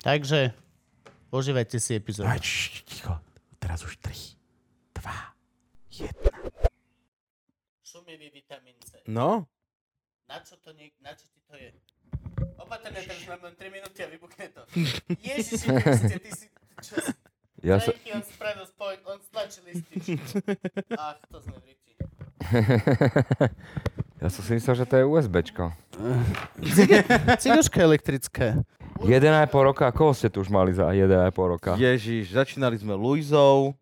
Takže užívajte si epizódu. Aj, č, ticho. Teraz už 3, 2, 1. Šumivý vitamín C. No? Na čo to nie, na čo ti to je? Opatrne, teraz mám len 3 minúty a vybuchne to. Ježiši, Kriste, ty si... Čo? Ja sa, Franky, on spravil spoj, on stlačil listič. Ach, to sme v riti. ja som si myslel, že to je USBčko. Cigoška elektrická. 1,5 roka, koho ste tu už mali za 1,5 roka? Ježiš, začínali sme Luizou.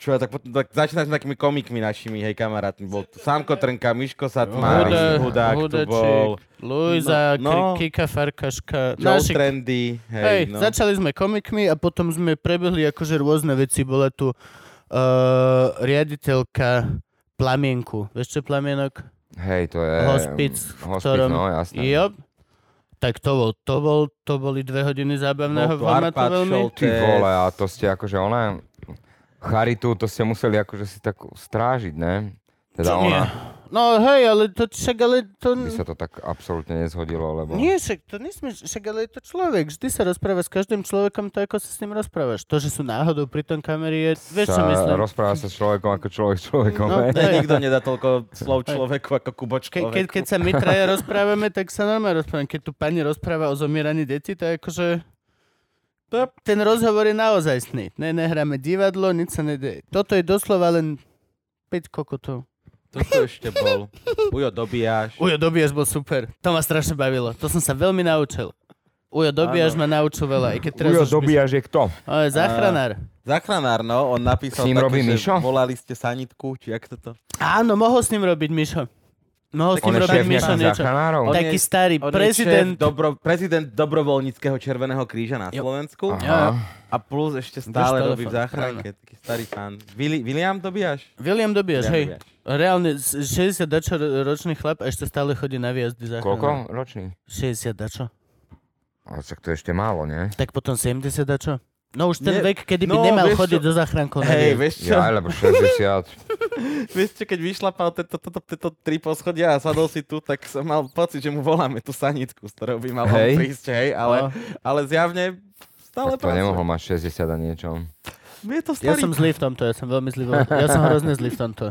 Čo ja, tak, potom, tak začínali sme takými komikmi našimi, hej, kamarátmi. Bol tu Sámko Trnka, Miško Satmár, Huda- Hudák tu bol, Luisa, No, no. Kika Farkaška. Joe Naši Trendy, Hej, hej, no. začali sme komikmi a potom sme prebehli akože rôzne veci. Bola tu uh, riaditeľka Plamienku. Vieš čo Plamienok? Hej, to je... Hospic, v Hospic, ktorom... no jasné. Jop. Tak to, bol, to, bol, to boli dve hodiny zábavného tu formátu veľmi. Ty vole, a to ste akože ona... Charitu, to ste museli akože si tak strážiť, ne? Teda Čo nie? No hej, ale to však, ale to... by sa to tak absolútne nezhodilo, lebo... Nie, však to nesmieš, však ale je to človek. Vždy sa rozpráva s každým človekom tak, ako sa s ním rozprávaš. To, že sú náhodou pri tom kamery, je... Vieš, čo myslím? rozpráva sa s človekom ako človek s človekom, No, hej? Ne, nikto nedá toľko slov človeku ako Kubo Ke, človeku. keď, keď sa my traja rozprávame, tak sa normálne rozprávame. Keď tu pani rozpráva o zomieraní detí, to je akože... To, ten rozhovor je naozajstný. Ne, nehráme divadlo, nič sa nedeje. Toto je doslova len 5 kokotov. Toto ešte bol. Ujo, dobíjaš. Ujo, dobíjaš bol super. To ma strašne bavilo. To som sa veľmi naučil. Ujo, dobíjaš ma naučil veľa. I keď teraz Ujo, už by- je kto? Ale záchranár. Zachránár, no, on napísal S ním také, robí že Mišo? volali ste sanitku, či jak toto? Áno, mohol s ním robiť Mišo. Mohol s robiť šéf Mišo niečo. záchranárov? On Taký je- starý On prezident. je dobro, prezident dobrovoľníckého Červeného kríža na. Slovensku. Aha. A plus ešte stále Drž robí v záchranke. Taký starý pán. Willi, William dobíjaš? William dobíjaš, hej. Dobíjaš. Reálne, z- 60 dačo ro- ročný chlap a ešte stále chodí na výjazdy záchranár. Koľko ročný? 60 dačo. Ale však to je ešte málo, nie? Tak potom 70 dačo. No už ten Nie, vek, kedy by no, nemal chodiť čo- do záchrankov. na Hej, vieš čo? Ja, lebo 60. Vieš čo, keď vyšlapal tieto, toto, tieto tri poschodia a sadol si tu, tak som mal pocit, že mu voláme tú sanitku, z ktorou by mal Hej. prísť, hej, ale, ale zjavne stále Tak to nemohol mať 60 a niečo. Je to Ja starý. som zlý v tomto, ja som veľmi zlý. Ja som hrozne zlý v tomto.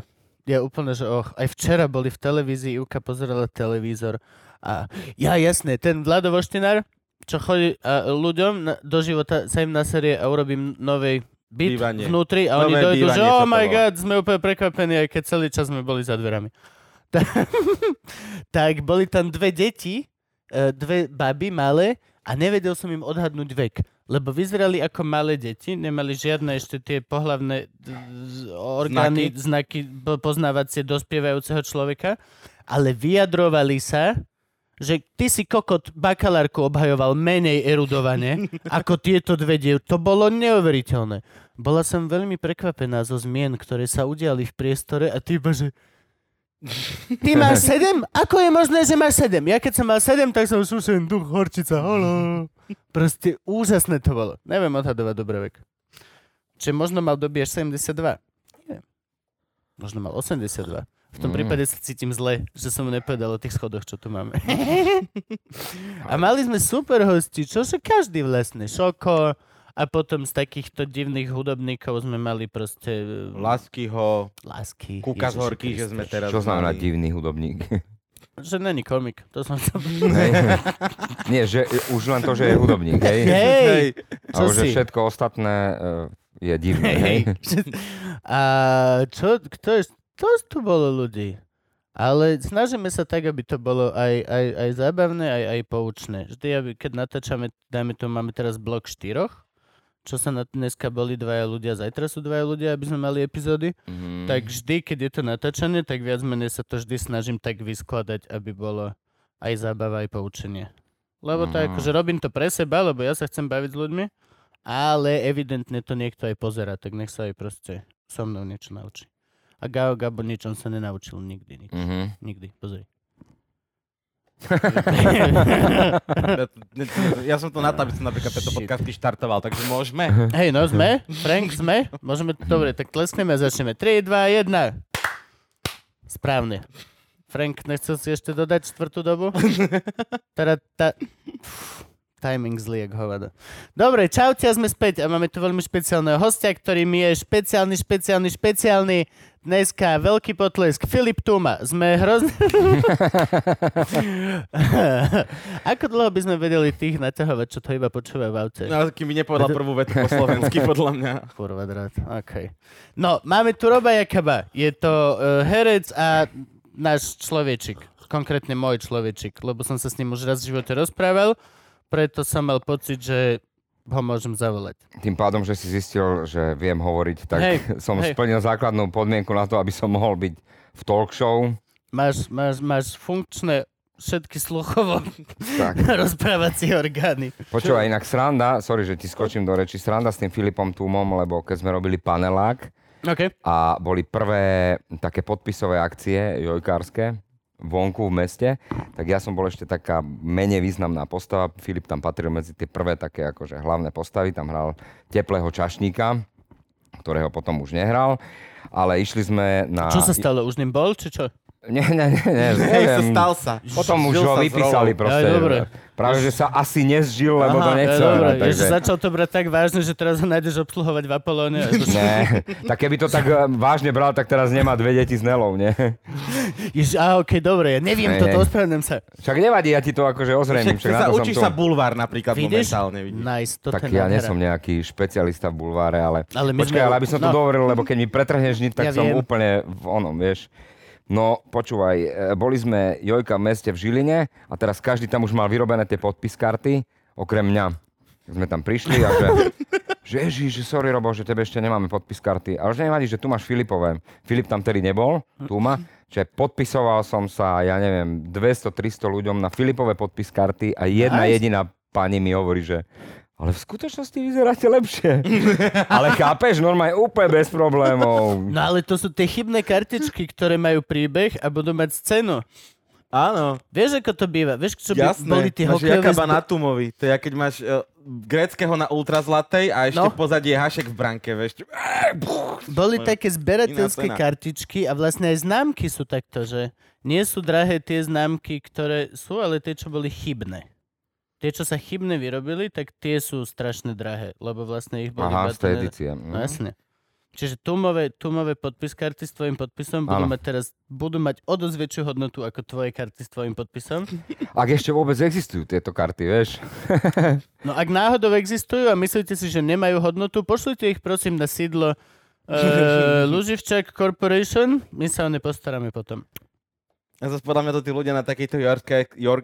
Ja úplne, že och, aj včera boli v televízii, Juka pozerala televízor a ja jasné, ten Vlado Voštinár, čo chodí a ľuďom na, do života sa im naserie a urobím novej byt Bývanie. vnútri a oni Nové dojdú, že oh my god, sme úplne prekvapení, aj keď celý čas sme boli za dverami. Tak, tak boli tam dve deti, e, dve baby malé a nevedel som im odhadnúť vek, lebo vyzerali ako malé deti, nemali žiadne ešte tie pohlavné orgány, znaky, po- poznávacie dospievajúceho človeka, ale vyjadrovali sa, že ty si kokot bakalárku obhajoval menej erudovane ako tieto dve diev. To bolo neuveriteľné. Bola som veľmi prekvapená zo zmien, ktoré sa udiali v priestore a ty iba, že Ty máš sedem? Ako je možné, že máš sedem? Ja keď som mal sedem, tak som šušen duch horčica. Halo. Proste úžasné to bolo. Neviem odhadovať dobre vek. Čiže možno mal doby až 72. Nie. Možno mal 82. V tom Mm. prípade sa cítim zle, že som mu nepovedal o tých schodoch, čo tu máme. a mali sme super hosti, čo sa každý vlastne. Šoko a potom z takýchto divných hudobníkov sme mali proste e, Láskyho, lásky. Kúka z horky, že sme teraz Čo znamená mali. divný hudobník? Že není komik, to som chcel. Nie, že už len to, že je hudobník, hej? Hej, že si? všetko ostatné eh, je divné, Hej, hej? hej. A čo, kto je, to tu bolo ľudí. Ale snažíme sa tak, aby to bolo aj, aj, aj zábavné, aj, aj poučné. Vždy, aby, keď natáčame, dajme to, máme teraz blok štyroch, čo sa na, dneska boli dvaja ľudia, zajtra sú dvaja ľudia, aby sme mali epizódy, Mhm. tak vždy, keď je to natáčané, tak viac menej sa to vždy snažím tak vyskladať, aby bolo aj zábava, aj poučenie. Lebo to Mhm. akože robím to pre seba, lebo ja sa chcem baviť s ľuďmi, ale evidentne to niekto aj pozera, tak nech sa aj proste so mnou niečo naučí. A Gao Gabo ničom sa nenaučil nikdy, nič. Mhm. Nikdy, pozri. Ja som tu na to, aby som napríklad Shit. podcasty štartoval, takže môžeme. Hej, no sme? Frank, sme? Môžeme? Dobre, tak tleskneme a začneme. 3, 2, 1. Správne. Frank, nechcel si ešte dodať štvrtú dobu? Teda tá... Uf, timing zlý, jak hovado. Dobre, čaute, sme späť a máme tu veľmi špeciálneho hostia, ktorým je špeciálny, špeciálny, špeciálny dneska veľký potlesk. Filip Tuma. Sme hrozne... Ako dlho by sme vedeli tých naťahovať, čo to iba počúvajú v aute? No, kým by nepovedal prvú vetu po slovensky, podľa mňa. Kurva drát, OK. No, máme tu Roba Jakaba. Je to uh, herec a náš človečik. Konkrétne môj človečik, lebo som sa s ním už raz v živote rozprával, preto som mal pocit, že ho môžem zavolať. Tým pádom, že si zistil, že viem hovoriť, tak Hej, som hej. splnil základnú podmienku na to, aby som mohol byť v talk show. Máš, máš, máš funkčné všetky sluchovo Tak. rozprávacie orgány. Počúvaj, inak sranda, sorry, že ti skočím do reči, sranda s tým Filipom Tumom, lebo keď sme robili panelák OK. a boli prvé také podpisové akcie jojkárske vonku v meste, tak ja som bol ešte taká menej významná postava. Filip tam patril medzi tie prvé také akože hlavné postavy, tam hral teplého čašníka, ktorého potom už nehral, ale išli sme na... Čo sa stalo? Už ním bol, či čo? Nie, nie, nie, nie, Hej, stal sa. Potom už ho vypísali proste. Aj, dobre. Práve, že sa asi nezžil, lebo to Aha, nechcel. dobre. Takže... takže... začal to brať tak vážne, že teraz ho nájdeš obsluhovať v Apolóne. Ne, tak keby to tak eh, vážne bral, tak teraz nemá dve deti s Nelou, nie? Jež, á, okej, dobre, ja neviem Hej, toto, ospravedlňujem sa. Však nevadí, ja ti to akože ozrejmím. Však Však na sa to učíš tu. sa bulvár napríklad Vidíš? momentálne. Vidíš. Nice, toto Tak ja nie som nejaký špecialista v bulváre, ale... Ale my Počkaj, sme- ale aby som to no. dohovoril, lebo keď mi pretrhneš nič, tak Ja som viem. úplne v onom, vieš. No, počúvaj, e, boli sme Jojka v meste v Žiline a teraz každý tam už mal vyrobené tie podpis karty, okrem mňa. Sme tam prišli a že, že ježiš, že sorry Robo, že tebe ešte nemáme podpis karty. Ale že nevadí, že tu máš Filipové. Filip tam tedy nebol, tu ma. Že podpisoval som sa, ja neviem, 200-300 ľuďom na Filipové podpis karty a jedna Nice. jediná pani mi hovorí, že ale v skutočnosti vyzeráte lepšie. ale chápeš, normálne úplne bez problémov. No ale to sú tie chybné kartičky, ktoré majú príbeh a budú mať scénu. Áno, Vieš, ako to býva? Vieš, čo by jasné. boli tie hokejové... Jakaba zb- na Tumovi. To je, keď máš uh, gréckého na ultrazlatej a ešte No. pozadí je Hašek v branke, vieš. Boli také zberateľské kartičky a vlastne aj známky sú takto, že nie sú drahé tie známky, ktoré sú, ale tie, čo boli chybné. Tie, čo sa chybne vyrobili, tak tie sú strašne drahé, lebo vlastne ich boli Aha, z tej edície. No jasne. Čiže tumové, tumové podpis karty s tvojim podpisom budú mať teraz budú mať o dosť väčšiu hodnotu ako tvoje karty s tvojim podpisom. Ak ešte vôbec existujú tieto karty, vieš. No ak náhodou existujú a myslíte si, že nemajú hodnotu, pošlite ich prosím na sídlo uh, Luživčak Corporation. My sa o ne postaráme potom. A zase podľa mňa to tí ľudia na takýchto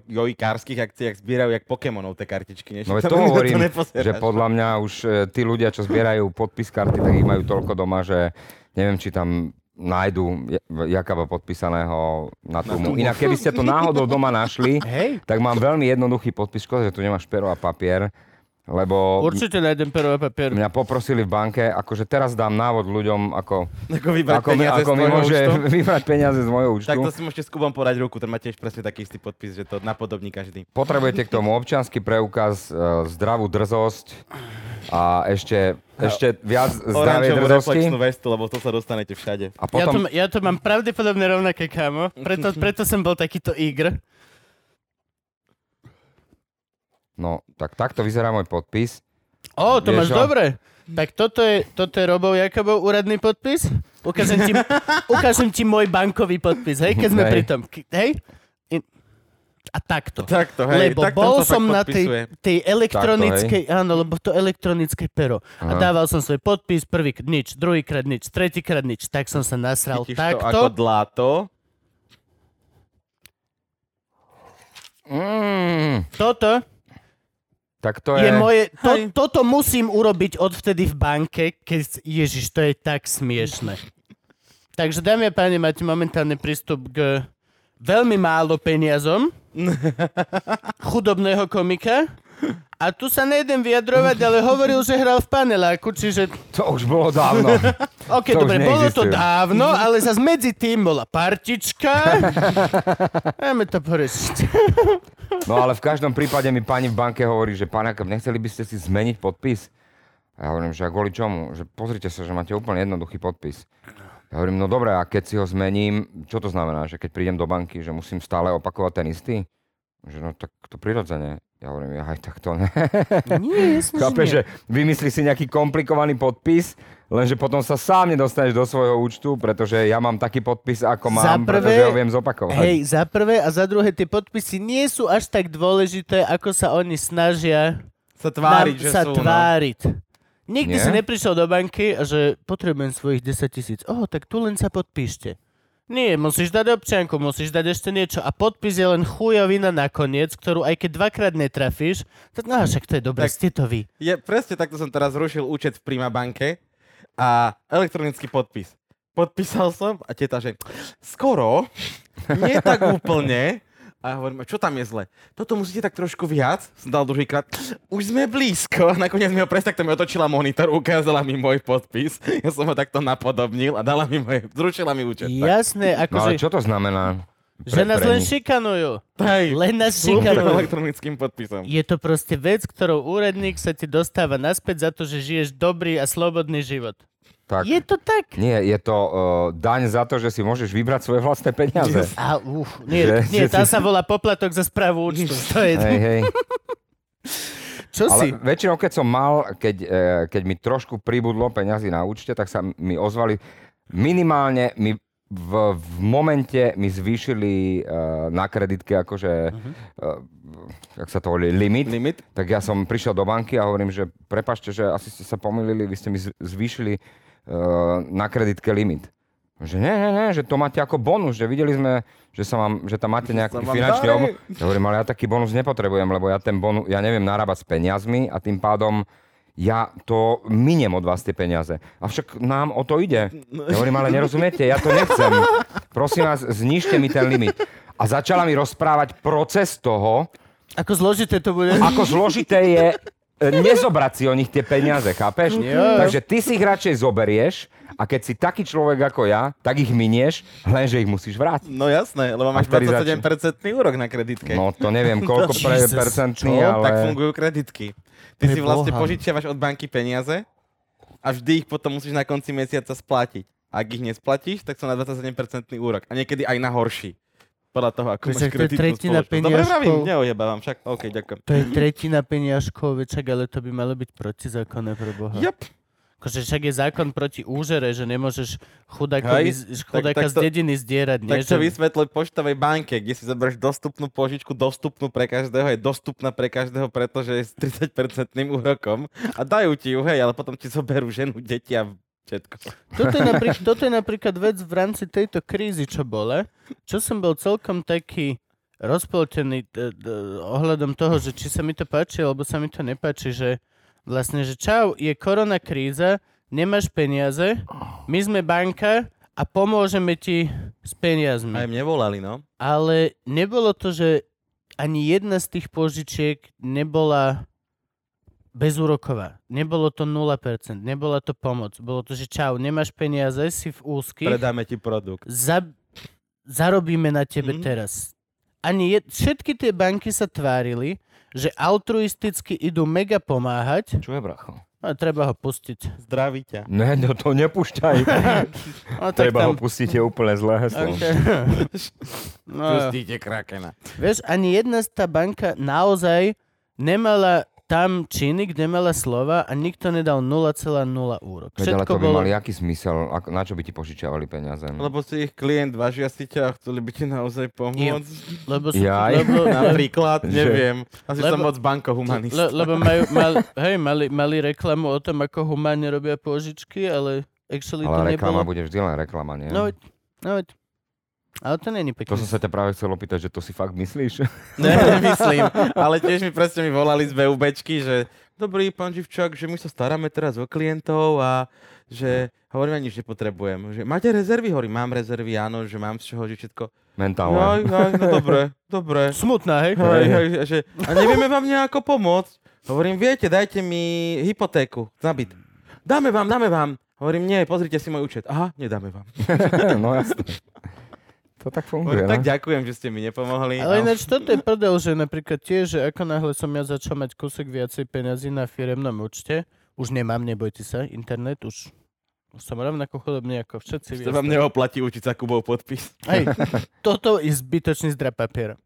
jojkárskych akciách zbierajú jak Pokémonov tie kartičky. Nie? No to hovorím, nepozeráš. že podľa mňa už e, tí ľudia, čo zbierajú podpis karty, tak ich majú toľko doma, že neviem, či tam nájdu Ja- Jakaba podpísaného na tumu. Inak keby ste to náhodou doma našli, tak mám veľmi jednoduchý podpis, škoda, že tu nemáš pero a papier. Lebo Určite nájdem pero a papier. mňa poprosili v banke, akože teraz dám návod ľuďom, ako, Ako vybrať ako, peniaze ako z mi môže účtu. vybrať peniaze z mojho účtu. Tak to si môžete s Kubom podať ruku, ten má tiež presne taký istý podpis, že to napodobní každý. Potrebujete k tomu občiansky preukaz, e, zdravú drzosť a ešte, ešte viac zdravej drzosti. vestu, lebo to sa dostanete všade. A Ja to, potom, ja to mám pravdepodobne rovnaké, kámo. Preto, preto som bol takýto igr. No, tak takto vyzerá môj podpis. Ó, to Vieš máš čo? dobre. Tak toto je, toto je Robov Jakobov úradný podpis? Ukážem ti, ukážem ti môj bankový podpis, hej, keď sme Hej. pri tom. Hej? In- A takto. Takto, hej, lebo takto bol som na tej, tej elektronickej, áno, lebo to elektronické pero. A Aha. dával som svoj podpis, prvýkrát nič, druhýkrát nič, tretíkrát nič. Tak som sa nasral Chytíš to ako takto. dláto. mm, Toto tak to je je... moje, to, Hej. toto musím urobiť odvtedy v banke, keď, ježiš, to je tak smiešne. Takže dámy a páni, máte momentálne prístup k veľmi málo peniazom chudobného komika a tu sa nejdem vyjadrovať, ale hovoril, že hral v paneláku, čiže To už bolo dávno. OK, To dobre, bolo to dávno, ale zase medzi tým bola partička. Dáme to porešiť. No ale v každom prípade mi pani v banke hovorí, že pán nechceli by ste si zmeniť podpis? A ja hovorím, že a kvôli čomu? Že pozrite sa, že máte úplne jednoduchý podpis. Ja hovorím, no dobre, a keď si ho zmením, čo to znamená? Že keď prídem do banky, že musím stále opakovať ten istý? Že no tak to prirodzene. Ja hovorím, ja aj tak to ne. Nie, jasne, Chápeš, že vymyslí si nejaký komplikovaný podpis, lenže potom sa sám nedostaneš do svojho účtu, pretože ja mám taký podpis, ako Za mám, prvé- pretože ho viem zopakovať. Hej, za prvé a za druhé, tie podpisy nie sú až tak dôležité, ako sa oni snažia Sa tváriť, nám že sa sú, no. tváriť. Nikdy Nie? si neprišiel do banky a že potrebujem svojich 10 tisíc. Oh, tak tu len sa podpíšte. Nie, musíš dať občianku, musíš dať ešte niečo a podpis je len chujovina nakoniec, ktorú aj keď dvakrát netrafíš, tak no však to je dobré, Tak- ste to vy. Je, presne takto som teraz zrušil účet v Prima banke a elektronický podpis. Podpísal som a teta, že skoro, nie tak úplne. A ja hovorím, a čo tam je zle? Toto musíte tak trošku viac. Som dal druhýkrát. Už sme blízko. A nakoniec mi ho presne takto mi otočila monitor, ukázala mi môj podpis. Ja som ho takto napodobnil a dala mi moje, zrušila mi účet. Jasné, No ale akože, čo to znamená? že nás pre len šikanujú. Hej, Len nás šikanujú. elektronickým podpisom. Je to proste vec, ktorou úradník sa ti dostáva naspäť za to, že žiješ dobrý a slobodný život. Tak, Je to tak? Nie, je to uh, daň za to, že si môžeš vybrať svoje vlastné peniaze. A, uf, nie, Že- nie, že tá si- sa volá poplatok za správu účtu. To je, Hej, hej. čo si? Ale väčšinou, keď som mal, keď, e, keď mi trošku pribudlo peňazí na účte, tak sa mi ozvali, minimálne mi v, v momente mi zvýšili uh, na kreditke akože, uh-huh. uh, jak sa to volí, limit. Limit? Tak ja som prišiel do banky a hovorím, že prepašte, že asi ste sa pomýlili, vy ste mi zvýšili uh, na kreditke limit. Že ne, ne, ne, že to máte ako bonus, že videli sme, že, sa mám, že tam máte nejaký sa vám finančný obnos. Ja hovorím, ale ja taký bonus nepotrebujem, lebo ja ten bonus, ja neviem narábať s peniazmi a tým pádom ja to miniem od vás tie peniaze. Avšak nám o to ide. Ja hovorím, ale nerozumiete, ja to nechcem. Prosím vás, znižte mi ten limit. A začala mi rozprávať proces toho, Ako zložité to bude? ako zložité je nezobrať si o nich tie peniaze, chápeš? Jo. Takže ty si ich radšej zoberieš a keď si taký človek ako ja, tak ich minieš, lenže ich musíš vrátiť. No jasné, lebo máš A vtedy 27% úrok na kreditke. No to neviem, koľko pre, percentný, čo? ale... Tak fungujú kreditky. Ty si vlastne požičiavaš od banky peniaze a vždy ich potom musíš na konci mesiaca splatiť. Ak ich nesplatíš, tak sú na 27% úrok. A niekedy aj na horší. Podľa toho, ako máš kreditnú spoločnosť. Dobre peniažkov. vravím, neojebávam však. OK, ďakujem. To je tretina peniažkov, však ale to by malo byť protizákonné pre Boha. Yep. Akože však je zákon proti úžere, že nemôžeš Hej, z- chudáka tak z to- dediny zdierať. Tak nie, to vysvetľuj poštovej banke, kde si zoberieš dostupnú požičku, dostupnú pre každého, je dostupná pre každého, pretože je s 30% úrokom a dajú ti ju, hej, ale potom ti zoberú ženu, deti a všetko. Toto je, napríklad, toto je napríklad vec v rámci tejto krízy, čo bola, čo som bol celkom taký rozpoltený d- d- ohľadom toho, že či sa mi to páči, alebo sa mi to nepáči, že vlastne, že čau, je korona kríza, nemáš peniaze, my sme banka a pomôžeme ti s peniazmi. Aj mne volali, no. Ale nebolo to, že ani jedna z tých požičiek nebola bezúroková. Nebolo to 0%, nebola to pomoc. Bolo to, že čau, nemáš peniaze, si v úzkých, Predáme ti produkt. za, zarobíme na tebe Mhm. teraz. Ani je, všetky tie banky sa tvárili, že altruisticky idú mega pomáhať Čo je, bracho? a treba ho pustiť. Zdraví ťa. Ne, no to nepúšťaj. No, Treba ho tam... pustiť, je úplne zlé heslo. Okay. no, Pustíte krakena. vieš, ani jedna z tá banka naozaj nemala tam činy, kde mala slova a nikto nedal 0,0 úrok. Veď, ale Všetko to by bolo... mali aký zmysel? Ako, na čo by ti požičiavali peniaze? Lebo si ich klient, vážia si ťa a chceli by ti naozaj pomôcť. Lebo, sú, Jaj. lebo, Napríklad, neviem. Asi som Lebo- moc bankohumanist. le, lebo majú, mal, hej, mali, mali reklamu o tom, ako humánne robia pôžičky, ale actually to Ale nebolo... reklama bude vždy len reklama, nie? No veď, no veď. Ale to není pekné. To som sa ťa práve chcel opýtať, že to si fakt myslíš? Ne, nemyslím. Ale tiež mi presne mi volali z VUBčky, že dobrý pán Živčák, že my sa staráme teraz o klientov a že hovorím, ja nič nepotrebujem. Že máte rezervy? Hovorím, mám rezervy, áno, že mám z čoho, že všetko. Mentálne. Jaj, jaj, no dobre, dobre. Smutná, hej? Hej, hej, že, a nevieme vám nejako pomôcť. Hovorím, viete, dajte mi hypotéku na byt. Dáme vám, dáme vám. Hovorím, nie, pozrite si môj účet. Aha, nedáme vám. no jasne. To tak funguje, Hovorím, tak no? ďakujem, že ste mi nepomohli. Ale No. ináč toto je prdel, že napríklad tiež, že ako náhle som ja začal mať kúsok viacej peniazy na firemnom účte, už nemám, nebojte sa, internet, už, som rovnako chudobný ako všetci. Vy vám neoplatí učiť sa Kubov podpis. Hej, toto je zbytočný zdrab papiera.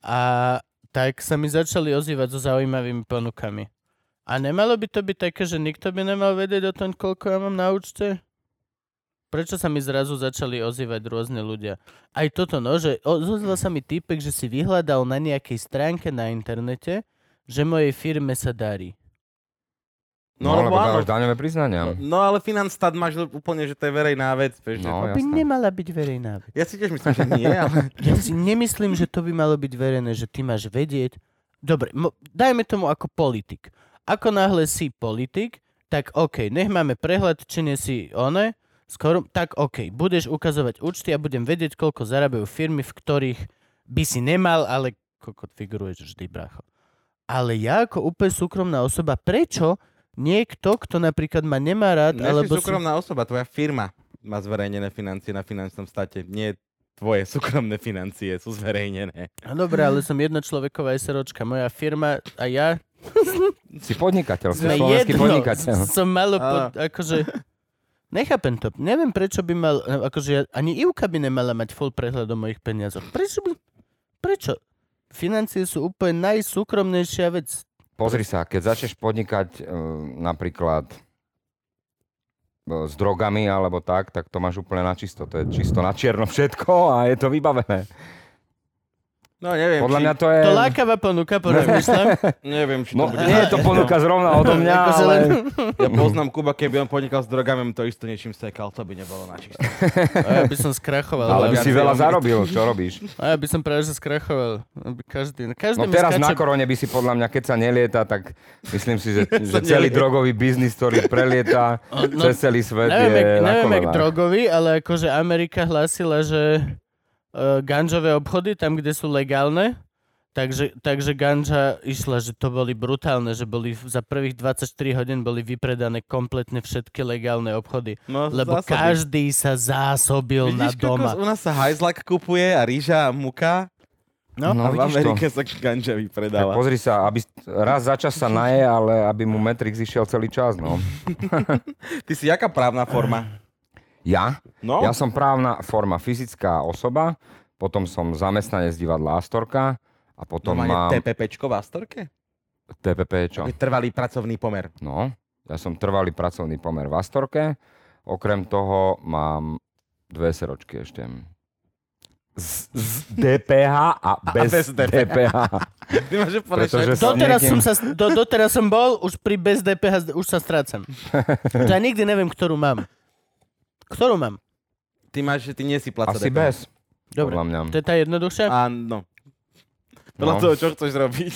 A tak sa mi začali ozývať so zaujímavými ponukami. A nemalo by to byť také, že nikto by nemal vedieť o tom, koľko ja mám na účte? Prečo sa mi zrazu začali ozývať rôzne ľudia? Aj toto, no, že ozval sa mi týpek, že si vyhľadal na nejakej stránke na internete, že mojej firme sa darí. No, No, lebo lebo áno. dávaš daňové priznania. No ale Finanstat máš úplne, že to je verejná vec. Vieš, No, že... To by jasné. nemala byť verejná vec. Ja si tiež myslím, že nie, ale... Ja si nemyslím, že to by malo byť verejné, že ty máš vedieť. Dobre, mo- dajme tomu ako politik. Ako náhle si politik, tak OK, nech máme prehľad, či nie si one, skoro, tak OK, budeš ukazovať účty a budem vedieť, koľko zarábajú firmy, v ktorých by si nemal, ale koľko figuruješ vždy, bracho. Ale ja ako úplne súkromná osoba, prečo niekto, kto napríklad ma nemá rád, Nie alebo si súkromná osoba, tvoja firma má zverejnené financie na finančnom state. Nie tvoje súkromné financie sú zverejnené. No dobre, ale som jednočloveková SROčka. Moja firma a ja Si podnikateľ, si slovenský podnikateľ. Som malo, pod, akože... Nechápem to. Neviem, prečo by mal... Akože ja- ani Ivka by nemala mať full prehľad o mojich peniazoch. Prečo by... Prečo? Financie sú úplne najsúkromnejšia vec. Pozri sa, keď začneš podnikať e, napríklad e, s drogami alebo tak, tak to máš úplne na čisto. To je čisto na čierno všetko a je to vybavené. No neviem, Podľa či, mňa to je... To lákavá ponuka, porozmýšľam. neviem, či to No, bude... nie je to ponuka zrovna odo mňa, ale... len- Ja poznám Kuba, keby on podnikal s drogami, to isto niečím stekal, to by nebolo na čisto. A ja by som skrachoval. Ale by si veľa zarobil, čo robíš? A ja by som práve že skrachoval. Aby Každý, každý No teraz na skáče... korone by si podľa mňa, keď sa nelieta, tak myslím si, že, že celý drogový biznis, ktorý prelieta No, cez celý svet Neviem, je na neviem jak drogový, ale akože Amerika hlásila, že ganžové obchody, tam, kde sú legálne, takže, takže ganža išla, že to boli brutálne, že boli za prvých 24 hodín boli vypredané kompletne všetky legálne obchody. No, Lebo zásoby. každý sa zásobil na Vidíš, doma. kokos, u nás sa hajzlak kupuje a rýža a muka. No, No, a v vidíš to. Amerike sa ganža Tak vypredáva. pozri sa, aby raz za čas sa naje, ale aby mu Matrix išiel celý čas, no. Ty si jaká právna forma? Ja? No, Ja som právna forma fyzická osoba, potom som zamestnanec divadla Astorka a potom Normálne mám TPPčko v Astorke? TPP, čo? Je trvalý pracovný pomer. No, ja som trvalý pracovný pomer v Astorke. Okrem toho mám dve seročky ešte. Z, z DPH a bez, bez DPH. DPH. Ty máš úplne Pretože som Doteraz, niekým- som sa, do, doteraz som bol, už pri bez DPH už sa strácam. Ja nikdy neviem, ktorú mám. Ktorú mám? Ty máš, že ty nie si placa Asi DPH. bez, Dobre, podľa mňa. to je tá jednoduchšia? Áno. Podľa No. toho, čo chceš robiť.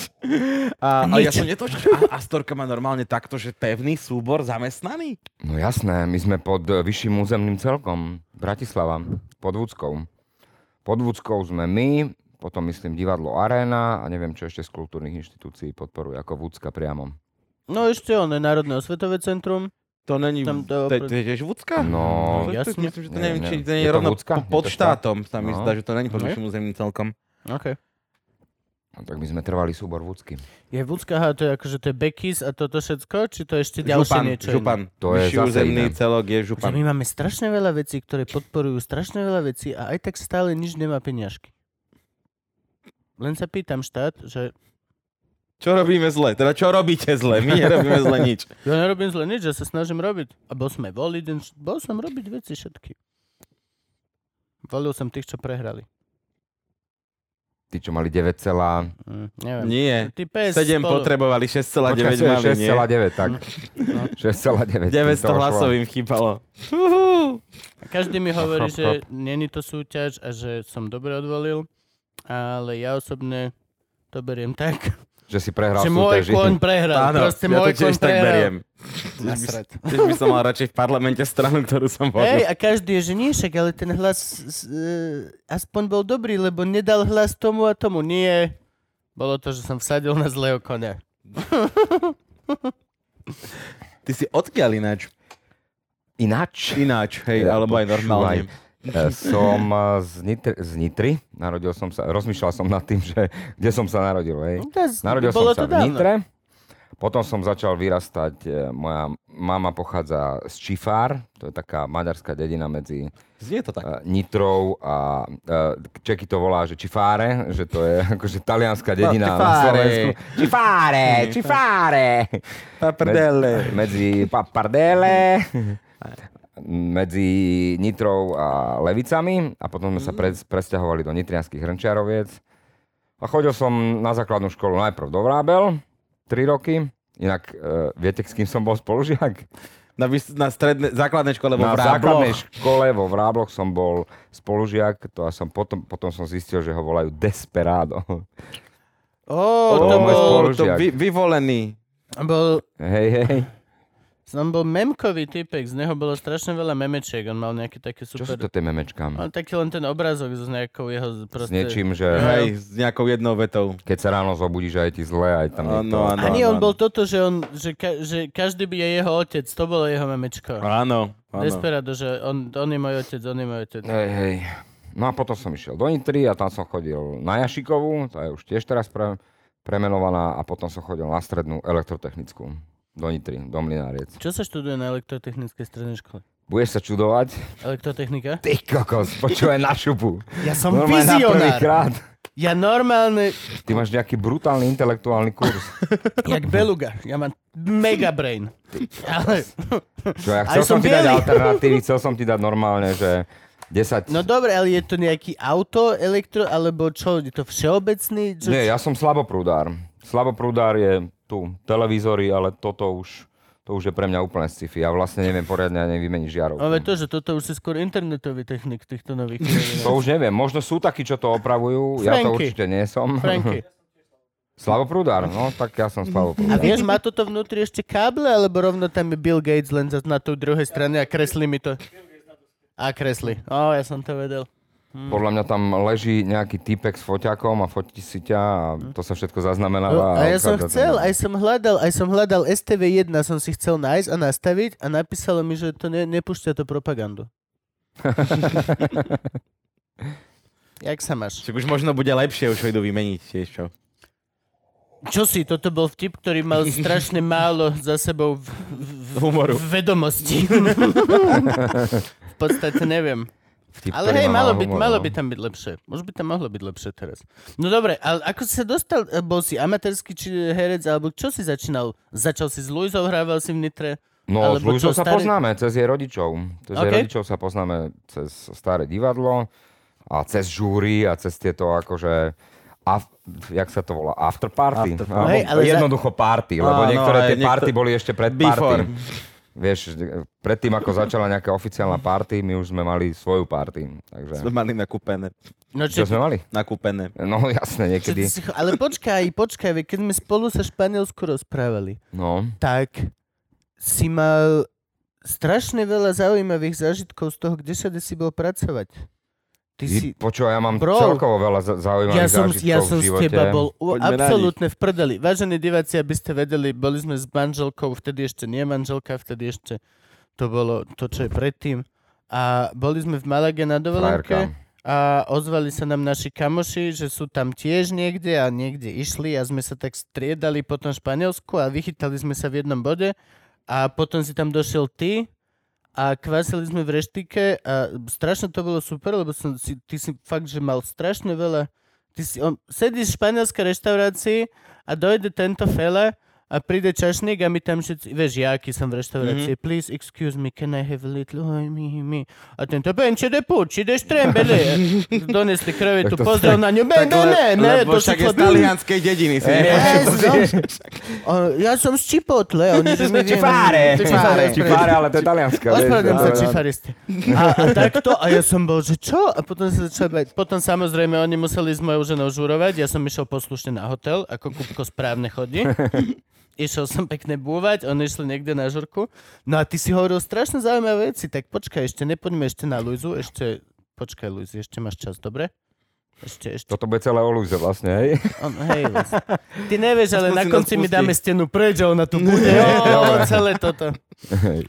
A, a ja Nič. som A- Astorka má normálne takto, že pevný súbor zamestnaný? No jasné, my sme pod eh, vyšším územným celkom. Bratislava, pod Vúckou. Pod Vúckou sme my, potom myslím divadlo Arena a neviem, čo ešte z kultúrnych inštitúcií podporuje, ako Vúcka priamo. No ešte ono, Národné osvetové centrum. To není, Tam to, to- to, je tiež Vúcka? No, To- jasne. Myslím, že to Nie, neviem, či to nie Je rovno Vúcka? pod štátom. Sa mi No. zdá, že to není pod No. vyšším územím celkom. OK. no, tak my sme trvali súbor vúcky. Je Vúcka, aha, to je akože to je Bekis a toto všetko? Či to je ešte ďalšie Župan, niečo župan. To je územný iné. celok je Že župan. my máme strašne veľa vecí, ktoré podporujú strašne veľa vecí a aj tak stále nič nemá peniažky. Len sa pýtam štát, že Čo robíme zle? Teda čo robíte zle? My nerobíme zle nič. ja nerobím zle nič, ja sa snažím robiť. A bol som aj voliť, bol som robiť veci všetky. Volil som tých, čo prehrali. Tí, čo mali 9, celá... Mm, neviem. Nie. Ty PS 7 spolu. potrebovali, 6,9 Počkaj, mali, nie? 6,9, tak. No. 6,9. 900 hlasov im chýbalo. A Každý mi hovorí, Chop, že není to súťaž a že som dobre odvolil, ale ja osobne to beriem tak, Že si prehral že môj súťaži. kôň prehral. Áno, Proste ja to môj kôň tiež tak beriem. Nasrať. Tiež by som mal radšej v parlamente stranu, ktorú som Hej, volil. a každý je, že nie však, ale ten hlas e, aspoň bol dobrý, lebo nedal hlas tomu a tomu. Nie. Bolo to, že som vsadil na zlého konia. Ty si odkiaľ ináč? Ináč. Ináč, hej, Ja, alebo aj normálne. E, Som e, z Nitry, z Nitry. Narodil som sa, rozmýšľal som nad tým, že kde som sa narodil. Hej. No, Narodil som sa v. Nitre. Potom som začal vyrastať, e, moja mama pochádza z Čifár, to je taká maďarská dedina medzi Znie to tak. Nitrou a Čeky to volá, že Čifáre, že to je akože talianská dedina na Čifáre. Slovensku. Čifáre, Čifáre. Paprdele. Medzi Papardele, medzi Nitrou a Levicami a potom sme sa pre, presťahovali do Nitrianských hrnčiaroviec. A chodil som na základnú školu najprv do Vrábel, 3 roky. Inak, uh, viete, s kým som bol spolužiak? Na, vys- na strednej, základnej škole vo Na základnej Vrábloch. škole vo Vrábloch som bol spolužiak, to a som potom, potom som zistil, že ho volajú Desperado. Ó, to môj bol, to vy, vyvolený. bol, Hej, hej. Som bol memkový typek, z neho bolo strašne veľa memečiek, on mal nejaký taký Čo super... sú to tie memečka? On taký len ten obrázok s nejakou jeho S proste... niečím, že Hej, s nejakou jednou vetou. keď sa ráno zobudíš, aj ti zle, aj tam Áno, niekto... áno. A nie, on bol toto, že, on, že, ka, že každý by je jeho otec, to bolo jeho memečko. Áno, áno. Desperado, že on, on je môj otec, on je môj otec. Hej, hej. No a potom som išiel do Nitry a tam som chodil na Jašikovú, tá je už tiež teraz pre, premenovaná a potom som chodil na strednú elektrotechnickú do Nitry, do Mlináriec. Čo sa študuje na elektrotechnickej strednej škole? Budeš sa čudovať? Elektrotechnika? Ty kokos, počúvaj na šupu. Ja som Normálne vizionár. krát. Ja normálne, Ty máš nejaký brutálny intelektuálny kurz. jak beluga. Ja mám mega brain. Ale, Čo, ja Aj chcel som som ti dať alternatívy, chcel som ti dať normálne, že 10... no dobre, ale je to nejaký auto, elektro, alebo čo? Je to všeobecný? Čo, Nie, ja som slaboprúdár. Slaboprúdár je tu televízory, ale toto už, to už je pre mňa úplne sci-fi. Ja vlastne neviem poriadne ani vymeniť žiarov. Ale to, že toto už je skôr internetový technik týchto nových. To už neviem, možno sú takí, čo to opravujú, ja to Franky. určite nie som. Franky. Slavoprúdár, no tak ja som A slavoprúdár. vieš, má toto vnútri ešte káble, alebo rovno tam je Bill Gates len na tej druhej strane a kreslí mi to? A kreslí. Ó, ja som to vedel. Podľa mňa tam leží nejaký typek s foťakom a fotí si ťa a to sa všetko No, zaznamenáva. a ja som chcel, aj som hľadal, aj som hľadal STV1, som si chcel nájsť a nastaviť a napísalo mi, že to ne, nepúšťa to propagandu. Jak sa máš? Čiže už možno bude lepšie, už ho idú vymeniť tiež, čo? Čo si, toto bol vtip, ktorý mal strašne málo za sebou v, v, v, Humoru. v vedomosti. v podstate neviem. Vtip, Ale hej, malo, málo byť, humoru, malo no. by tam byť lepšie. Možno by tam mohlo byť lepšie teraz. No dobre, ale ako si sa dostal, e, bol si amatérsky či herec, alebo čo si začínal? Začal si s Luizou, hrával si v Nitre? No, s Luizou čo, sa starý- poznáme, cez jej rodičov. Cez jej OK. rodičov sa poznáme cez staré divadlo a cez žúry a cez tieto akože af, jak sa to volá, after party. After party. Hej, ale za- jednoducho party, lebo Áno, niektoré aj tie niekto- party boli ešte pred Before. party. Vieš, predtým ako začala nejaká oficiálna party, my už sme mali svoju party. Takže... Sme mali nakúpené. No, Čo sme mali? Nakúpené. No čo ty niekedy. si, ale počkaj, počkaj, keď sme spolu sa Španielsku rozprávali, No, tak si mal strašne veľa zaujímavých zážitkov z toho, kde sa si bol pracovať. Ty si... Počúvaj, ja mám Bro. celkovo veľa za- zaujímavých Ja som, zážitkov ja v som z živote. teba bol u, absolútne v prdeli. Vážení diváci, aby ste vedeli, boli sme s manželkou, vtedy ešte nie manželka, vtedy ešte to bolo to, čo je predtým. A boli sme v Malage na dovolenke a ozvali sa nám naši kamoši, že sú tam tiež niekde a niekde išli a sme sa tak striedali po tom Španielsku a vychytali sme sa v jednom bode a potom si tam došiel ty a kvásili sme v reštike a strašne to bolo super, lebo som si, ty si fakt, že mal strašne veľa Ty si, on, sedíš v španielskej reštaurácii a dojde tento fela a príde čašník a my tam všetci, vieš, ja, aký som v reštaurácii, mm-hmm. please excuse me, can I have a little, oh, me, me. A tento, penče de puči, de štrembele. Donesli krevetu, to- pozdrav na ňu, ne, ne, ne, ne, lebo to však sú je z talianskej dediny. Si no. O, ja som z Chipotle. Oni, že my Čifáre, Čifáre, čifáre, ale to je talianska. vieš. Ospravedlňujem sa, No, no. čifaristi. A, a takto, a ja som bol, že čo? A potom sa začal bať. Potom samozrejme oni museli s mojou ženou žurovať, ja som išiel poslušne na hotel, ako kúbko správne chodí. Išiel som pekne búvať, oni išli niekde na žurku. No a ty si hovoril strašne zaujímavé veci, tak počkaj, ešte nepoďme ešte na Luizu, ešte, počkaj Luizi, ešte máš čas, dobre? Ešte, ešte. Toto bude celé o Luise vlastne, hej? On, hej, Luiz. Ty nevieš, ale na konci mi dáme stenu preč a ona tu bude. Jo, celé toto.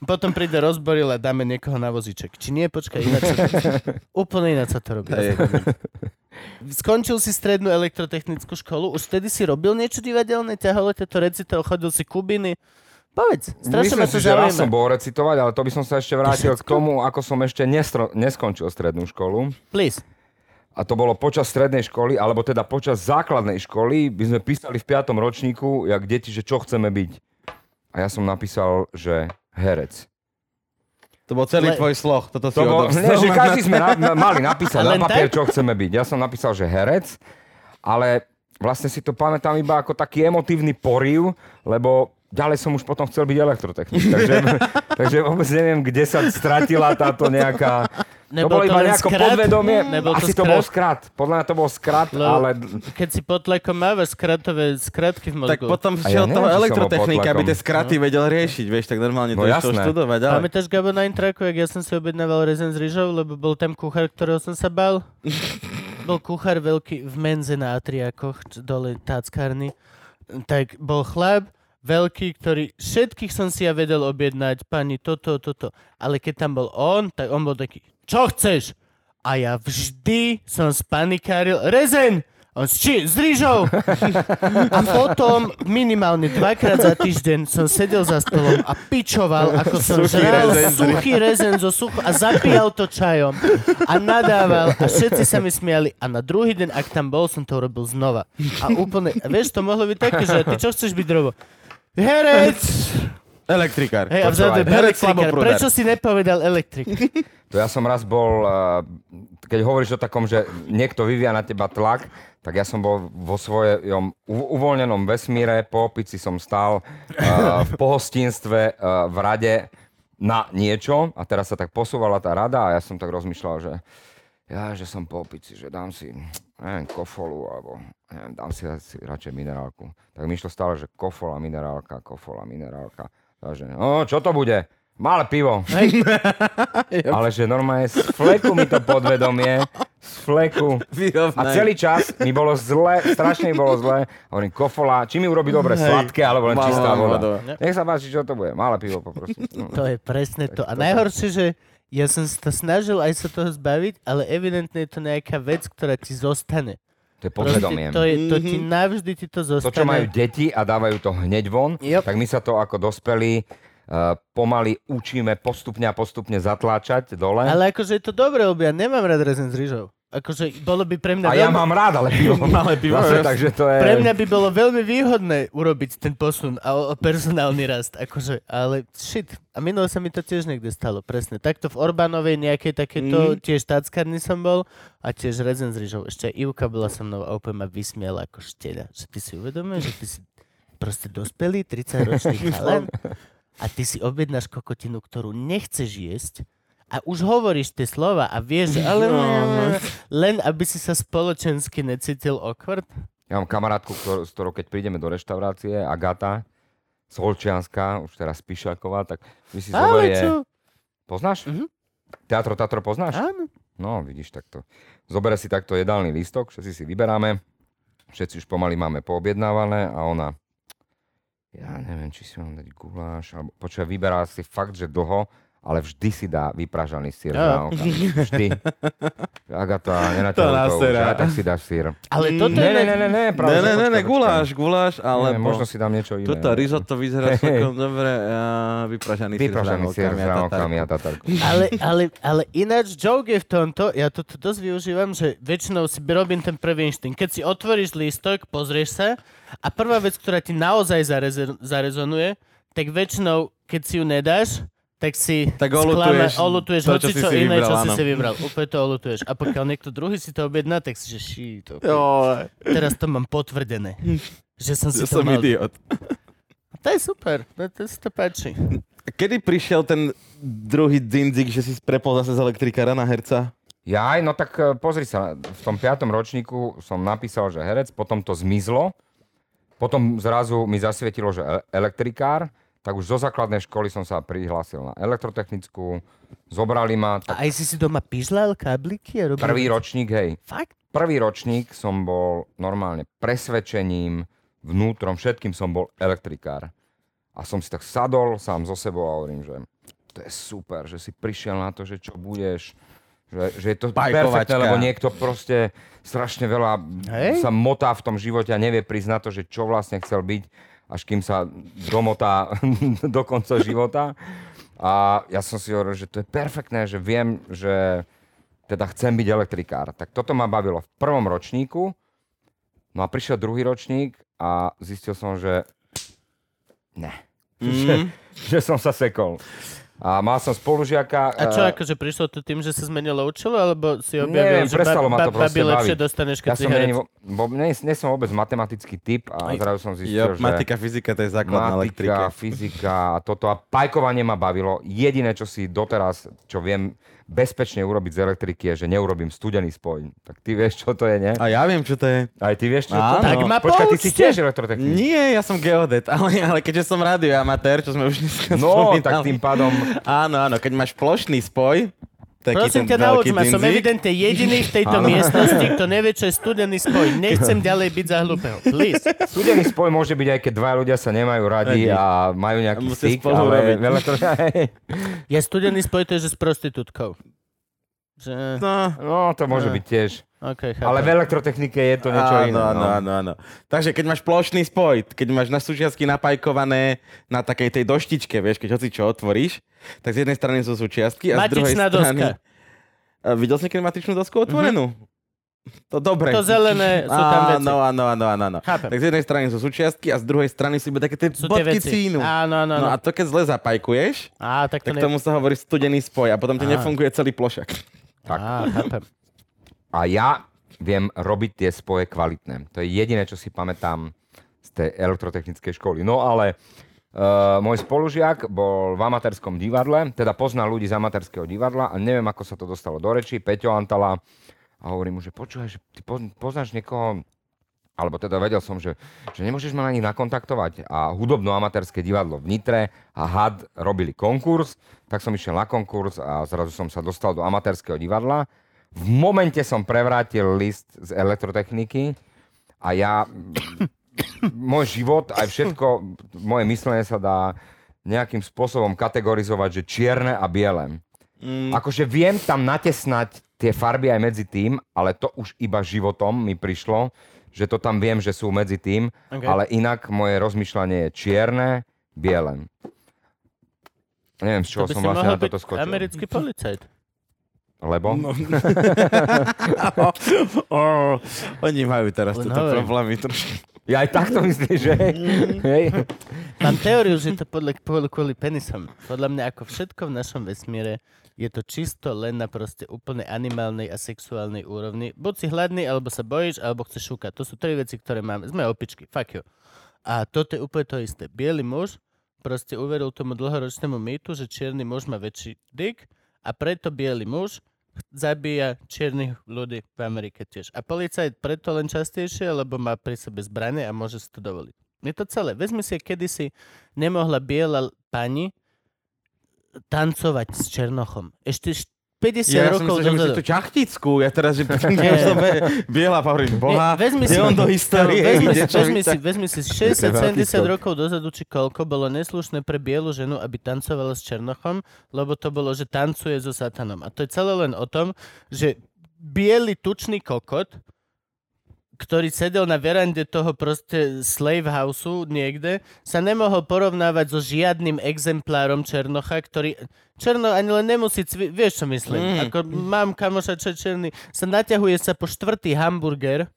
Potom príde rozboril a dáme niekoho na vozíček. Či nie, počkaj, ináč sa to, úplne ináč sa to robí. Hej. Skončil si strednú elektrotechnickú školu, už vtedy si robil niečo divadelné, ťahol tieto recitál, chodil si kubiny. Povedz, strašne ma to si, že raz som zaujíma. bol recitovať, ale to by som sa ešte vrátil k tomu, ako som ešte nestro, neskončil strednú školu. Please. A to bolo počas strednej školy, alebo teda počas základnej školy, by sme písali v 5. ročníku, jak deti, že čo chceme byť. A ja som napísal, že herec. To bol celý Le- tvoj sloh. Toto si To bol, ne, že každý sme na, na, mali napísať na papier, čo chceme byť. Ja som napísal, že herec, ale vlastne si to pamätám iba ako taký emotívny poriv, lebo ďalej som už potom chcel byť elektrotechnik. Takže, takže vôbec neviem, kde sa stratila táto nejaká... to bolo iba nejako skrat? podvedomie. Nebol to Asi to skrat? bol skrat. Podľa mňa to bol skrat, Lebo ale... Keď si pod tlakom mávaš skratové skratky v mozgu. Tak potom A ja šiel neviem, toho elektrotechnika, aby tie skraty vedel riešiť, vieš, tak normálne No to jasné. študovať. Ale... Pamätáš, Gabo, na intraku, jak ja som si objednával rezen s rýžou, lebo bol tam kuchár, ktorého som sa bal? bol kuchár veľký v menze na Atriakoch, čo dole táckárny. Tak bol chlap, veľký, ktorý všetkých som si ja vedel objednať, pani toto, toto. Ale keď tam bol on, tak on bol taký, čo chceš? A ja vždy som spanikáril, rezen! On s či? S rýžou! A potom minimálne dvakrát za týždeň som sedel za stolom a pičoval, ako som Suchý žral rezen suchý rezen zo suchu a zapíjal to čajom. A nadával a všetci sa mi smiali. A na druhý deň, ak tam bol, som to robil znova. A úplne, vieš, to mohlo byť také, že ty čo chceš byť drobo? Herec! Elektrikár. Hej, a vzadu je herec elektrikár. Prečo si nepovedal elektrik? To ja som raz bol, eh, keď hovoríš o takom, že niekto vyvíja na teba tlak, tak ja som bol vo svojom uvoľnenom vesmíre, po opici som stál eh, v pohostinstve eh, v rade na niečo a teraz sa tak posúvala tá rada a ja som tak rozmýšľal, že ja, že som po opici, že dám si, neviem, kofolu, alebo neviem, dám si, si radšej minerálku. Tak mi išlo stále, že kofola, minerálka, kofola, minerálka. Takže, no, čo to bude? Malé pivo. Ale že normálne z fleku mi to podvedomie, z fleku. A celý čas mi bolo zle, strašne mi bolo zle. Hovorím, kofola, či mi urobí dobre, Hej. sladké, alebo len Malá čistá voda. voda. Nech sa páči, čo to bude. Malé pivo poprosím. No. To je presne to. A najhoršie, že ja som sa snažil aj sa toho zbaviť, ale evidentne je to nejaká vec, ktorá ti zostane. To je podvedomie. to, je, to ti navždy ti to To, zostane. čo majú deti a dávajú to hneď von, Yep. tak my sa to ako dospelí uh, pomaly učíme postupne a postupne zatláčať dole. Ale akože je to dobré, ja nemám rád rezen s rýžou. Akože bolo by pre mňa a ja veľmi... mám rád, ale pivo. Malé pivo, Zase, takže to je... Pre mňa by bolo veľmi výhodné urobiť ten posun a o, o personálny rast, akože, ale shit. A minulo sa mi to tiež niekde stalo, presne. Takto v Orbánovej nejakej takéto, Mm. tiež táckarny som bol a tiež rezen s rýžou. Ešte Ivka bola so mnou a úplne ma vysmiela ako šteda. Že ty si uvedomuješ, že ty si proste dospelý, 30-ročný chalan a ty si objednáš kokotinu, ktorú nechceš jesť a už hovoríš tie slova a vieš, ale len aby si sa spoločensky necítil awkward. Ja mám kamarátku, s ktorou keď prídeme do reštaurácie, Agata, Solčianská, už teraz Píšaková, tak my si Ale zoberie... čo? Poznáš? Mhm. Teatro Tatro poznáš? Áno. No, vidíš, takto. Zobere si takto jedálny lístok, všetci si vyberáme, všetci už pomaly máme poobjednávané a ona, ja neviem, či si mám dať guláš, alebo počuj, vyberá si fakt, že dlho, ale vždy si dá vypražaný sír. Ja. Ja. Vždy. Agata, To nenaťahuj to, už, aj tak si dáš sír. Ale toto Ne, je... ne, ne, ne, ne, práve, Ne, ne, ne, ne, guláš, guláš, ale Nie, možno si dám niečo iné. Tuto risotto vyzerá celkom dobre. A vypražaný Vypražaný sír s hranolkami a tatarkou. Ale, ale, ale ináč joke je v tomto, ja to tu dosť využívam, že väčšinou si robím ten prvý inštinkt. Keď si otvoríš lístok, pozrieš sa a prvá vec, ktorá ti naozaj zarezonuje, tak väčšinou, keď si ju nedáš, tak si Tak olutuješ olutuješ to, čo si čo si iné, vybral, čo si si vybral. Úplne to olutuješ. A pokiaľ niekto druhý si to objedná, tak si že ší, to, Jo, teraz to mám potvrdené. Že som si že to som mal. idiot. To je super, to, to si to páči. Kedy prišiel ten druhý dzinzik, že si prepol zase z elektrikára na herca? Jaj, no tak e, pozri sa, v tom piatom ročníku som napísal, že herec, potom to zmizlo, potom zrazu mi zasvietilo, že e- elektrikár, tak už zo základnej školy som sa prihlásil na elektrotechnickú, zobrali ma, tak A aj si si doma pižlal kábliky a robil... prvý ročník, hej, Fakt? prvý ročník som bol normálne presvedčením, vnútrom, všetkým som bol elektrikár. A som si tak sadol sám so sebou a hovorím, že to je super, že si prišiel na to, že čo budeš, že, že je to perfektné, lebo niekto proste strašne veľa Hej. sa motá v tom živote a nevie na to, že čo vlastne chcel byť, až kým sa domotá do konca života. A ja som si hovoril, že to je perfektné, že viem, že teda chcem byť elektrikár. Tak toto ma bavilo v prvom ročníku. No a prišiel druhý ročník a zistil som, že ne. Že, že som sa sekol. A mal som spolužiaka... A čo, eh, akože prišlo to tým, že sa zmenilo učilo, alebo si objavil, Neviem, že prestalo ma to proste babi lepšie baviť. dostaneš, keď ja si som herec? nie, bo, nie, som vôbec matematický typ a zrazu som zistil, Jo, že... matika, fyzika, to je základ na elektrike. Matika, fyzika a toto. A pajkovanie ma bavilo. Jediné, čo si doteraz, čo viem bezpečne urobiť z elektriky, je, že neurobím studený spoj. Tak ty vieš, čo to je, nie? A ja viem, čo to je. Aj ty vieš, čo Áno. to je? Tak ma Počkaj, ty si tiež elektrotechnik. Nie, ja som geodet, ale, ale keďže som radioamatér, čo sme už dneska No, spomínali. tak tým pádom... Áno, áno, keď máš plošný spoj, taký Prosím ten ťa, nauč veľký ma, som evidentne jediný v tejto miestnosti, kto nevie, čo je studený spoj. Nechcem ďalej byť za hlúpeho. Please. Studený spoj môže byť aj keď dvaja ľudia sa nemajú radi a majú nejaký Musia styk, ale robiť. v elektro... Ja studený spoj to je, že s prostitútkou. Že... No, No, to môže Ne. byť tiež. Okay, chápem. Ale v elektrotechnike je to niečo áno, iné. áno, no. áno, áno. Takže keď máš plošný spoj, keď máš na súčiastky napajkované na takej tej doštičke, vieš, keď hoci čo otvoríš, tak z jednej strany sú súčiastky a z druhej Matičná strany... doska. A videl si niekedy matričnú dosku otvorenú? To dobre. To zelené sú tam veci. Áno, áno, áno, áno, áno. Chápem. Tak z jednej strany sú súčiastky a z druhej strany sú iba také tie Sú bodky cínu. Áno, áno, No áno. a to keď zle zapajkuješ, Á, tak to tak ne... tomu sa hovorí studený spoj a potom ti nefunguje celý plošak. Tak. Á, chápem. A ja viem robiť tie spoje kvalitné. To je jediné, čo si pamätám z tej elektrotechnickej školy. No ale uh, môj spolužiak bol v amatérskom divadle, teda poznal ľudí z amatérského divadla a neviem, ako sa to dostalo do reči. Peťo Antala a hovorím mu, že počúvaj, že ty poz- poznáš niekoho, alebo teda vedel som, že, že nemôžeš ma na nich nakontaktovať. A hudobno-amatérske divadlo v Nitre a HAD robili konkurs, tak som išiel na konkurs a zrazu som sa dostal do amatérskeho divadla. V momente som prevrátil list z elektrotechniky a ja, môj život, aj všetko, moje myslenie sa dá nejakým spôsobom kategorizovať, že čierne a biele. Mm, Akože viem tam natesnať tie farby aj medzi tým, ale to už iba životom mi prišlo, že to tam viem, že sú medzi tým, Okay. ale inak moje rozmýšľanie je čierne, biele. Neviem, z čoho som vlastne na toto skočil. americký policajt. Lebo? No. oh, oni majú teraz tieto problémy trošku. Ja aj takto myslíš, že? Hej. Mám teóriu, že to podľa, kvôli, kvôli penisom. Podľa mňa ako všetko v našom vesmíre je to čisto len na proste úplne animálnej a sexuálnej úrovni. Buď si hladný, alebo sa bojíš, alebo chceš šúkať. To sú tri veci, ktoré máme. Sme opičky, fuck you. A toto je úplne to isté. Bielý muž proste uveril tomu dlhoročnému mýtu, že čierny muž má väčší dick a preto biely muž zabíja čiernych ľudí v Amerike tiež. A policajt preto len častejšie, lebo má pri sebe zbrane a môže si to dovoliť. Je to celé. Vezmi si, kedysi nemohla biela pani tancovať s Černochom. Ešte št- 50 Ja, ja som rokov myslel, že čachtickú. Ja teraz, že biela hovorím, boha, Nie, vezmi si, on do histórie vezmi, ide, vezmi, si, vezmi si To je veľký 60-70 skok. rokov dozadu, či koľko bolo neslušné pre bielu ženu, aby tancovala s Černochom, lebo to bolo, že tancuje so satanom. A to je celé len o tom, že biely tučný kokot, ktorý sedel na verande toho proste slave houseu niekde, sa nemohol porovnávať so žiadnym exemplárom Černocha, ktorý... Černo ani len nemusí cvi... Vieš, čo myslím? Mm. Ako mám kamoša, čo černý, sa naťahuje sa po štvrtý hamburger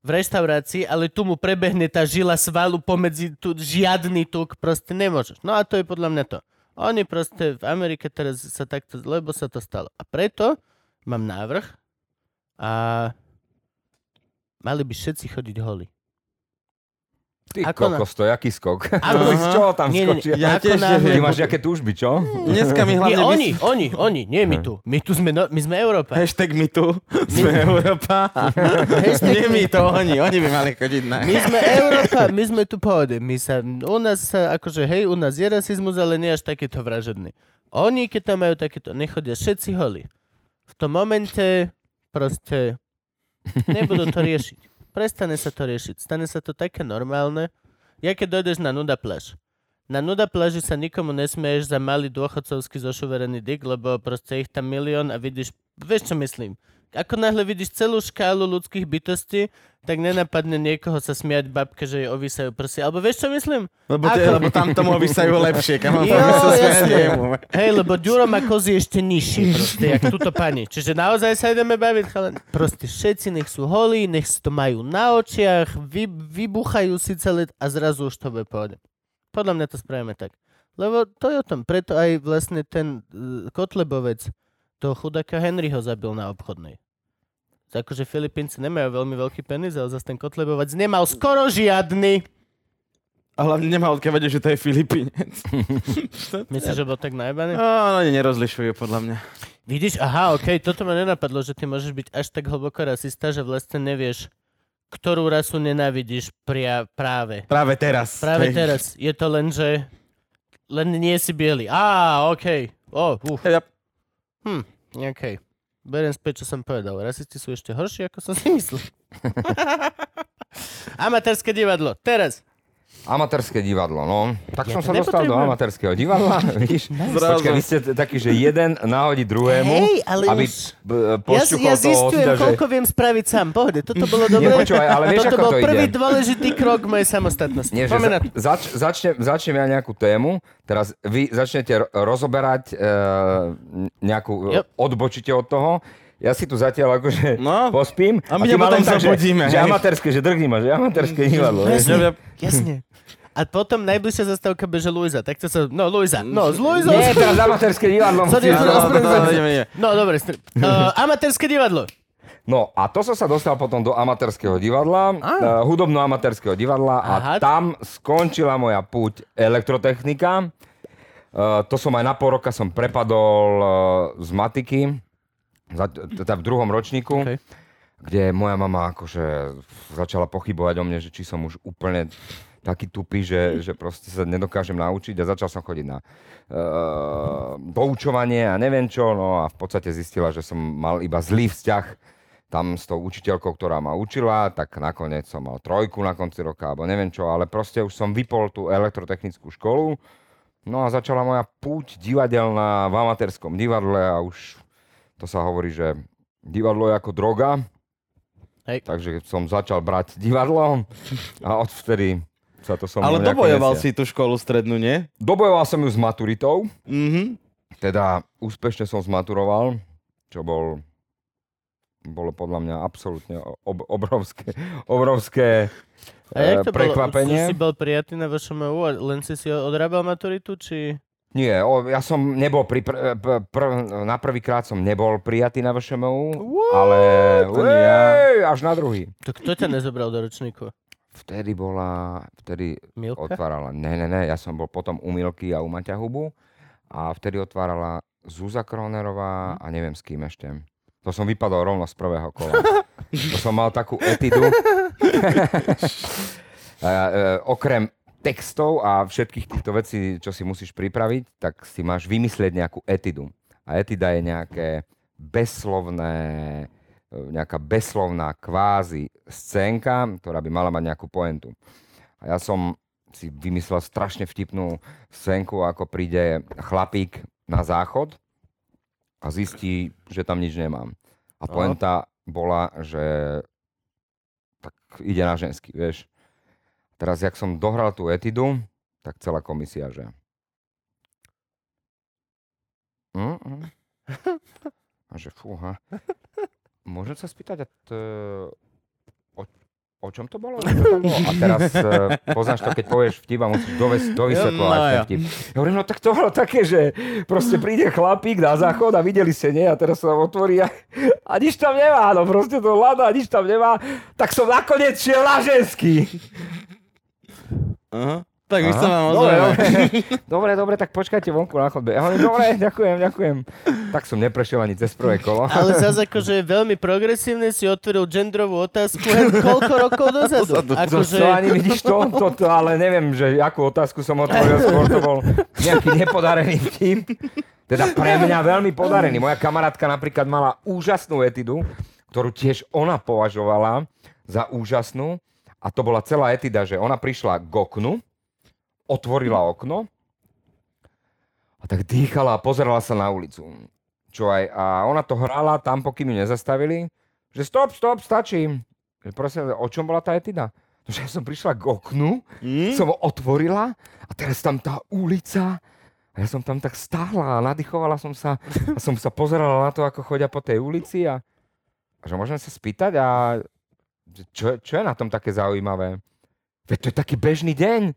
v reštaurácii, ale tu mu prebehne tá žila svalu pomedzi tu žiadny tuk, proste nemôžeš. No a to je podľa mňa to. Oni proste v Amerike teraz sa takto, lebo sa to stalo. A preto mám návrh a mali by všetci chodiť holi. Ty Ako na- kokos, to je aký skok? Ako- Z čoho tam Nie, nie, nie. skočia? Ja Ako tiež náhle-. Ty máš nejaké túžby, čo? Dneska mi Nie, hlavne... oni, oni, oni, nie my tu. My tu sme, no, my sme Európa. Hashtag my tu, sme Európa. Hashtag Nie my to, oni, oni by mali chodiť na... My sme Európa, my sme tu pohode. My sa, u nás sa, akože hej, u nás je rasizmus, ale nie až takýto vražedný. Oni, keď tam majú takéto, nechodia všetci holi. V tom momente proste nebudú to riešiť. Prestane sa to riešiť. Stane sa to také normálne. Ja keď dojdeš na nuda pláž, na nuda pláži sa nikomu nesmieš za malý dôchodcovský zošuverený dyk, lebo proste ich tam milión a vidíš, vieš čo myslím? Ako náhle vidíš celú škálu ľudských bytostí, tak nenapadne niekoho sa smiať babke, že jej ovysajú prsia. Alebo vieš čo myslím? Lebo, Ako? lebo tam tomu vysajú lepšie, kam Jo, sa jemu. Hej, lebo Ďuro má kozy ešte nižšie, proste, jak túto pani. Čiže naozaj sa ideme baviť, chalán. Proste všetci nech sú holí, nech si to majú na očiach, vy, vybuchajú si celé a zrazu už to bude pohode. Podľa mňa to spravíme tak. Lebo to je o tom. Preto aj vlastne ten uh, Kotlebovec toho chudáka Henryho zabil na obchodnej. Akože Filipínci nemajú veľmi veľký penis, ale zase ten Kotlebovec nemal skoro žiadny. A hlavne nemá odkiaľ vedieť, že to je Filipínec. Myslíš, že bol tak najbaný? No, oni nerozlišujú podľa mňa. Vidíš, aha, okej, toto ma nenapadlo, že ty môžeš byť až tak hlboko rasista, že vlastne nevieš, ktorú rasu nenávidíš pria, práve. Práve teraz. Práve Hej. teraz. Je to len, že len nie si biely. Á, okej. O, uf. Ja, Hm, okej. Beriem späť, čo som povedal. Rasisti sú ešte horší, ako som si myslel. Amatérske divadlo. Teraz. Amatérske divadlo, no. Tak Ja som sa dostal do amatérskeho divadla, vidíš? Počkaj, vy ste takí, že jeden náhodí druhému, Hej, ale aby už... b- Ja, pošťukol ja zistujem, že... koľko viem spraviť sám. Pohode, toto bolo dobré. Nepočúvaj, ale vieš, toto ako bol to prvý ide? dôležitý krok mojej samostatnosti. Nie, na za, zač, začne, začnem ja nejakú tému, teraz vy začnete ro- rozoberať e, nejakú, Yep. odbočíte od toho, ja si tu zatiaľ akože No. pospím. A my ma potom tak, že, že amatérske, že drgni ma, že amatérske divadlo. Jasne, jasne. A potom najbližšia zastávka beže Luisa. Tak to sa... No, Luisa. No, z Luisa. Nie, teraz amatérske divadlo Sorry, no. No, dobre. Uh, amatérske divadlo. No a to som sa dostal potom do amatérskeho divadla, uh, hudobno-amatérskeho divadla a Aha. tam skončila moja púť elektrotechnika. Uh, to som aj na pol roka som prepadol uh, z matiky, za, teda v druhom ročníku, Okay. kde moja mama akože začala pochybovať o mne, že či som už úplne taký tupý, že, že proste sa nedokážem naučiť a začal som chodiť na uh, doučovanie a neviem čo, no a v podstate zistila, že som mal iba zlý vzťah tam s tou učiteľkou, ktorá ma učila, tak nakoniec som mal trojku na konci roka, alebo neviem čo, ale proste už som vypol tú elektrotechnickú školu, no a začala moja púť divadelná v amatérskom divadle a už to sa hovorí, že divadlo je ako droga, Hej. takže som začal brať divadlo a odvtedy sa to som Ale dobojoval si tú školu strednú, nie? Dobojoval som ju s maturitou, Mhm. teda úspešne som zmaturoval, čo bol bolo podľa mňa absolútne ob, obrovské, obrovské A jak eh, to bolo? prekvapenie. Si bol prijatý na vašom EU a len si si odrábal maturitu, či... Nie, o, ja som nebol pri, pr, pr, pr, na prvý krát som nebol prijatý na VŠMU, ale Ani ja. Ej, až na druhý. To kto ťa nezobral do ročníku? Vtedy bola, vtedy Milka? otvárala, ne, ne, ne, ja som bol potom u Milky a u Maťa Hubu a vtedy otvárala Zúza Kronerová a neviem s kým ešte. To som vypadol rovno z prvého kola. to som mal takú etidu. a, e, okrem textov a všetkých týchto vecí, čo si musíš pripraviť, tak si máš vymyslieť nejakú etidu. a etida je nejaké bezslovné, nejaká bezslovná kvázi scénka, ktorá by mala mať nejakú poentu. A ja som si vymyslel strašne vtipnú scénku, ako príde chlapík na záchod a zistí, že tam nič nemám. A poenta bola, že tak ide na ženský, vieš. Teraz, jak som dohral tú etidu, tak celá komisia, že... Mm, mm. A že fúha. Môžem sa spýtať, t... o, o čom to bolo? Čo tam bolo? A teraz uh, poznáš to, keď povieš vtip a musíš doves, dovysvetľovať No, ten vtip. Ja hovorím, no tak to bolo také, že proste príde chlapík na záchod a videli ste, nie? A teraz sa otvorí a, a nič tam nemá, no proste to hľadá nič tam nemá. Tak som nakoniec šiel na ženský. Aha. Tak my Aha, sa vám dobre, ozveme. dobre. dobre, dobre, tak počkajte vonku na chodbe. Ja hovorím, dobre, ďakujem, ďakujem. Tak som neprešiel ani cez prvé kolo. Ale zase akože je veľmi progresívne si otvoril genderovú otázku koľko rokov dozadu. Akože, to ani vidíš to, to, to, ale neviem, že akú otázku som otvoril, skôr to bol nejaký nepodarený vtip. Teda pre mňa veľmi podarený. Moja kamarátka napríklad mala úžasnú etidu, ktorú tiež ona považovala za úžasnú. A to bola celá etida, že ona prišla k oknu, otvorila okno a tak dýchala a pozerala sa na ulicu. Čo aj, a ona to hrala tam, pokým ju nezastavili, že stop, stop, stačí. Že prosím, o čom bola tá etida? No, že ja som prišla k oknu, Hm? som ho otvorila a teraz tam tá ulica a ja som tam tak stáhla a nadýchovala som sa a som sa pozerala na to, ako chodia po tej ulici a, a že môžem sa spýtať a čo, čo je na tom také zaujímavé? Veď to je taký bežný deň.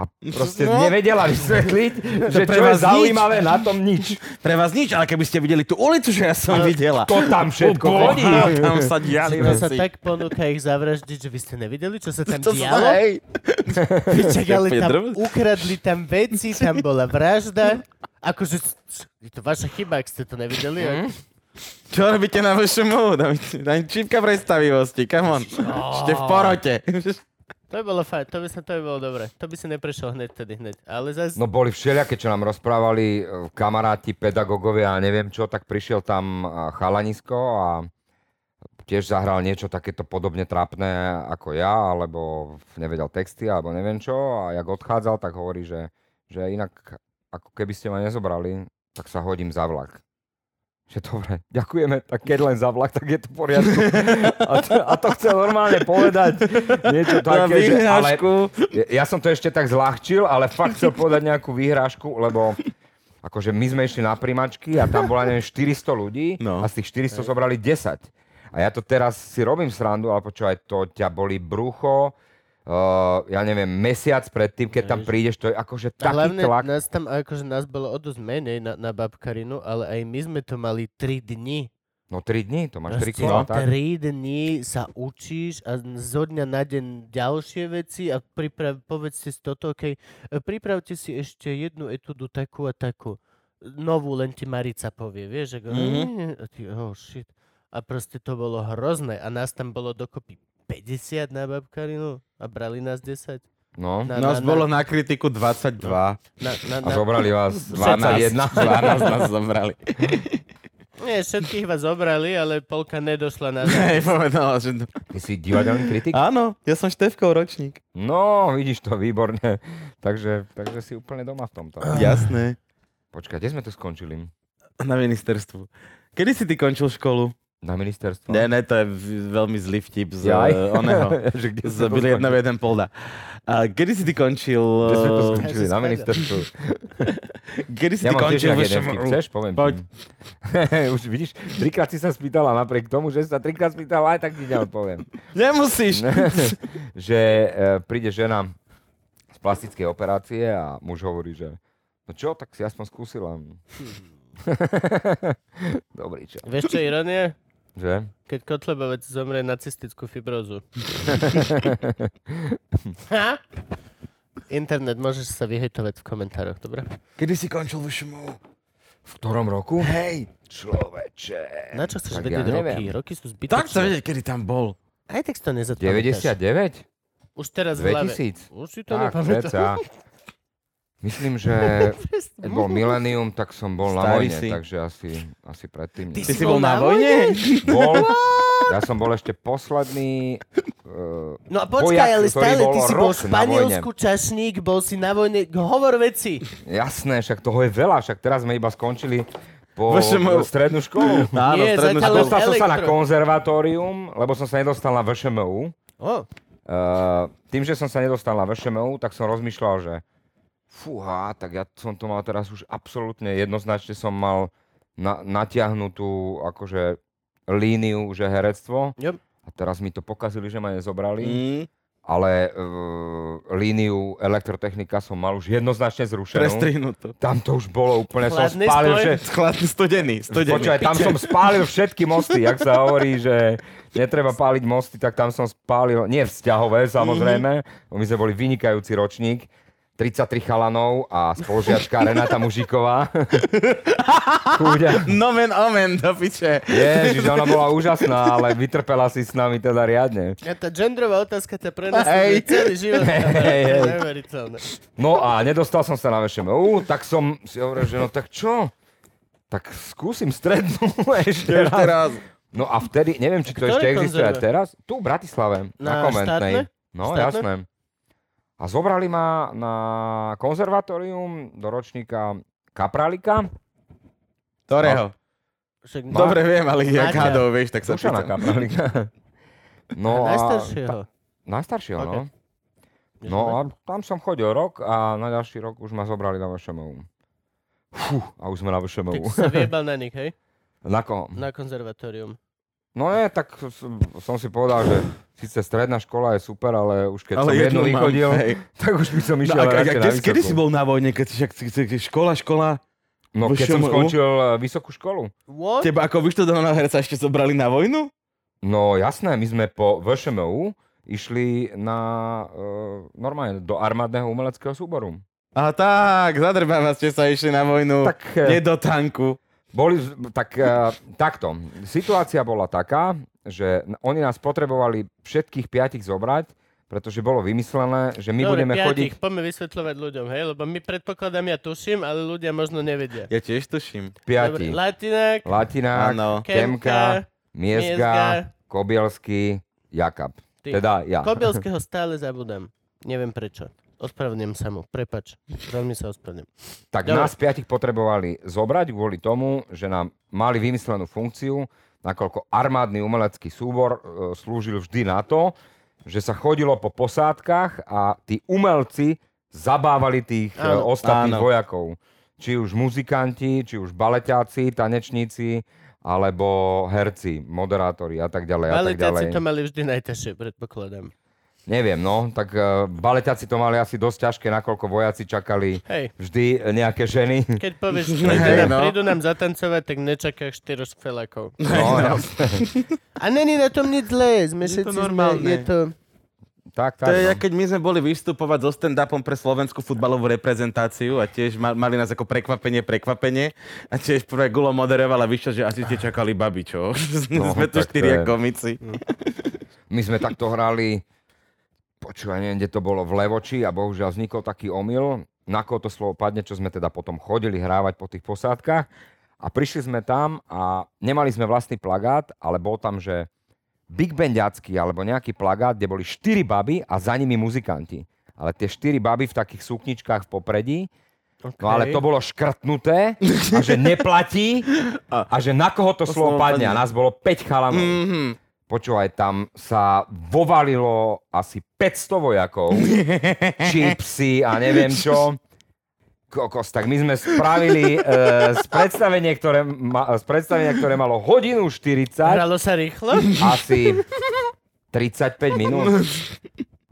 A proste No. nevedela vysvetliť, že pre čo je vás nič. zaujímavé na tom nič. Pre vás nič, ale keby ste videli tú ulicu, že ja som videla. To tam všetko chodí. Tam sa diali to sa veci. tak ponúka ich zavraždiť, že vy ste nevideli, čo sa tam To dialo? hej. Čak, ale tam Pedro? ukradli tam veci, tam bola vražda. Akože, je to vaša chyba, ak ste to nevideli. Mhm. Čo robíte na VŠMU? Tam, tam čipka predstavivosti, come on. Ešte v porote. To by bolo fajn, to by, sa, to by bolo dobre. To by si neprešiel hneď tedy hneď. Ale zase... No boli všelijaké, čo nám rozprávali e, kamaráti, pedagógovia a neviem čo, tak prišiel tam e, chalanisko a tiež zahral niečo takéto podobne trápne ako ja, alebo nevedel texty, alebo neviem čo a jak odchádzal, tak hovorí, že, že inak ako keby ste ma nezobrali, tak sa hodím za vlak. Že dobre, ďakujeme, tak keď len za vlak, tak je to poriadku. A to, a to chcel normálne povedať niečo také, že, ale ja, som to ešte tak zľahčil, ale fakt chcel povedať nejakú výhrážku, lebo akože my sme išli na primačky a tam bola neviem 400 ľudí No. a z tých 400 zobrali 10. A ja to teraz si robím srandu, ale počúvaj, to ťa boli brucho, uh, ja neviem, mesiac predtým, keď tam prídeš, to je akože taký hlavne tlak. nás tam, akože nás bolo o dosť menej na, na babkarinu, ale aj my sme to mali 3 dni. No 3 dní, to máš 3 Proste kg, tak? 3 dní sa učíš a zo dňa na deň ďalšie veci a priprav, povedzte si toto, okay, e, pripravte si ešte jednu etudu takú a takú. Novú len ti Marica povie, vieš, ako, Mhm. a ty, oh shit. A proste to bolo hrozné a nás tam bolo dokopy 50 na babkarinu a brali nás 10. No. Na, Nás na, bolo na, na kritiku 22. na, na, A na, zobrali vás 12, 21. 12 nás zobrali. Nie, všetkých vás zobrali, ale polka nedošla na Hej, povedala, že... Ty si divadelný kritik? Áno, ja som Števkov ročník. No, vidíš to, výborne. Takže, takže si úplne doma v tomto. Jasné. Počkaj, kde sme tu skončili? Na ministerstvu. Kedy si ty končil školu? Na ministerstvo? Ne, ne, to je veľmi zlý vtip z Jaj. uh, oného. Že kde Z v skončili? jeden polda. A kedy si ty končil... Kde sme to uh, skončili? Na ministerstvu. Kedy si Ja ty mám tiež končil vtip. ŠMU? Chceš? Poviem Poď. Už vidíš, trikrát si sa spýtala, napriek tomu, že sa trikrát spýtala, aj tak ti neodpoviem. Nemusíš. že e, príde žena z plastickej operácie a muž hovorí, že no čo, tak si aspoň skúsila. Dobrý čo. Vieš, čo je ironia? Že? Keď Kotlebovec zomrie na cystickú fibrózu. Ha? Internet, môžeš sa vyhejtovať v komentároch, dobre? Kedy si končil v ŠMU? V ktorom roku? Hej. Človeče. Na čo chceš Tak vedieť ja roky? neviem. Roky sú zbytočné. Tak sa vedieť, kedy tam bol. Aj tak si to nezapamätáš. 99? Už teraz v hlave. 2000? Už si to Tak, nepamätáš. ceca. Myslím, že keď bol Millennium, tak som bol na Starý vojne, si. takže asi, asi predtým. Ty. Ty si bol na vojne? Bol, ja som bol ešte posledný uh, No a počkaj, vojak, ale stále, ty si bol v na Španielsku čašník, bol si na vojne, hovor veci. Jasné, však toho je veľa, však teraz sme iba skončili po VŠMU. strednú školu. Áno, Nie, strednú školu. dostal som sa na konzervatórium, lebo som sa nedostal na VŠMU. Oh. Uh, tým, že som sa nedostal na VŠMU, tak som rozmýšľal, že fúha, tak ja som to mal teraz už absolútne jednoznačne som mal na, natiahnutú akože líniu, že herectvo. Yep. A teraz mi to pokazili, že ma nezobrali. Mm, ale uh, líniu elektrotechnika som mal už jednoznačne zrušenú. prestrihnutú. Tam to už bolo úplne, som Chladný spálil, spoj? že... Chladný, studený, studený. Počkaj, tam som spálil všetky mosty, jak sa hovorí, že netreba páliť mosty, tak tam som spálil, nie vzťahové samozrejme, mm-hmm. my sme boli vynikajúci ročník, 33 chalanov a spolužiačka Renata Mužiková. Chúďa. Nomen omen, do piče. Ježiš, ona bola úžasná, ale vytrpela si s nami teda riadne. A tá genderová otázka ťa prenesla Hej. celý život. Je neuveriteľné. No a nedostal som sa na VŠMU, tak som si hovoril, že no tak čo? Tak skúsim strednú ešte Ešte raz. No a vtedy, neviem, či to ešte existuje konzerve? teraz, tu v Bratislave, na, Na komentnej. štátne? No, Štátne? jasné. A zobrali ma na konzervatórium do ročníka Kapralika. Ktorého? Však Ma- Dobre viem, ale jak Máťa. hádov, vieš, tak sa Dušana. Kapralika. No a najstaršieho. Najstaršieho, Ok. no. No a tam som chodil rok a na ďalší rok už ma zobrali na VŠMU. Fú, a už sme na Tak VŠMU. si sa vyjebal na nich, hej? Na koho? Na konzervatórium. No nie, tak som, som si povedal, že síce stredná škola je super, ale už keď Ale som jednu vychodil, hej. tak už by som No, išiel a, a, a na kde, kedy si bol na vojne, keď si však škola, škola, No keď som skončil eh, vysokú školu. What? teba ako vyštudovaného herca ešte zobrali na vojnu? No jasné, my sme po VŠMU išli na uh, normálne do armádneho umeleckého súboru. A tak, zadrbáva ste sa išli na vojnu, Tak, eh, nie do tanku. Boli, tak uh, takto. Situácia bola taká, že oni nás potrebovali všetkých piatich zobrať, pretože bolo vymyslené, že my Dobre, budeme piatich, chodiť poďme vysvetľovať ľuďom, hej? Lebo my predpokladám, ja tuším, ale ľudia možno nevedia. Ja tiež tuším. Dobre, piati. Latinák, Latinák, Áno. Kemka, Miezga, Miezga, Kobielsky, Jakab. Ty. Teda ja. Kobielského stále zabudám. Neviem prečo. Ospravedlňujem sa mu. Prepač. Veľmi sa ospravedlňujem. Tak Dobre. nás piatich potrebovali zobrať kvôli tomu, že nám mali vymyslenú funkciu, nakoľko armádny umelecký súbor e, slúžil vždy na to, že sa chodilo po posádkach a tí umelci zabávali tých e, Áno. ostatných Áno. vojakov. Či už muzikanti, či už baleťáci, tanečníci, alebo herci, moderátori a tak ďalej a tak Malitáci ďalej. to mali vždy najťažšie, predpokladám. Neviem, no, tak uh, baleťáci to mali asi dosť ťažké, nakoľko vojaci čakali Hej, vždy nejaké ženy. keď povieš, Hej, prídu, nám, no. prídu nám zatancovať, tak nečakáš štyroch spelákov. No, jasné. A není na tom nič zlé. Sme Je to normálne. Sme, je to... Tak, To tak. je, no. keď my sme boli vystupovať so stand-upom pre slovenskú futbalovú reprezentáciu a tiež ma- mali nás ako prekvapenie, prekvapenie a tiež prvé gulo moderoval a vyšiel, že asi ste čakali babi, čo? No, sme tu to štyria je- komici. My sme takto hrali, počúvaj, neviem, kde to bolo, v Levoči a bohužiaľ vznikol taký omyl, na koho to slovo padne, čo sme teda potom chodili hrávať po tých posádkach a prišli sme tam a nemali sme vlastný plagát, ale bol tam, že Big Bandiacký alebo nejaký plagát, kde boli štyri baby a za nimi muzikanti. Ale tie štyri baby v takých sukničkách v popredí, Okay. no ale to bolo škrtnuté a že neplatí a že na koho to slovo padne a nás bolo 5 chalanov. Mhm. Počúvaj, tam sa vovalilo asi 500 vojakov, čipsy a neviem čo. Kokos, tak my sme spravili uh, z, predstavenie, ktoré ma, z predstavenia, ktoré malo hodinu 40, Hralo sa rýchlo? asi 35 minút.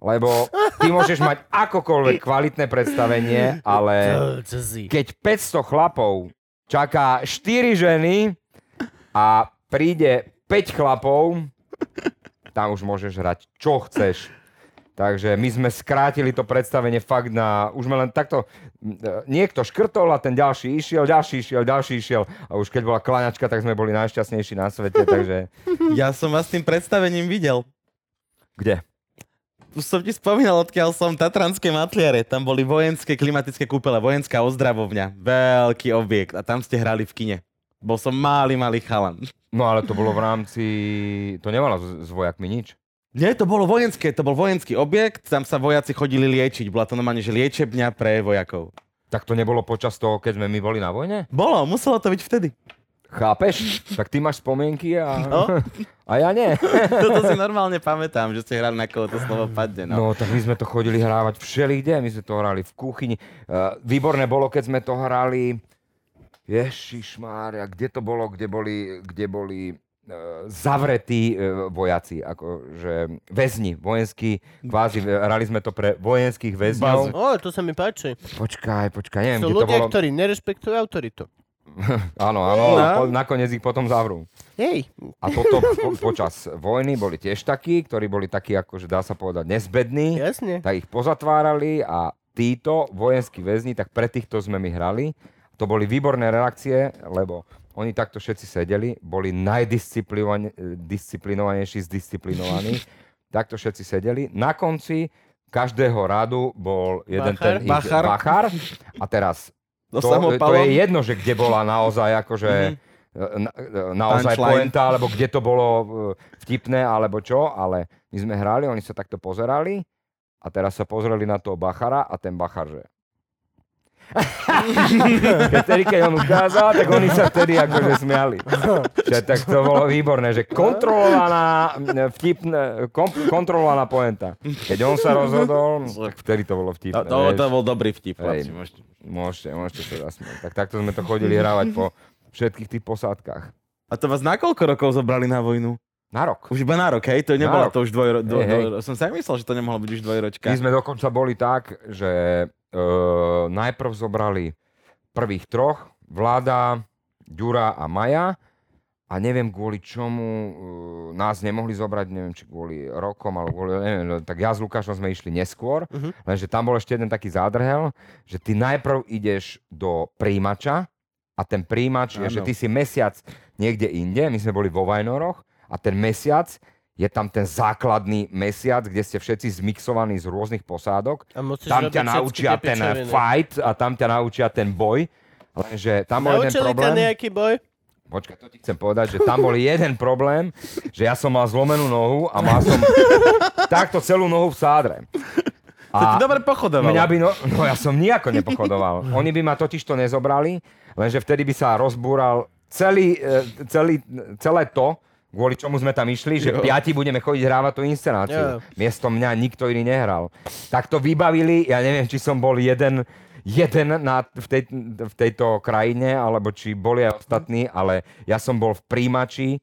Lebo ty môžeš mať akokoľvek kvalitné predstavenie, ale keď 500 chlapov čaká 4 ženy a príde 5 chlapov, tam už môžeš hrať čo chceš. Takže my sme skrátili to predstavenie fakt na... Už sme len takto... e, Niekto škrtol a ten ďalší išiel, ďalší išiel, ďalší išiel. A už keď bola klaňačka, tak sme boli najšťastnejší na svete, takže... Ja som vás s tým predstavením videl. Kde? už som ti spomínal, odkiaľ som Tatranské matliare. Tam boli vojenské klimatické kúpele, vojenská ozdravovňa. Veľký objekt a tam ste hrali v kine. Bol som malý, malý chalan. No ale to bolo v rámci... To nemalo s, s vojakmi nič. Nie, to bolo vojenské, to bol vojenský objekt, tam sa vojaci chodili liečiť. Bola to normálne, že liečebňa pre vojakov. Tak to nebolo počas toho, keď sme my boli na vojne? Bolo, muselo to byť vtedy. Chápeš? Tak ty máš spomienky a, No. a ja nie. Toto si normálne pamätám, že ste hrali na koho to slovo padne. No. No, tak my sme to chodili hrávať všelikde, my sme to hrali v kuchyni. Uh, výborné bolo, keď sme to hrali... Ježišmária, kde to bolo, kde boli, kde boli uh, zavretí uh, vojaci, akože väzni, vojenskí, kvázi, hrali sme to pre vojenských väzňov. O, to sa mi páči. Počkaj, počkaj, neviem, Sú kde to ľudia, bolo. ktorí nerešpektujú autoritu. Áno, áno, No. po, nakoniec ich potom zavrú. Hej, A toto po, počas vojny boli tiež takí, ktorí boli takí, akože dá sa povedať, nezbední. jasne. tak ich pozatvárali a títo vojenskí väzni, tak pre týchto sme my hrali. To boli výborné reakcie, lebo oni takto všetci sedeli, boli najdisciplinovanejší z disciplinovaných. takto všetci sedeli. Na konci každého radu bol jeden Bachar? ten Bachar. bachar. A teraz So to, to je jedno, že kde bola naozaj akože na, naozaj Punchline. poenta, alebo kde to bolo e, vtipné, alebo čo, ale my sme hrali, oni sa takto pozerali a teraz sa pozreli na toho Bachara a ten Bachar, že... keď, tedy, keď on ukázal, tak oni sa vtedy akože smiali. Že, tak to bolo výborné, že kontrolovaná, m, vtipné, kom, kontrolovaná poenta. Keď on sa rozhodol, tak vtedy to bolo vtipné. To, to, to bol dobrý vtip. Hej. môžete- Môžete, môžete sa zasmiať. Tak takto sme to chodili hrávať po všetkých tých posádkach. A to vás na koľko rokov zobrali na vojnu? Na rok. Už iba na rok, hej? To rok. to už dvojro... Dvo, Hej, hej. dvo, som sa aj myslel, že to nemohlo byť už dvojročka. My sme dokonca boli tak, že najprv zobrali prvých troch, Vláda, Ďura a Maja a neviem kvôli čomu e, nás nemohli zobrať, neviem či kvôli rokom, alebo kvôli, neviem, no, tak ja s Lukášom sme išli neskôr, Mhm. lenže tam bol ešte jeden taký zádrhel, že ty najprv ideš do príjimača a ten príjimač je, že ty si mesiac niekde inde, my sme boli vo Vajnoroch a ten mesiac je tam ten základný mesiac, kde ste všetci zmixovaní z rôznych posádok A tam ťa naučia ten pičoviny. fight a tam ťa naučia ten boj. Lenže tam bol jeden problém. nejaký boj? Počkaj, to ti chcem povedať, že tam bol jeden problém, že ja som mal zlomenú nohu a mal som takto celú nohu v sádre. To ti dobre pochodovalo. Mňa by, no, no ja som nejako nepochodoval. Oni by ma totiž to nezobrali, lenže vtedy by sa rozbúral celý, e, celý, celé to, kvôli čomu sme tam išli, že Jo. piati budeme chodiť hrávať tú inscenáciu. Jo. Miesto mňa nikto iný nehral. Tak to vybavili, ja neviem, či som bol jeden, jeden na, v, tej, v tejto krajine, alebo či boli aj ostatní, ale ja som bol v príjimači,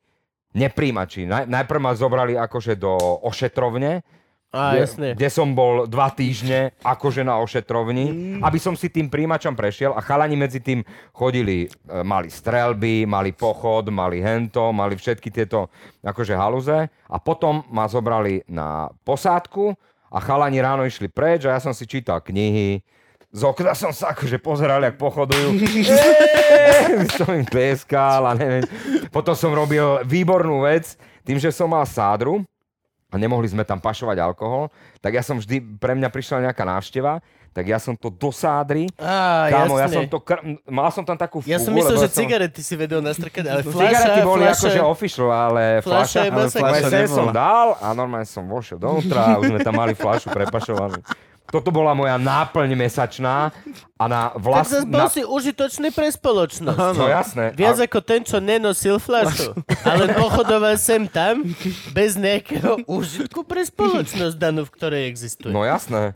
nepríjimači. Naj, najprv ma zobrali akože do ošetrovne, Á, kde, jasne. kde som bol dva týždne akože na ošetrovni, aby som si tým príjimačom prešiel a chalani medzi tým chodili, e, mali strelby, mali pochod, mali hento, mali všetky tieto akože haluze a potom ma zobrali na posádku a chalani ráno išli preč a ja som si čítal knihy, z okna som sa akože pozeral, jak pochodujú. Eee, som im tlieskal a neviem. Potom som robil výbornú vec, tým, že som mal sádru, a nemohli sme tam pašovať alkohol, tak ja som vždy, pre mňa prišla nejaká návšteva, tak ja som to do sádry, Á, kámo, ja som to, kr- mal som tam takú fúgu, Ja som myslel, že ja som- cigarety si vedel nastrkať, ale fľaša, Cigarety boli fľaše, akože official, ale fľaša fľaša, ale fľaša Fľaša som dal a normálne som vošiel dovnútra a už sme tam mali fľašu prepašovanú. Toto bola moja náplň mesačná a na Tak vlast... zase bol Na... si užitočný pre spoločnosť. No jasné. Viac A, ako ten, čo nenosil fľašu, ale pochodoval sem tam bez nejakého užitku pre spoločnosť danú, v ktorej existuje. no jasné.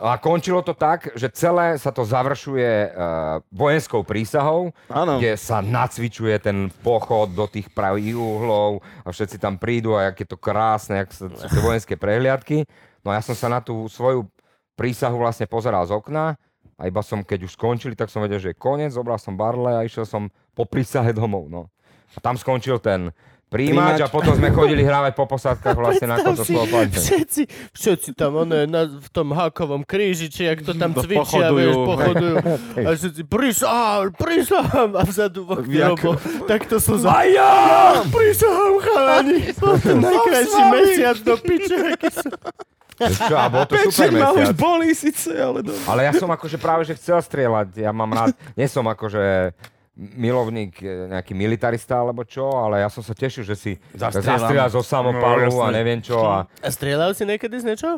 A končilo to tak, že celé sa to završuje uh, vojenskou prísahou, Áno. kde sa nacvičuje ten pochod do tých pravých uhlov a všetci tam prídu a jak je to krásne, jak sa, sú tie vojenské prehliadky. No a ja som sa na tú svoju prísahu vlastne pozeral z okna a iba som, keď už skončili, tak som vedel, že je koniec, zobral som barle a išiel som po prísahe domov. No. A tam skončil ten príjimač a potom sme chodili hrávať po posádkach vlastne na konto padne. všetci, všetci tam ono, na, v tom hákovom kríži, či jak to tam To cvičia, pochodujú. vieš, pochodujú. A všetci, prisahám, prisahám. A vzadu v okne Jak- robo, takto sú za... A ja! Prisahám, chalani! To najkrajší s vami. mesiac do piče, aký som... Čo, a bol to super Pečeň ma už bolí síce, ale dobre. Ale ja som akože práve, že chcel strieľať. Ja mám rád, nie som akože milovník, e, nejaký militarista alebo čo, ale ja som sa tešil, že si Zastrieľam. zastrieľa zo samopalu No, a neviem čo. A, A strieľal si niekedy z niečo?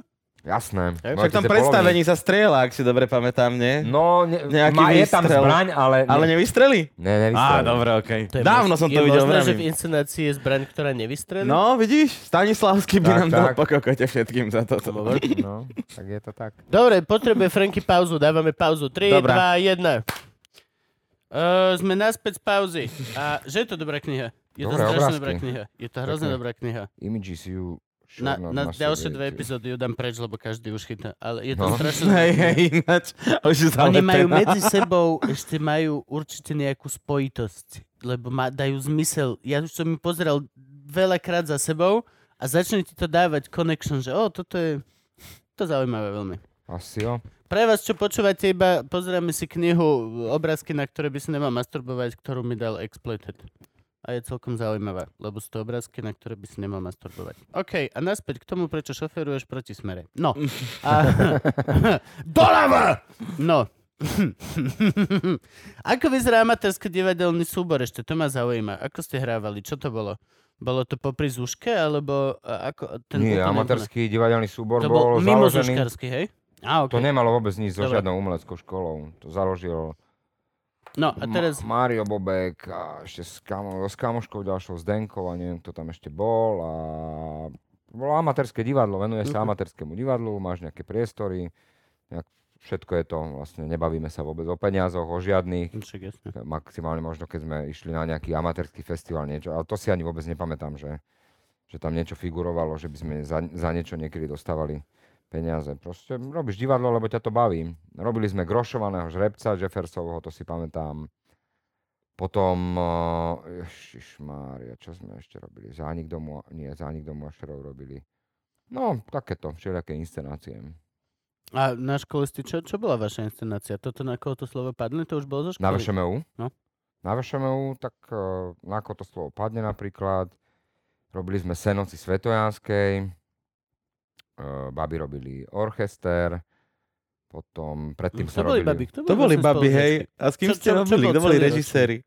Jasné. No, Však tam predstavení sa strieľa, ak si dobre pamätám, nie? No, ne, Nejaký má, je tam zbraň, ale... Ale nevystreli? Ne, nevystrelil. Á, dobre, okej. To je Dávno som to je videl, možné, že v inscenácii je zbraň, ktorá nevystrelí? No, vidíš? Stanislavský by Tak, nám dal tak. po kokote všetkým za toto. No, tak je to tak. Dobre, potrebuje Franky pauzu. Dávame pauzu. 3, Dobrá. 2, 1. Uh, sme naspäť z pauzy. A že je to dobrá kniha? Je to Dobré strašne obrázky. dobrá kniha. Je to hrozne dobrá kniha. Images you Na, not na ďalšie dve epizódy ju dám preč, lebo každý už chytá. Ale je to No. strašne Hej, dobrá hej, kniha. ináč. Už je Oni majú medzi sebou, ešte majú určite nejakú spojitosť, lebo ma, dajú zmysel. Ja už som mi pozeral veľakrát za sebou a začne ti to dávať connection, že o, toto je to zaujímavé veľmi. Asi jo. Pre vás, čo počúvate, iba pozeráme si knihu obrázky, na ktoré by si nemal masturbovať, ktorú mi dal Exploited. A je celkom zaujímavá, lebo sú to obrázky, na ktoré by si nemal masturbovať. OK, a naspäť k tomu, prečo šoferuješ proti smere. No. A... Doľava! No. Ako vyzerá amatérske divadelný súbor ešte? To ma zaujíma. Ako ste hrávali? Čo to bolo? Bolo to popri Zuške, alebo ako? Ten Nie, amatérsky divadelný súbor To bol bol mimo založený... Hej? A, To okay. nemalo vôbec nič so žiadnou umeleckou školou. To založil No a teraz... Ma- Mário Bobek a ešte s, kamo, s kamoškou ďalšou Zdenkou a neviem, kto tam ešte bol. A bolo amatérske divadlo, venuje sa Mhm. amatérskému divadlu, máš nejaké priestory, nejak, všetko je to, vlastne nebavíme sa vôbec o peniazoch, o žiadnych. Však jasne. Maximálne možno, keď sme išli na nejaký amatérsky festival, niečo, ale to si ani vôbec nepamätám, že, že tam niečo figurovalo, že by sme za, za niečo niekedy dostávali peniaze. Proste robíš divadlo, lebo ťa to baví. Robili sme grošovaného žrebca Jeffersovho, to si pamätám. Potom, uh, ježišmária, čo sme ešte robili? Zánik domu, nie, zánik domu Ašerov robili. No, takéto, všelijaké inscenácie. A na škole ste, čo, čo bola vaša inscenácia? Toto, na koho to slovo padne, to už bolo zo školy? Na VŠMU? No. Na VŠMU, tak uh, na ako to slovo padne napríklad. Robili sme Senoci Svetojanskej, baby robili orchester, potom predtým sa to boli robili babi, kto To boli vlastne babi, hej. A s kým Čo- ste čo- čo robili? Kto boli režiséri?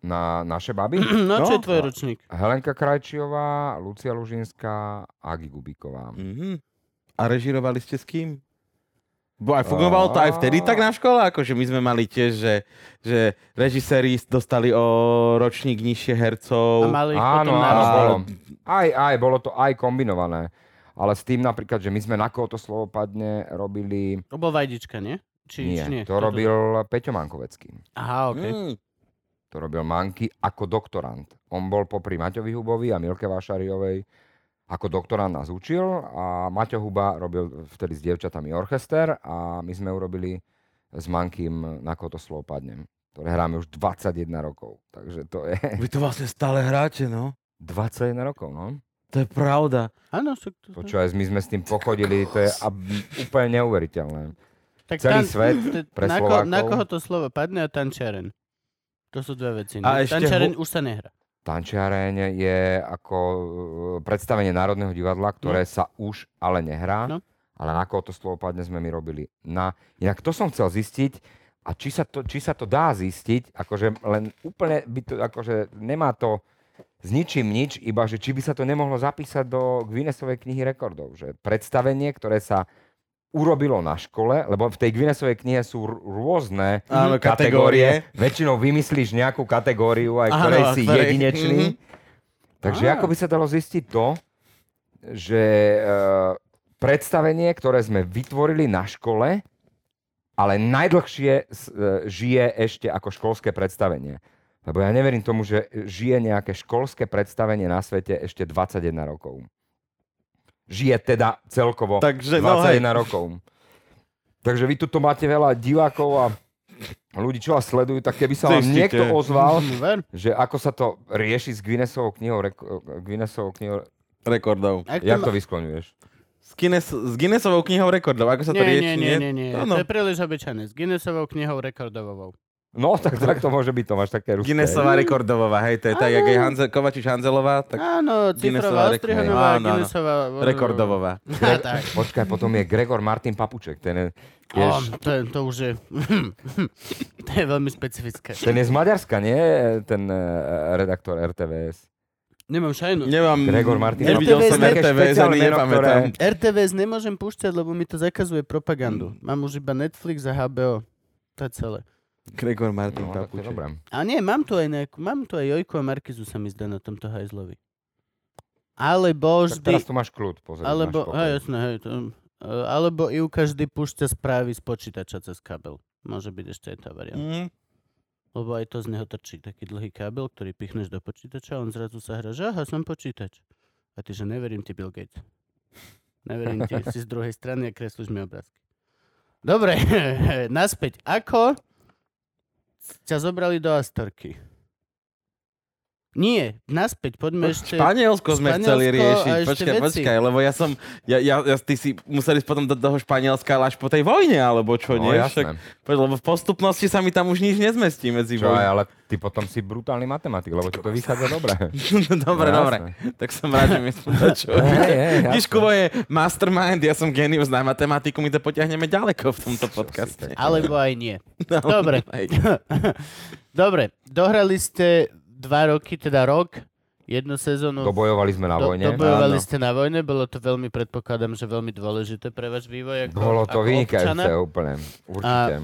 na naše baby. No, čo No. je tvoj ročník? Helenka Krajčiová, Lucia Lužinská, Agi Gubíková. Mhm. A režirovali ste s kým? Bo aj fungovalo to aj vtedy tak na škole, akože my sme mali tiež, že, že režiséri dostali o ročník nižšie A hercov. mali ich Áno, potom na áno, A- bolo. Aj, aj, bolo to aj kombinované. Ale s tým napríklad, že my sme na koho to slovo padne robili... To bol Vajdička, nie? Či, Nie, či nie? to robil Peťo Mankovecký. Aha, OK. Mm. To robil Manky ako doktorant. On bol popri Maťovi Hubovi a Milke Vášariovej ako doktorant nás učil a Maťo Huba robil vtedy s dievčatami orchester a my sme urobili s Mankým na koho to slovo padnem ktoré hráme už 21 rokov. Takže to je Vy to vlastne stále hráte, no? 21 rokov, no. To je pravda. Áno, však to... Počúvaj, my sme s tým pochodili, to je ab- úplne neuveriteľné. tak celý svet t- pre na, ko, na koho to slovo padne a tančiaren. To sú dve veci. A ešte Tančiaren ho- už sa nehrá. Tančiareň je ako uh, predstavenie Národného divadla, ktoré sa už ale nehrá. No. Ale na koho to slovo padne sme my robili. Na... Inak to som chcel zistiť, a či sa to, či sa to dá zistiť, akože len úplne by to, akože nemá to s ničím nič, iba že či by sa to nemohlo zapísať do Guinnessovej knihy rekordov. Že predstavenie, ktoré sa urobilo na škole, lebo v tej Guinnessovej knihe sú rôzne Áno, kategórie. kategórie. Väčšinou vymyslíš nejakú kategóriu, aj Áno, ktorej a si ktorej- jedinečný. Mhm. Takže Á. ako by sa dalo zistiť to, že e, predstavenie, ktoré sme vytvorili na škole, ale najdlhšie e, žije ešte ako školské predstavenie. Lebo ja neverím tomu, že žije nejaké školské predstavenie na svete ešte 21 rokov. Žije teda celkovo Takže, no 21 hej. rokov. Takže vy tu máte veľa divákov a ľudí, čo vás sledujú, tak keby sa vám Zistite. niekto ozval, Hm, Ver. že ako sa to rieši s Guinnessovou knihou, reko- Guinnessovou knihou, Rekordov. Ak jak to vyskloňuješ? S, Guinness, s Guinnessovou knihou rekordov. Ako sa to nie, rieši? nie, nie, nie, nie. Áno. To je príliš obyčajné. S Guinnessovou knihou rekordovou. No, tak, tak to môže byť, to máš také ruské. Guinnessová rekordová, hej, to je tak, jak je Hanze, Kovačič Hanzelová, tak Áno, Guinnessová cifrová, ostrihanová. Guinnessová. rekordová. Počkaj, potom je Gregor Martin Papuček, ten je, tiež, to, je, to už je... to je veľmi specifické. ten je z Maďarska, nie? Ten uh, redaktor RTVS. Nemám šajnu. Nemám, Gregor Martin. nevidel RTVS som RTVS, ani nepamätám. RTVS nemôžem púšťať, lebo mi to zakazuje propagandu. Mám už iba Netflix a HBO. To je celé. Gregor Martin No, dobré. A nie, mám tu aj nejakú, mám tu aj Jojku a Markizu sa mi zdá na tomto hajzlovi. Alebo Tak vždy, teraz tu máš kľud, pozri. alebo, hej, jasné, hej, to, uh, alebo Ivka vždy púšťa správy z počítača cez kabel. Môže byť ešte aj tá varianta. Mm. Lebo aj to z neho trčí taký dlhý kábel, ktorý pichneš do počítača a on zrazu sa hrá, že aha, som počítač. A ty, že neverím ti, Bill Gates. Neverím ti, si z druhej strany a kreslíš mi obrázky. Dobre, naspäť. Ako ťa zobrali do Astorky? Nie, naspäť, poďme ešte... Španielsko sme Španielsko chceli riešiť. Počkaj, veci. počkaj, lebo ja som, ja, ja, ja, ty si museli ísť potom do toho Španielska ale až po tej vojne, alebo čo, No nie? jasné. Poď, lebo v postupnosti sa mi tam už nič nezmestí medzi Čo aj, ale ty potom si brutálny matematik, lebo ti to vychádza dobre. dobre, No, dobre. Tak som rád, že mi čo. Vidíš, jasné. Kubo je mastermind, ja som genius na matematiku, my to potiahneme ďaleko v tomto podcaste. Alebo aj nie. No, Dobre. Dobre, dohrali ste dva roky, teda rok, jednu sezónu. Dobojovali sme na Do- vojne. Dobojovali Áno. ste na vojne, bolo to veľmi, predpokladám, že veľmi dôležité pre váš vývoj ako, Bolo to ako vynikajúce občana. úplne. Určite.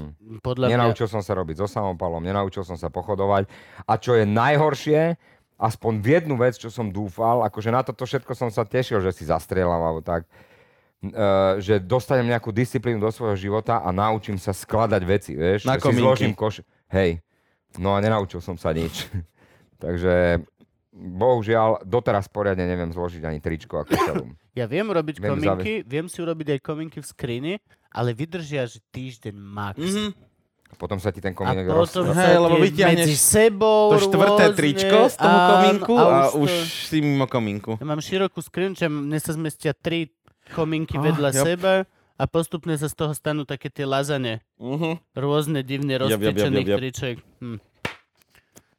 Podľa mňa, Nenaučil som sa robiť so samopalom, nenaučil som sa pochodovať. A čo je najhoršie, aspoň v jednu vec, čo som dúfal, akože na toto všetko som sa tešil, že si zastrieľam alebo tak, uh, že dostanem nejakú disciplínu do svojho života a naučím sa skladať veci, vieš? Na že si zložím koš... Hej, no a nenaučil som sa nič. Takže bohužiaľ, doteraz poriadne neviem zložiť ani tričko a košelu. ja viem robiť Viem kominky, viem si urobiť aj kominky v skrini, ale vydržia, že týždeň max. Mhm. Potom sa ti ten A komínek roz... potom Hej, sa lebo vyťahneš medzi sebou To štvrté rôzne, tričko z toho áno, komínku a, to- už si mimo komínku. Ja mám širokú skrinu, že mne sa zmestia tri kominky Ah, vedľa jop. seba a postupne sa z toho stanú také tie lazane. Mhm. Rôzne divne jop. triček. Hm.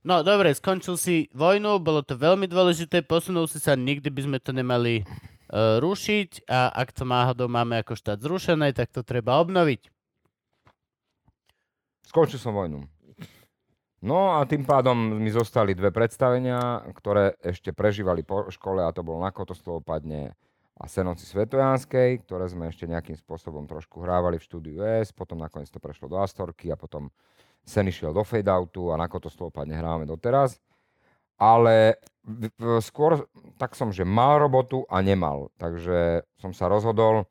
No dobre, skončil si vojnu, bolo to veľmi dôležité, posunul si sa, nikdy by sme to nemali uh, rušiť a ak to náhodou máme ako štát zrušené, tak to treba obnoviť. Skončil som vojnu. No a tým pádom mi zostali dve predstavenia, ktoré ešte prežívali po škole a to bolo na Kotoslovopadne a Senoci Svetojanskej, ktoré sme ešte nejakým spôsobom trošku hrávali v štúdiu S, potom nakoniec to prešlo do Astorky a potom Sen išiel do fadeoutu a na Kotoslovopadne hrávame doteraz. Ale skôr tak som, že mal robotu a nemal. Takže som sa rozhodol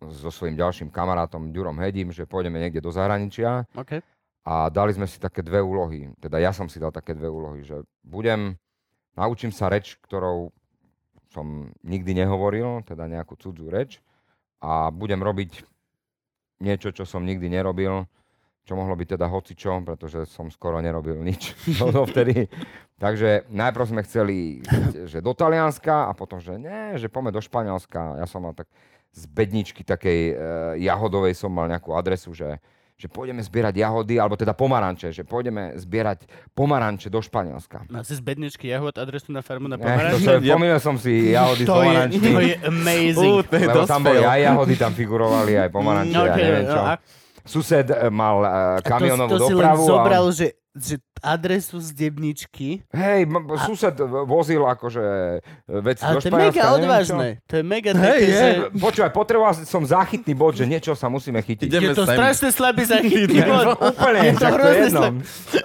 so svojím ďalším kamarátom Ďurom Hedim, že pôjdeme niekde do zahraničia OK. a dali sme si také dve úlohy. Teda ja som si dal také dve úlohy, že budem, naučím sa reč, ktorou som nikdy nehovoril, teda nejakú cudzú reč a budem robiť niečo, čo som nikdy nerobil, čo mohlo byť teda hocičo, pretože som skoro nerobil nič no, vtedy. Takže najprv sme chceli že do Talianska a potom, že nie, že poďme do Španielska. Ja som mal tak z bedničky takej e, jahodovej som mal nejakú adresu, že, že pôjdeme zbierať jahody, alebo teda pomaranče, že pôjdeme zbierať pomaranče do Španielska. Má si z bedničky jahod adresu na farmu na Ne, to pomaranč? sa, pomýlil som si jahody To je, pomarančmi, to je amazing. Ú, to je lebo tam boli aj jahody, tam figurovali aj pomaranče, No, ja okay, neviem čo. no a- Sused e, mal e, kamionovú to, to si len dopravu. zobral, a on, že, že adresu z debničky. hej, m- m- sused vozil akože e, veci Ale do to je Španielska, mega odvážne. To je mega také, je. že... Počúvaj, potreboval som záchytný bod, že niečo sa musíme chytiť. Ideme Je to sem. strašne slabý zachytný bod. Úplne, Je to to hrozne jedno. slabý.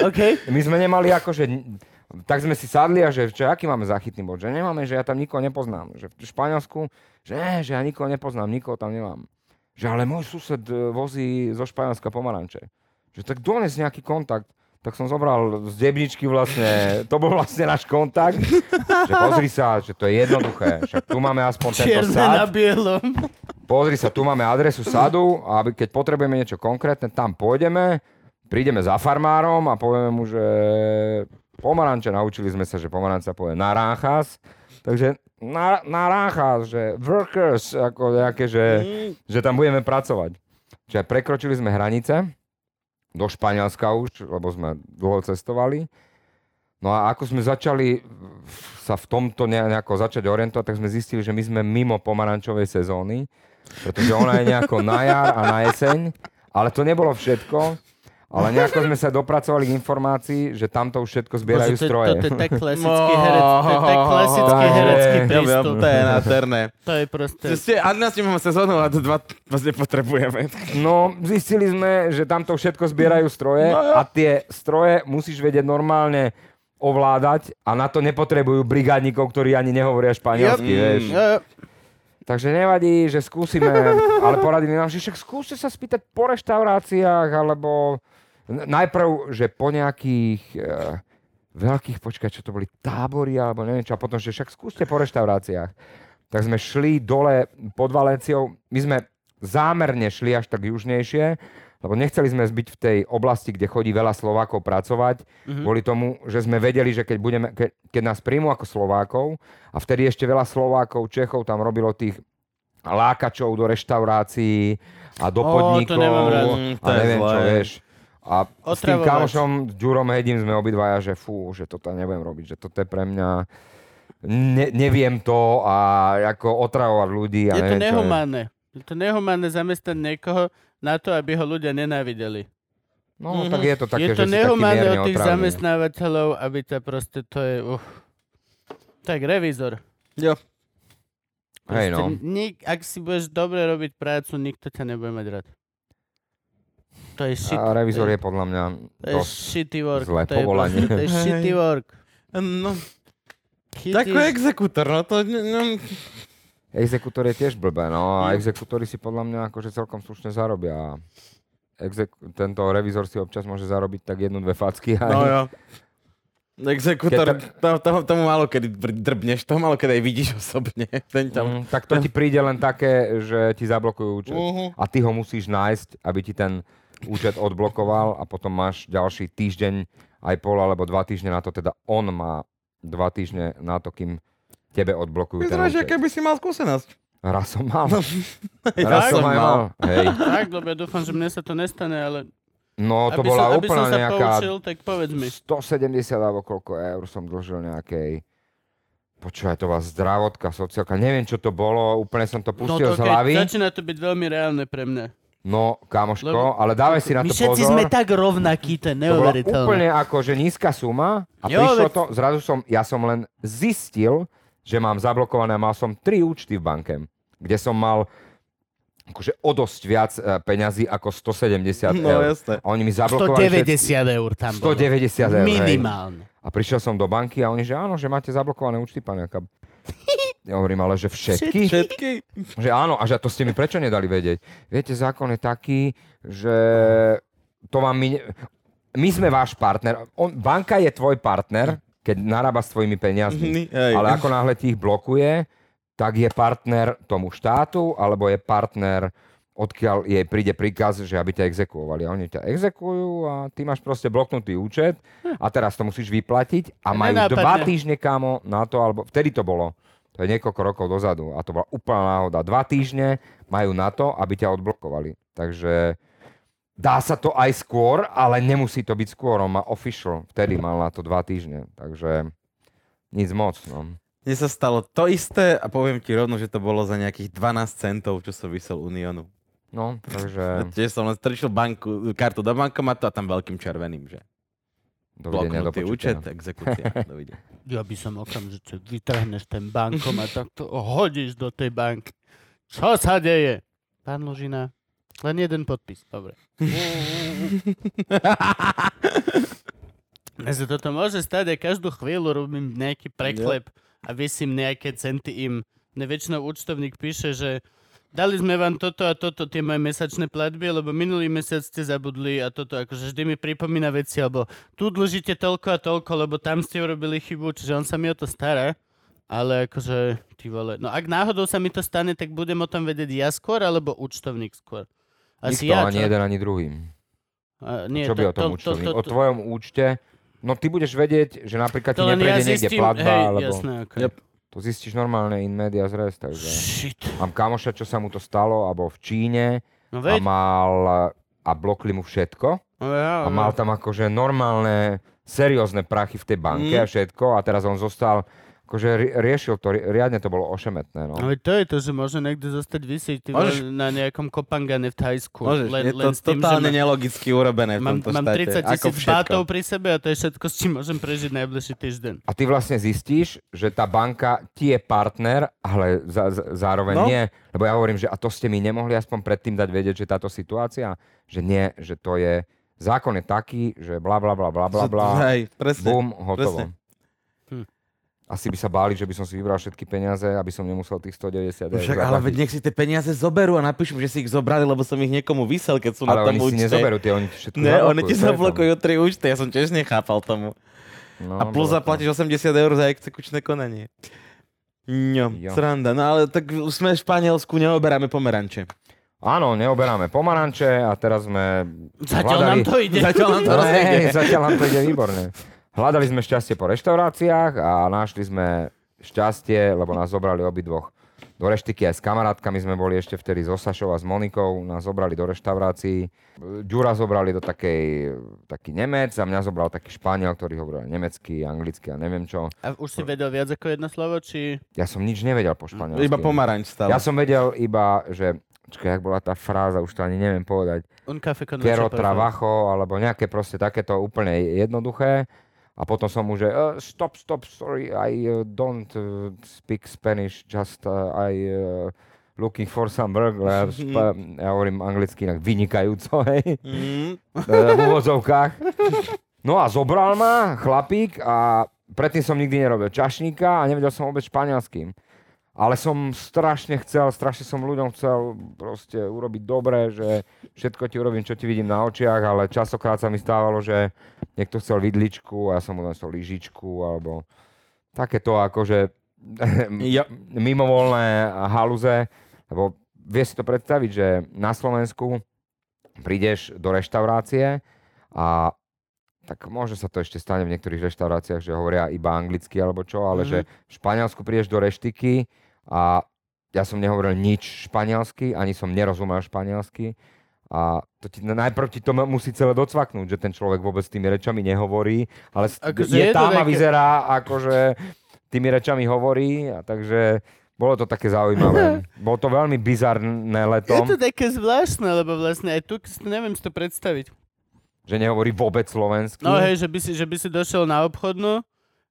OK. My sme nemali akože... Tak sme si sadli a že čo, aký máme záchytný bod? Že nemáme, že ja tam nikoho nepoznám. Že v Španielsku, že že ja nikoho nepoznám, nikoho tam nemám. Že ale môj sused e, vozí zo Španielska pomaranče. Že tak dones nejaký kontakt. Tak som zobral z debničky vlastne, to bol vlastne náš kontakt. Že pozri sa, že to je jednoduché. Však tu máme aspoň tento Čierne na sad. bielom. Pozri sa, tu máme adresu sadu a keď potrebujeme niečo konkrétne, tam pôjdeme, prídeme za farmárom a povieme mu, že pomaranče, naučili sme sa, že pomaranč sa povie naranjas, takže na, naranjas, že workers, ako nejaké, že, že tam budeme pracovať. Čiže prekročili sme hranice, do Španielska už, lebo sme dlho cestovali. No a ako sme začali sa v tomto ne- nejako začať orientovať, tak sme zistili, že my sme mimo pomarančovej sezóny, pretože ona je nejako na jar a na jeseň, ale to nebolo všetko. Ale nejako sme sa dopracovali k informácii, že tamto už všetko zbierajú Bože, to, stroje. to, to je tak klasický herec, to je tak klasický herecký je, prístup. to je nádherné. To je proste... Ste, a nás nemáme sezónu a to dva vás nepotrebujeme. No, zistili sme, že tamto všetko zbierajú stroje No a tie stroje musíš vedieť normálne ovládať a na to nepotrebujú brigádnikov, ktorí ani nehovoria španielsky, Yep. vieš. Jo. Takže nevadí, že skúsime, ale poradili nám, že však skúste sa spýtať po reštauráciách, alebo najprv, že po nejakých e, veľkých, počkaj, čo to boli, tábory, alebo neviem čo, a potom, že však skúste po reštauráciách. Tak sme šli dole pod Valenciou, my sme zámerne šli až tak južnejšie, lebo nechceli sme byť v tej oblasti, kde chodí veľa Slovákov pracovať, mm-hmm. kvôli tomu, že sme vedeli, že keď, budeme, ke, keď nás príjmú ako Slovákov, a vtedy ešte veľa Slovákov, Čechov tam robilo tých lákačov do reštaurácií a do Ó, to nemám rád. Mm, a je neviem čo, vieš. A s tým Otravovať. kamošom, s Ďurom Hedim sme obidvaja, že fú, že toto nebudem robiť, že toto je pre mňa ne, neviem to a ako otravovať ľudí a Je to neviem je. nehumánne. Je to nehumánne zamestnať niekoho na to, aby ho ľudia nenávideli. No, tak je to také, je to že si taký nehumánne od tých otravný. zamestnávateľov, aby to proste, to je... Uh. Tak revízor. Jo. Hej, no. Nik, ak si budeš dobre robiť prácu, nikto ťa nebude mať rád. To je shit. A revizor to je podľa mňa to je shitty work. zlé to je, povolanie. proste- to je shitty work. No, Chytíš, ako exekútor, no to... No, Exekútor je tiež blbé, no a Jo. exekútory si podľa mňa akože celkom slušne zarobia. Exek- tento revizor si občas môže zarobiť tak jednu, dve facky. Aj. no jo. Exekútor, Keď to, to, tomu malo kedy dr- drbneš, to malo kedy aj vidíš osobne. Ten tam... Mm, tak to ti príde len také, že ti zablokujú účet. Uh-huh. A ty ho musíš nájsť, aby ti ten účet odblokoval a potom máš ďalší týždeň, aj pol alebo dva týždne na to, teda on má dva týždne na to, kým tebe odblokujú ten Vyzeráš, účet. aké by si mal skúsenosť. Raz som mal. Ja Raz som som aj mal. Hej. Tak, ja dúfam, že mne sa to nestane, ale No to aby, bola som, aby som úplne sa nejaká poučil, tak povedz mi. 170 alebo koľko eur som dlžil nejakej počúvaj, to bola zdravotka, sociálka, neviem čo to bolo, úplne som to No pustil to z hlavy. začína to byť veľmi reálne pre mňa. No, kamoško, Lebo- ale dávaj si na My to všetci pozor. sme tak rovnakí, to je To neuveriteľné. úplne ako, že nízka suma a Jo, prišlo to, zrazu som, ja som len zistil, že mám zablokované, mal som tri účty v banke, kde som mal akože o dosť viac e, peňazí ako 170 No eur. jasné. A oni mi zablokovali všetky- 190 eur tam bolo. 190 eur, hej. Minimálne. A prišiel som do banky a oni, že áno, že máte zablokované účty, pán Jakab. Ja hovorím, ale že všetky? Všetky? Že áno, a že to ste mi prečo nedali vedieť? Viete, zákon je taký, že to vám my... My sme váš partner. On, banka je tvoj partner, keď narába s tvojimi peniazmi. Hej. Ale ako náhle ti ich blokuje, tak je partner tomu štátu, alebo je partner, odkiaľ jej príde príkaz, že aby ťa exekuovali. A oni ťa exekujú a ty máš proste bloknutý účet a teraz to musíš vyplatiť a majú Nenápadne. dva týždne kámo na to, alebo vtedy to bolo. To je niekoľko rokov dozadu a to bola úplná náhoda. Dva týždne majú na to, aby ťa odblokovali. Takže dá sa to aj skôr, ale nemusí to byť skôr. On má official, vtedy mal na to dva týždne. Takže nic moc. No. Mne sa stalo to isté a poviem ti rovno, že to bolo za nejakých 12 centov, čo som vysel Uniónu. No, takže Tiež som len strčil banku, kartu do bankomatu a tam veľkým červeným, že dovidenia do bloknutý počutia. účet, exekúcia. Dovidenia. Ja by som okamžite vytrhneš ten bankom a takto hodíš do tej banky. Čo sa deje? Pán Ložina, len jeden podpis. Dobre. Mne sa toto môže stať a každú chvíľu robím nejaký preklep a vysím nejaké centy im. Mne väčšinou účtovník píše, že dali sme vám toto a toto, tie moje mesačné platby, lebo minulý mesiac ste zabudli a toto, akože vždy mi pripomína veci, alebo tu dlžíte toľko a toľko, lebo tam ste urobili chybu, čiže on sa mi o to stará. Ale akože, ty vole, no ak náhodou sa mi to stane, tak budem o tom vedieť ja skôr, alebo účtovník skôr. Asi Nikto, ja, ani jeden, ani druhý. A, nie, Čo by o tom účtovník? O tvojom účte, no ty budeš vedieť, že napríklad ti to len ja neprejde niekde zistím, platba, hej, alebo jasné, okay. Yep. To zistíš normálne in media res, takže... Shit. Mám kamoša, čo sa mu to stalo, alebo v Číne. No a veď, mal a blokli mu všetko. No, ja, a mal tam akože normálne, seriózne prachy v tej banke Mm. a všetko. A teraz on zostal, akože ri- riešil to, ri- riadne to bolo ošemetné. No. Ale to je to, že môže niekto zostať vysieť Môžeš- na nejakom kopangane v Thajsku. Môžeš, len, je len to s tým, totálne ma- nelogicky urobené v mám, tomto mám štáte. 30 ako tisíc bátov pri sebe a to je všetko, s čím môžem prežiť najbližší týždeň. A ty vlastne zistíš, že tá banka ti je partner, ale za, za, zároveň No. nie. Lebo ja hovorím, že a to ste mi nemohli aspoň predtým dať vedieť, že táto situácia, že nie, že to je, zákon je taký, že bla bla bla bla bla bla, Hej, presne. bum, hotovo. presne. Asi by sa báli, že by som si vybral všetky peniaze, aby som nemusel tých 190 eur Však, ale nech si tie peniaze zoberú a napíšu, že si ich zobrali, lebo som ich niekomu vysel, keď sú ale na tom oni si účte. nezoberú, tie oni všetko Ne, zablokujú, oni ti zablokujú tri účty, ja som tiež nechápal tomu. No, A plus zaplatíš 80 eur za exekučné konanie. No, Jo. sranda. No ale tak už sme v Španielsku, neoberáme pomeranče. Áno, neoberáme pomaranče a teraz sme Zatiaľ hľadali... nám to ide. Zatiaľ nám to No, hej, zatiaľ nám to ide výborne. Hľadali sme šťastie po reštauráciách a našli sme šťastie, lebo nás zobrali obidvoch do reštiky aj s kamarátkami sme boli ešte vtedy so Sašou a s Monikou, nás zobrali do reštaurácií. Ďura zobrali do takej, taký Nemec a mňa zobral taký Španiel, ktorý hovoril nemecky, anglicky a neviem čo. A už si vedel viac ako jedno slovo, či... Ja som nič nevedel po španielsky. Iba pomaranč stále. Ja som vedel iba, že Počkaj, jak bola tá fráza, už to ani neviem povedať. Un café con favor. trabajo, alebo nejaké proste takéto úplne jednoduché. A potom som mu, že uh, stop, stop, sorry, I uh, don't uh, speak Spanish, just uh, I uh, looking for some. Ja, spa- ja hovorím anglicky inak vynikajúco, hej, Mm, eh, v úvodzovkách. No a zobral ma chlapík a predtým som nikdy nerobil čašníka a nevedel som vôbec španielským. Ale som strašne chcel, strašne som ľuďom chcel proste urobiť dobre, že všetko ti urobím, čo ti vidím na očiach, ale častokrát sa mi stávalo, že niekto chcel vidličku a ja som mu nesol lyžičku, alebo takéto akože Jo. mimovolné haluze, lebo vie si to predstaviť, že na Slovensku prídeš do reštaurácie a tak môže sa to ešte stane v niektorých reštauráciách, že hovoria iba anglicky alebo čo, ale Mhm. že v Španielsku prídeš do reštiky a ja som nehovoril nič španielsky, ani som nerozumel španielsky a to ti, najprv ti to musí celé docvaknúť, že ten človek vôbec tými rečami nehovorí, ale Akože je je tam a vyzerá akože tými rečami hovorí, a takže bolo to také zaujímavé. Bolo to veľmi bizarné Je letom, to také zvláštne, lebo vlastne aj tu neviem si to predstaviť. že nehovorí vôbec slovensky. No hej, že by si, že by si došiel na obchodnú,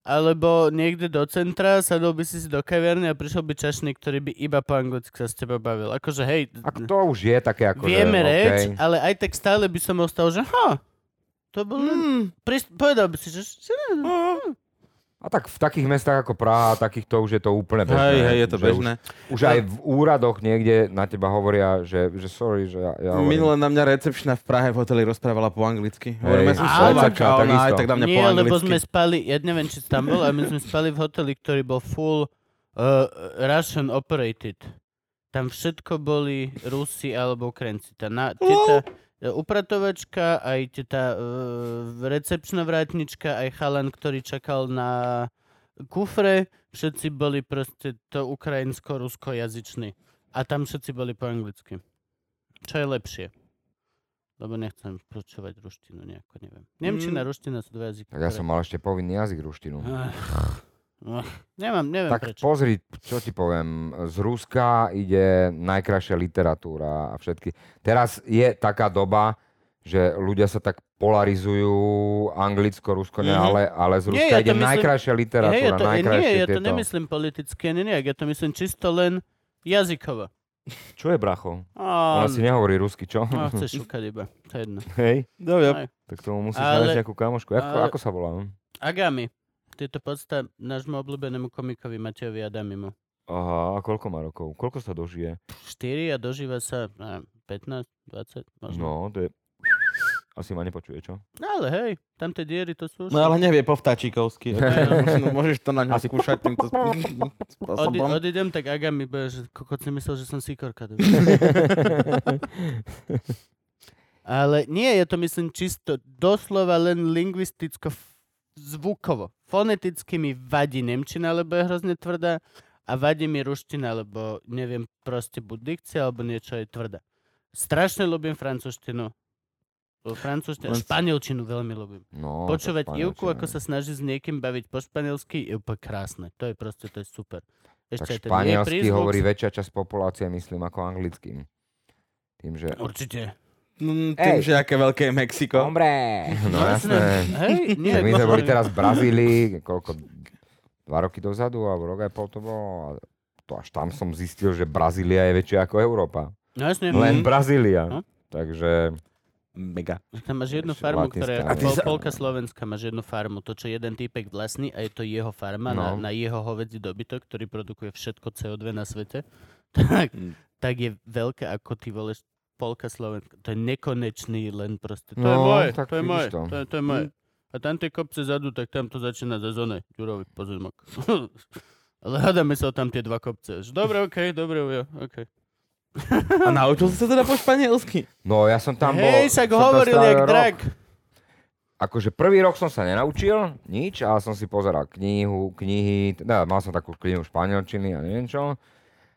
alebo niekde do centra, sadol by si si do kaviarny a prišiel by čašník, ktorý by iba po anglicky sa s teba bavil. Akože hej, Ako to už je také ako, vieme že, reč, okej. ale aj tak stále by som ostal, že ha, to bol mm, Pris- povedal by si, že... A tak v takých mestách ako Praha, takýchto už je to úplne bežné. hej, hej, je to bežné. Už, už aj v úradoch niekde na teba hovoria, že, že sorry, že ja, ja hovorím. Minule na mňa recepčná v Prahe v hoteli rozprávala po anglicky. Hovorím, ja som takisto, ona aj tak na mňa po Nie, lebo anglicky. sme spali, ja neviem, či tam bol, ale my sme spali v hoteli, ktorý bol full uh, Russian operated. Tam všetko boli Rusi alebo Ukrajinci. Tá, na, teta, e, upratovačka, aj teta uh, recepčná vrátnička, aj chalan, ktorý čakal na kufre, všetci boli proste to ukrajinsko-rusko jazyční. A tam všetci boli po anglicky. Čo je lepšie? Lebo nechcem počúvať ruštinu nejako, neviem. Nemčina, Mm. ruština sú dve jazyky. Tak ja ktoré- som mal ešte povinný jazyk ruštinu. Ach, ach, Nemám, neviem Tak prečo. pozri, čo ti poviem. Z Ruska ide najkrajšia literatúra a všetky. Teraz je taká doba, že ľudia sa tak polarizujú Anglicko, Rusko, ne, Mhm. ale, ale z Nie, Ruska ja to ide myslím- najkrajšia literatúra, Hej, ja to, najkrajšie nie, ja to tieto. nemyslím politicky ani nejak, ja to myslím čisto len jazykovo. Čo je bracho? Á, Ona si nehovorí rusky, čo? no, chceš šukať iba, to je jedno. Hej, Dobre, Aj. tak tomu musíš Ale- nájsť nejakú kamošku. Ako, ale- ako sa volá? Agami, ty to podsta nášmu obľúbenému komikovi Matejovi Adamimu. Aha, a koľko má rokov? Koľko sa dožije? 4 a dožíva sa neviem, 15, 20 možno. No, to je... Asi ma nepočuje, čo? No ale hej, tam tie diery to sú no ale nevie po vtáčikovsky. Okay? Môžeš to na ňo Asi- skúšať týmto Odi, spôsobom. odídem, tak Agami bude, že kokot si myslel, že som sikorka. Ale nie, ja to myslím čisto doslova len lingvisticko zvukovo. Foneticky mi vadí Nemčina, lebo je hrozne tvrdá a vadí mi ruština, lebo neviem proste buď dikcia alebo niečo je tvrdá. Strašne ľúbim francúzštinu. francúzštinu, španielčinu veľmi ľúbim. No, Počúvať Ivku, ako sa snaží s niekým baviť po španielsky, je úplne krásne. To je proste, to je super. Tak Ešte jej španielsky prízvuk. hovorí väčšia časť populácie, myslím, ako anglickým. Tým, že... Určite. Mm, tým, Ej. že aké veľké je Mexiko. Hombre! No jasné. Hej, nie. My sme no, boli teraz v Brazílii, koľko, dva roky dozadu, alebo rok aj pol to bolo. A to až tam som zistil, že Brazília je väčšia ako Európa. No jasne. Len Mhm. Brazília. No. Takže Mega. Tam máš jednu farmu, ktorá je pol, polka Slovenska, máš jednu farmu. To, čo jeden týpek vlastní a je to jeho farma na, No. na jeho hovedzí dobytok, ktorý produkuje všetko CO2 na svete, tak, Mm. tak je veľké ako ty voleš polka Slovenska. To je nekonečný len proste. To je No, moje, tak to je moje, to. to je, to je moje. A tam tie kopce zadu, tak tam to začína za zóne. Ďurový pozemok. Ale hádame sa o tam tie dva kopce. Dobre, okej, dobre, ujo, okej. A naučil si sa teda po španielsky? No ja som tam bol... Hej, však hovoril jak rok. drak. Akože prvý rok som sa nenaučil nič, ale som si pozeral knihu, knihy, teda mal som takú knihu španielčiny a neviem čo.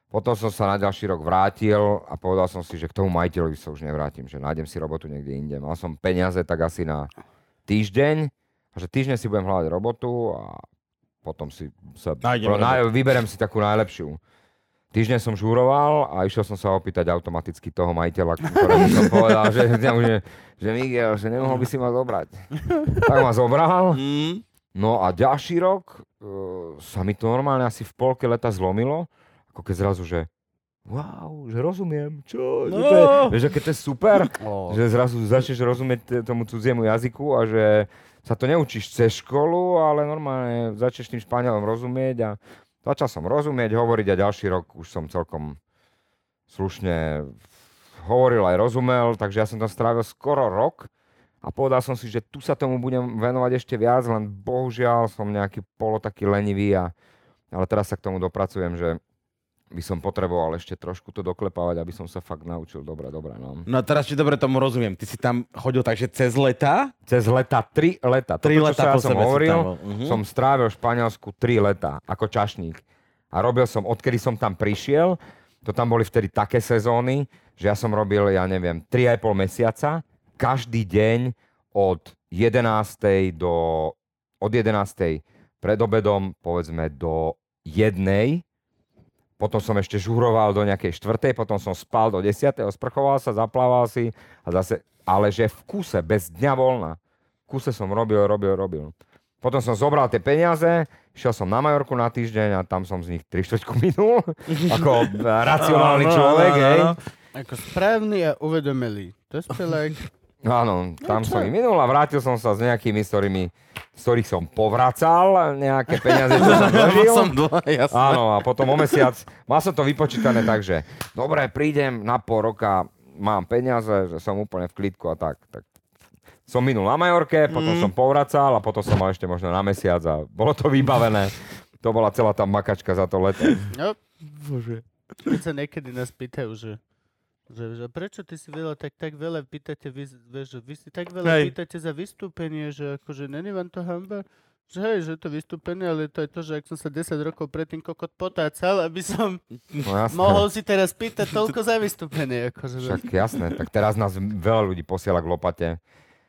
Potom som sa na ďalší rok vrátil a povedal som si, že k tomu majiteľovi sa už nevrátim, že nájdem si robotu niekde inde. Mal som peniaze tak asi na týždeň, a že týždeň si budem hľadať robotu a potom si sa, Nájdem pro, naj, vyberem si takú najlepšiu. Týždeň som žúroval a išiel som sa opýtať automaticky toho majiteľa, ktorému som povedal, že, že, že Miguel, že nemohol by si ma zobrať. Tak ma zobral. Mm. No a ďalší rok uh, sa mi to normálne asi v polke leta zlomilo. Ako keď zrazu, že wow, že rozumiem, čo? No. No. To je, vieš, aké to je super, Oh. že zrazu začneš rozumieť tomu cudziemu jazyku a že sa to neučíš cez školu, ale normálne začneš tým španielom rozumieť a začal som rozumieť, hovoriť a ďalší rok už som celkom slušne hovoril aj rozumel, takže ja som tam strávil skoro rok a povedal som si, že tu sa tomu budem venovať ešte viac, len bohužiaľ som nejaký polo taký lenivý a ale teraz sa k tomu dopracujem, že by som potreboval ešte trošku to doklepávať, aby som sa fakt naučil dobre, dobre, no. No a teraz či dobre tomu rozumiem. Ty si tam chodil takže cez leta? Cez leta, tri leta. Tri Toto, leta ja po som hovoril, tam bol. Mhm. som strávil v Španielsku tri leta ako čašník. A robil som, odkedy som tam prišiel, to tam boli vtedy také sezóny, že ja som robil, ja neviem, 3,5 mesiaca, každý deň od 11. do, od 11. pred obedom, povedzme, do jednej. Potom som ešte žuroval do nejakej štvrtej, potom som spal do 10. sprchoval sa, zaplával si a zase, ale že v kuse, bez dňa voľna. V kuse som robil, robil, robil. Potom som zobral tie peniaze, šiel som na Majorku na týždeň a tam som z nich 3 štvrťku minul, ako racionálny človek, hej. Ako správny a uvedomelý. To je. Áno, tam čo? som ich minul a vrátil som sa s nejakými, s ktorými, z ktorých som povracal nejaké peniaze, čo som Mal dožil. som dlho, jasné. Áno, a potom o mesiac, mal som to vypočítané tak, že dobre, prídem na pol roka, mám peniaze, že som úplne v klidku a tak. tak. Som minul na Majorke, potom Mm. som povracal a potom som mal ešte možno na mesiac a bolo to vybavené. To bola celá tá makačka za to leto. No, Bože. keď sa niekedy nás pýtajú, že, že, že prečo ty si veľa, tak, tak veľa pýtate, vy, vieš, že vy si tak veľa Hej. pýtate za vystúpenie, že akože není vám to hamba? Že hej, že to vystúpenie, ale to je to, že ak som sa 10 rokov predtým kokot potácal, aby som No jasné. mohol si teraz pýtať toľko za vystúpenie. Akože, že- Však jasné, tak teraz nás veľa ľudí posiela k lopate.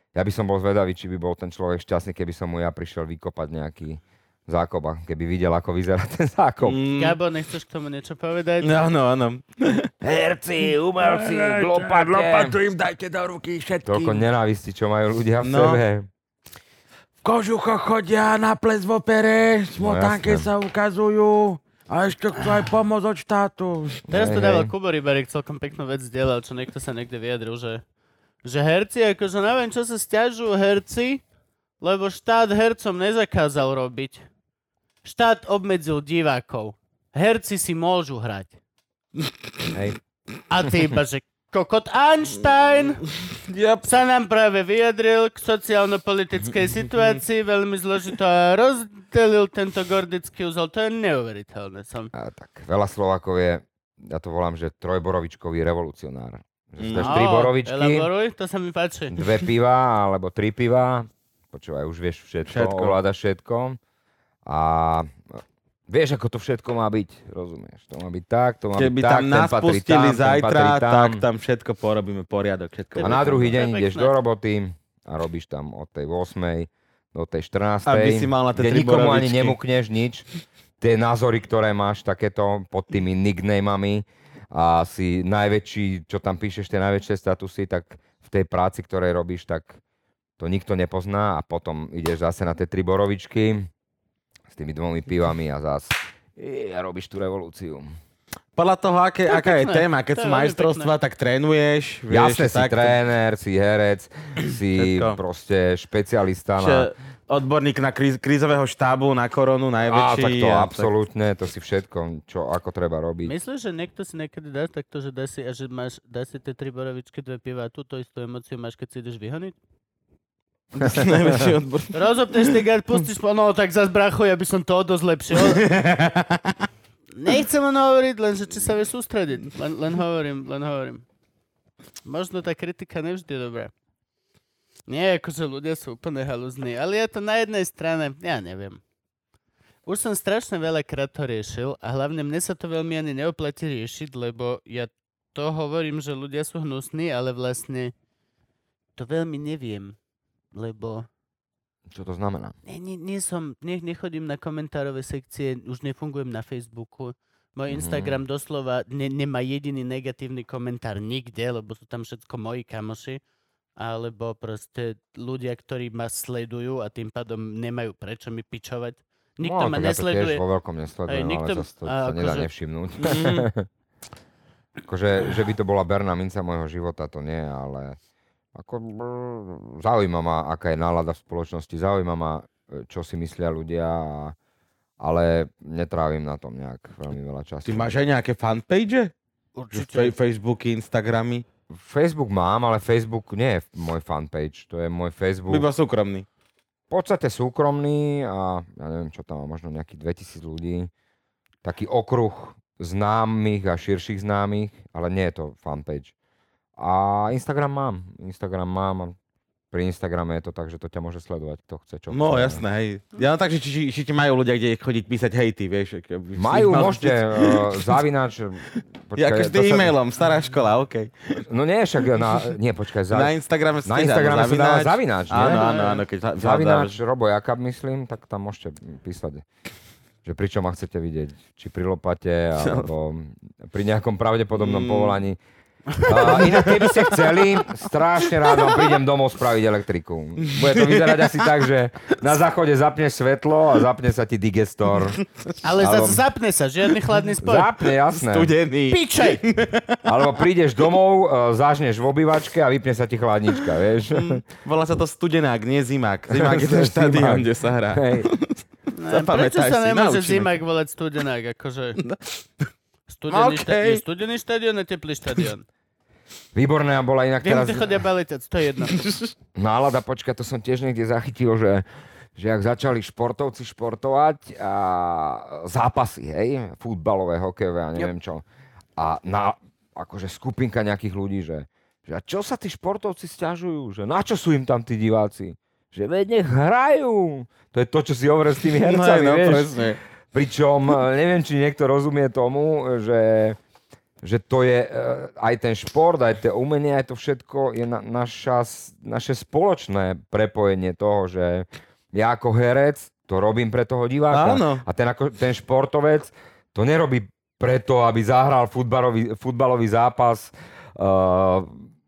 Ja by som bol zvedavý, či by bol ten človek šťastný, keby som mu ja prišiel vykopať nejaký zákop a keby videl, ako vyzerá ten zákop. Mm. Gabo, nechceš k tomu niečo povedať? Áno, áno. Herci, umelci, k lopate. im dajte do ruky všetkým. Toľko nenávisti, čo majú ľudia v No. sebe. V kožucho chodia na ples v opere, smotánke sa ukazujú a ešte chcú aj pomoc od štátu. Teraz to dával. Kubo Rybarik celkom peknú vec zdieľal, čo niekto sa niekde vyjadril, že, že herci, akože neviem, čo sa stiažujú herci, lebo štát hercom nezakázal robiť. Štát obmedzil divákov. Herci si môžu hrať. Hej. A ty iba, že kokot Einstein Yep. sa nám práve vyjadril k sociálno-politickej situácii veľmi zložito a rozdelil tento gordický úzol. To je neuveriteľné. Som... A tak veľa Slovákov je, ja to volám, že trojborovičkový revolucionár. Že No, tri borovičky, Elaboruj, to sa mi páči. dve piva alebo tri piva. Počúvaj, už vieš všetko, Všetko. ovládaš všetko. A Vieš, ako to všetko má byť, rozumieš? To má byť tak, to má Keby byť tak, tam ten nás patrí pustili tam, ten zajtra, patrí tam. tak tam všetko porobíme poriadok. Všetko A na druhý deň ideš do roboty a robíš tam od tej 8. do tej 14. Aby si mal na tie nikomu ani nemukneš nič. Tie názory, ktoré máš takéto pod tými nicknamami a si najväčší, čo tam píšeš, tie najväčšie statusy, tak v tej práci, ktorej robíš, tak to nikto nepozná a potom ideš zase na tie tri borovičky tými dvomi pivami a zás a robíš tú revolúciu. Podľa toho, aké, To je aká je pekné. téma. Keď To sú je veľmi majstrovstvá, tak trénuješ. Vieš, Jasne, si tak, tréner, si herec, si Všetko. proste špecialista na... odborník na kríz, krízového štábu, na koronu, Á, najväčší. tak to a absolútne, to si všetko, čo ako treba robiť. Myslíš, že niekto si niekedy dá takto, že dá si, a že máš, dá si tie tri borovičky, dve piva a túto istú emociu máš, keď si ideš vyhoniť? Najväčší odbor. Rozopneš ty gard, pustíš po, no tak zas bracho, ja by som to dosť lepšie. Nechcem len hovoriť, len že či sa vie sústrediť. Len, len hovorím, len hovorím. Možno tá kritika nevždy je dobrá. Nie, akože ľudia sú úplne haluzní, ale je to na jednej strane, ja neviem. Už som strašne veľakrát to riešil a hlavne mne sa to veľmi ani neoplatí riešiť, lebo ja to hovorím, že ľudia sú hnusní, ale vlastne to veľmi neviem, lebo Čo to znamená? nie, nie, nie som, nie, nechodím na komentárové sekcie, už nefungujem na Facebooku. Môj Mhm. Instagram doslova ne, nemá jediný negatívny komentár nikde, lebo sú tam všetko moji kamoši. Alebo proste ľudia, ktorí ma sledujú a tým pádom nemajú prečo mi pičovať. Nikto no, ma tak ja to nesleduje. tiež vo veľkom nesledujem, Hej, nikto- ale zase to a sa nedá akože- nevšimnúť. Mhm. akože, že by to bola berná minca môjho života, to nie, ale ako, zaujíma ma, aká je nálada v spoločnosti, zaujíma ma, e, čo si myslia ľudia, ale netrávim na tom nejak veľmi veľa času. Ty máš aj nejaké fanpage? Určite. Facebooky, Instagramy? Facebook mám, ale Facebook nie je môj fanpage, to je môj Facebook. Iba súkromný. v podstate súkromný a ja neviem, čo tam má, možno nejakých 2000 ľudí. Taký okruh známych a širších známych, ale nie je to fanpage. A Instagram mám. Instagram mám pri Instagrame je to tak, že to ťa môže sledovať, kto chce, čo No chce. jasné, hej. Ja no tak, že či, či, či majú ľudia, kde chodiť písať hejty, vieš. Majú, mal môžete, uh, zavináč... Ja akože to sa- e-mailom, stará škola, OK. No nie, však na... Nie, počkaj, za, Na Instagrame na Instagrame sa dá zavináč, nie? Áno, áno, áno, keď za- Zavináč zadávaš- Robo Jakab, myslím, tak tam môžete písať, že pri čom ma chcete vidieť. Či pri lopate, alebo pri nejakom pravdepodobnom Mm. povolaní. Uh, inak keby ste chceli, strašne rád vám prídem domov spraviť elektriku. Bude to vyzerať asi tak, že na záchode zapneš svetlo a zapne sa ti digestor. Ale Alebo- zase zapne sa, žiadny chladný spoj. Zapne, jasné. Studený. Pičej! Alebo prídeš domov, uh, zážneš v obývačke a vypne sa ti chladnička, vieš. Volá sa to studenák, nie zimák. Zimák je ten štadión, kde sa hrá. Hej. Ne, Prečo sa nemôže naučíme zimák volať studenák? Akože... Studený okay. je studený štadión a teplý štadión. Výborná bola inak Viem, teraz... kde chodia baletec, to je jedno. nálada, počka, to som tiež niekde zachytil, že, že ak začali športovci športovať a zápasy, hej, futbalové, hokejové a neviem čo. A na, akože skupinka nejakých ľudí, že, že a čo sa tí športovci stiažujú, že na čo sú im tam tí diváci? Že veď nech hrajú. To je to, čo si hovoril s tými hercami, no, vieš. presne. Pričom e, neviem, či niekto rozumie tomu, že, že to je e, aj ten šport, aj to umenie, aj to všetko je na, naša, naše spoločné prepojenie toho, že ja ako herec to robím pre toho diváka. Áno. A ten, ako, ten športovec to nerobí preto, aby zahral futbalový, futbalový zápas uh,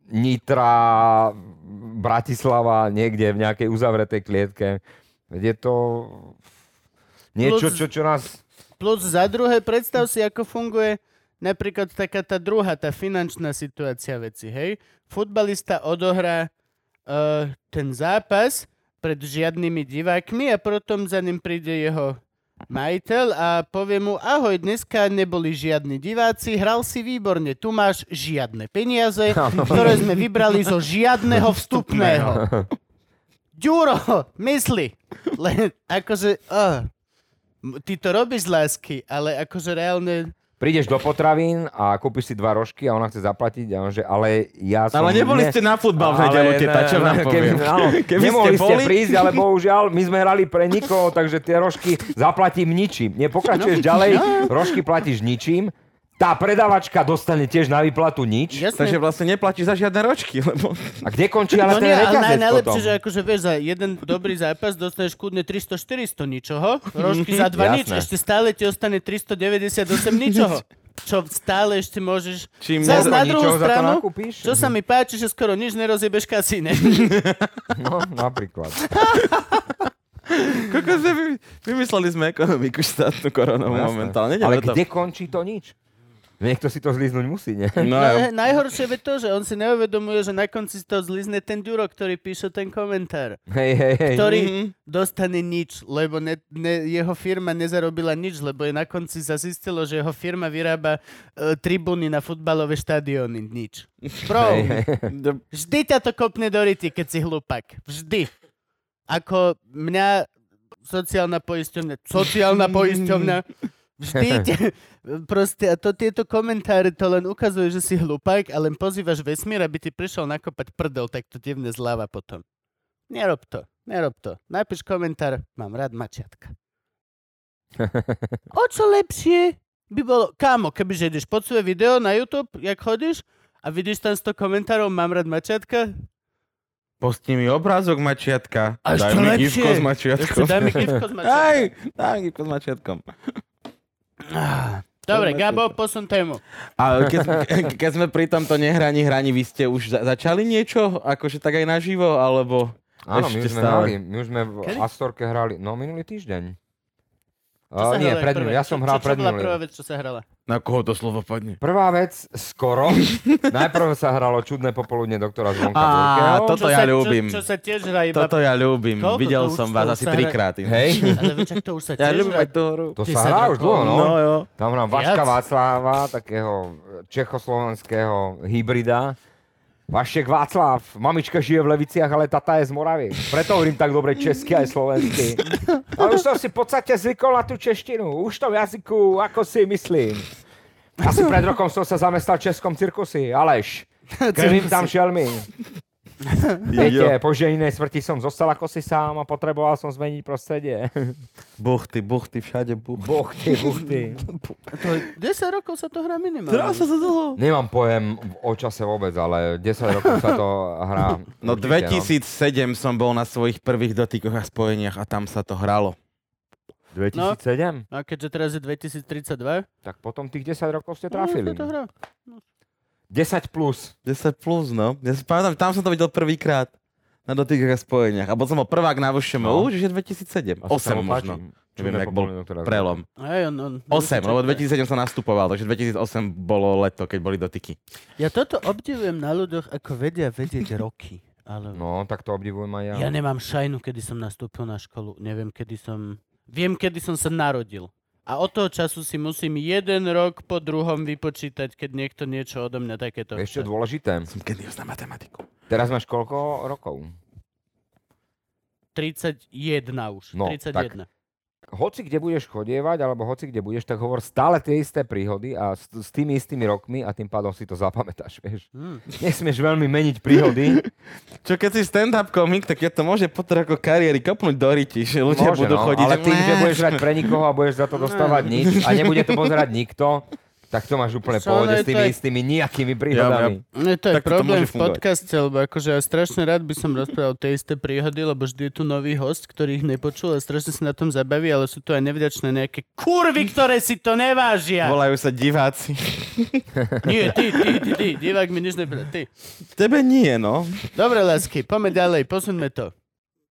Nitra, Bratislava niekde v nejakej uzavretej klietke. Je to niečo, Plus- čo, čo nás... Plus za druhé, predstav si, ako funguje napríklad taká tá druhá, tá finančná situácia veci, hej? Futbalista odohrá uh, ten zápas pred žiadnymi divákmi a potom za ním príde jeho majiteľ a povie mu, ahoj, dneska neboli žiadni diváci, hral si výborne, tu máš žiadne peniaze, ktoré sme vybrali zo žiadneho vstupného. Ďuro, mysli. Len akože, uh, ty to robíš z lásky, ale akože reálne prídeš do potravín a kúpiš si dva rožky a ona chce zaplatiť a on že, ale ja som... Ale neboli ste na futbal v nedelu, teta, čo vám keby, áno, Keby nemohli ste ste boli- prísť, ale bohužiaľ, my sme hrali pre nikoho, takže tie rožky zaplatím ničím. Nepokračuješ ďalej, rožky platíš ničím, tá predavačka dostane tiež na výplatu nič. Jasne. Takže vlastne neplatíš za žiadne ročky, lebo... A kde končí ale No ten nie, ale reťazec najlepšie, potom? že akože vieš, za jeden dobrý zápas dostaneš kľudne 300-400 ničoho, rožky za dva nič, ešte stále ti ostane 398 ničoho. Čo stále ešte môžeš... Čím Zas na druhú stranu, čo sa mi páči, že skoro nič nerozjebeš kasíne. No, napríklad. Koľko sme vy, vymysleli sme ekonomiku štátnu koronou No, momentálne. Ale kde končí to nič? Niekto si to zliznúť musí, nie? No, No, jo. najhoršie je to, že on si neuvedomuje, že na konci z toho zlizne ten Ďuro, ktorý píše ten komentár. Hej, hej, hej. Ktorý Mhm. dostane nič, lebo ne, ne, jeho firma nezarobila nič, lebo je na konci sa zistilo, že jeho firma vyrába uh, tribúny na futbalové štadióny. Nič. Hej. vždy ťa to kopne do ryti, keď si hlupak. Vždy. Ako mňa sociálna poisťovňa, sociálna poisťovňa, vždy te, proste, a to tieto komentáre to len ukazuje, že si hlupák a len pozývaš vesmír, aby ti prišiel nakopať prdel, tak to divne zľava potom. Nerob to, nerob to. Napíš komentár, mám rád mačiatka. O čo lepšie by bolo, kámo, kebyže ideš pod svoje video na YouTube, jak chodíš, a vidíš tam 100 komentárov, mám rád mačiatka, Posti mi obrázok mačiatka. A Daj ešte mi lepšie. gifko s ešte mačiatkom. daj mi gifko s mačiatkom. Aj, daj mi gifko s mačiatkom. Dobre. Gabo, posun tému. A keď, keď sme pri tomto nehraní hraní, vy ste už za- začali niečo? Akože tak aj naživo, alebo... Áno, my Ešte už sme stále. hrali, my už sme v Kedy? Astorke hrali, no minulý týždeň. Čo Uh, sa nie, hralo prvé? ja som čo, hral čo, čo bola prvá vec, čo sa hrala? Na koho to slovo padne? Prvá vec, skoro. Najprv sa hralo čudné popoludne doktora Zvonka Á, Burkeho. toto čo ja sa, ľúbim. Čo, čo sa tiež hrá iba... Toto ja ľúbim. Koľko Videl to už- som to vás asi sa hra- trikrát. Hej, Ale ak to už sa Ja tiež ľúbim hrá... aj tú hru. to sa hrá už rokov- dlho, no. No jo. Tam hrám Vaška Viac? Václava, takého čechoslovenského hybrida. Vašek Václav, mamička žije v Leviciach, ale tata je z Moravy. Preto hovorím tak dobre česky aj slovensky. Ale už som si v podstate zvykol na tú češtinu. Už v tom jazyku, ako si myslím. Asi pred rokom som sa zamestnal v českom cirkusi. Aleš, krvím tam šelmy. Viete, po ženinej smrti som zostal ako si sám a potreboval som zmeniť prostredie. Buchty, buchty, všade buchty. Buchty, buchty. To, 10 rokov sa to hrá minimálne. Trvá sa to dlho. Nemám pojem o čase vôbec, ale 10 rokov sa to hrá. No určite, 2007 som bol na svojich prvých dotykoch a spojeniach a tam sa to hralo. 2007? A keďže teraz je 2032, Tak potom tých 10 rokov ste no, trafili. sa to hrá. 10 plus. 10 plus, no. Ja si pamätám, tam som to videl prvýkrát. Na dotykoch a spojeniach. A bol som bol prvák na VŠMU, No. 2007. A to sa 8 mu páči. možno. Neviem, jak bol Prelom. Hej, on, on, 8, lebo 2007 som nastupoval, takže 2008 bolo leto, keď boli dotyky. Ja toto obdivujem na ľuďoch, ako vedia vedieť roky. Ale No, tak to obdivujem aj ja. ja nemám šajnu, kedy som nastúpil na školu. Neviem, kedy som... Viem, kedy som sa narodil. A od toho času si musím jeden rok po druhom vypočítať, keď niekto niečo odo mňa takéto je chce. dôležité? Som kedy na matematiku. Teraz máš koľko rokov? 31 už. No, 31. Hoci kde budeš chodievať, alebo hoci kde budeš, tak hovor stále tie isté príhody a s, s tými istými rokmi a tým pádom si to zapamätáš, vieš. Hm. Nesmieš veľmi meniť príhody. Čo keď si stand-up komik, tak ja to môže potom ako kariéry kopnúť do ryti, že ľudia Môže, budú no, chodiť. ale tým, že budeš hrať pre nikoho a budeš za to dostávať nič a nebude to pozerať nikto, tak to máš úplne Čo, pohode s tými to je- istými nejakými príhodami. No to je Tak to problém môže v podcaste, lebo akože ja strašne rád by som rozprával tie isté príhody, lebo vždy je tu nový host, ktorý ich nepočul a strašne sa na tom zabaví, ale sú tu aj nevďačné nejaké kurvy, ktoré si to nevážia. Volajú sa diváci. Nie, ty, ty, ty, ty, divák mi nič nepovedal, ty. Tebe nie, no. Dobre, lásky, poďme ďalej, posuňme to.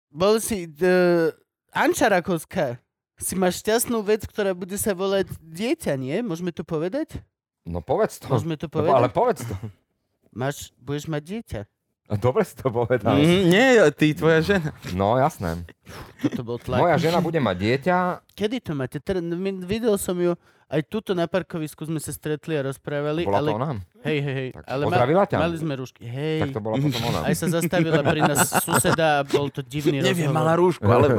Bol si... Uh, Anča Rakovská, si máš šťastnú vec, ktorá bude sa volať dieťa, nie? Môžeme to povedať? No povedz to. Môžeme to No, povedať? ale povedz to. Máš, budeš mať dieťa. Dobre si to povedal. Mm, nie, ty, tvoja žena. No jasné. Toto bol tlak. Moja žena bude mať dieťa. Kedy to máte? Mi- videl som ju, aj tuto na parkovisku sme sa stretli a rozprávali, Bola ale... to ona? Hej, hej, hej. Tak ale pozdravila ťa? mali sme rúšky. Hej. Tak to bola potom ona. Aj sa zastavila pri nás suseda a bol to divný Neviem, rozhovor. mala rúšku, ale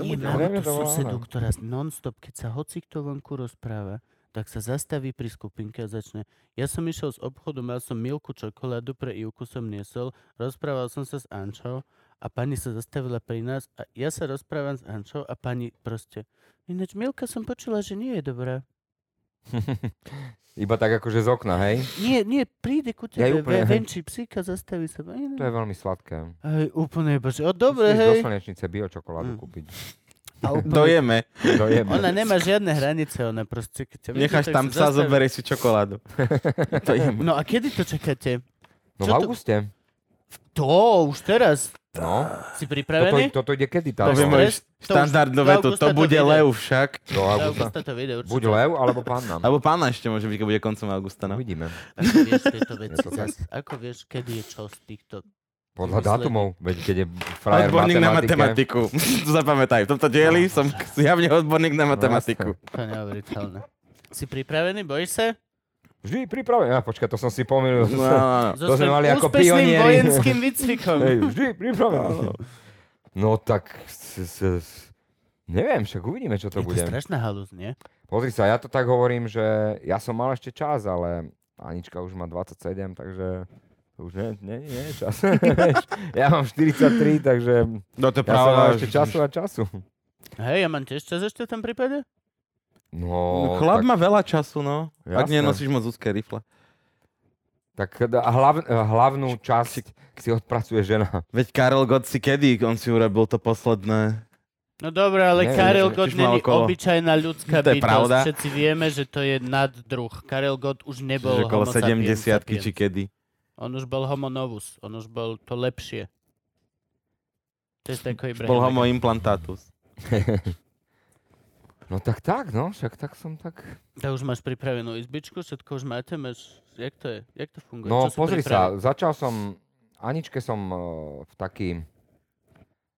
Nie, mám tu susedu, ktorá non-stop, keď sa hoci kto vonku rozpráva, tak sa zastaví pri skupinke a začne. Ja som išiel z obchodu, mal som milku čokoládu, pre Ivku som niesol, rozprával som sa s Ančou a pani sa zastavila pri nás a ja sa rozprávam s Ančou a pani proste, ináč Milka som počula, že nie je dobrá. Iba tak akože z okna, hej? Nie, nie, príde ku Ja tebe, úplne, ve, hej. venčí psíka, zastaví sa. To je veľmi sladké. Hej, úplne iba, že o, dobre, Musíš do hej. slnečnice bio-čokoládu Mm. kúpiť. A úplne, Dojeme. Dojeme. ona nemá žiadne hranice, ona proste, keď ťa vidí, Necháš tam sa psa, zastaví. zoberieš si čokoládu. to je... No a kedy to čakáte? No Čo v to- auguste. To, už teraz. No. Si Toto, pripravený? toto ide kedy? Tá To je- to vetu, augusta to to bude vyjde. lev však. Do Do augusta. to vyjde určite. Buď lev, alebo panna. Alebo pána ešte môže byť, keď bude koncom augusta. No. Uvidíme. Ako vieš tieto veci to zas, ako vieš, kedy je čo z týchto... Podľa dátumov, veď keď je frajer Odborník na matematiku. to zapamätaj. V tomto dieli som zjavne odborník na matematiku. To je neuveriteľné. Si pripravený? Bojíš sa? Vždy pripravený. Ja, počkaj, to som si pomýlil. No, no, no. To sme mali ako pionieri. vojenským výcvikom. Hej, vždy pripravený. No tak, s, s, s, neviem, však uvidíme, čo to je to bude. strašná halúz, nie? Pozri sa, ja to tak hovorím, že ja som mal ešte čas, ale Anička už má 27, takže už nie, nie, nie čas. ja mám 43, takže No to je ja ešte času a času. Hej, ja mám tiež čas ešte v tom prípade? No, Chlap tak, má veľa času, no. Ak Jasné. nenosíš moc úzké rifle. tak a hlav, hlavnú časť si odpracuje žena. Veď Karel Gott si kedy, on si urobil to posledné. No dobré, ale Neviem, Karel Gott mal není okolo. obyčajná ľudská To je bytosť. pravda. Všetci vieme, že to je naddruh. Karel Gott už nebol Že okolo homo sapiens 70 či kedy. On už bol homo novus. On už bol to lepšie. To je ako Ibrahim. Bol homo implantatus. No tak tak, no, však tak som tak... To už máš pripravenú izbičku, všetko už máte, máš... Jak to je? Jak to funguje? No Čo pozri sa, začal som, Aničke som eh, v, taký,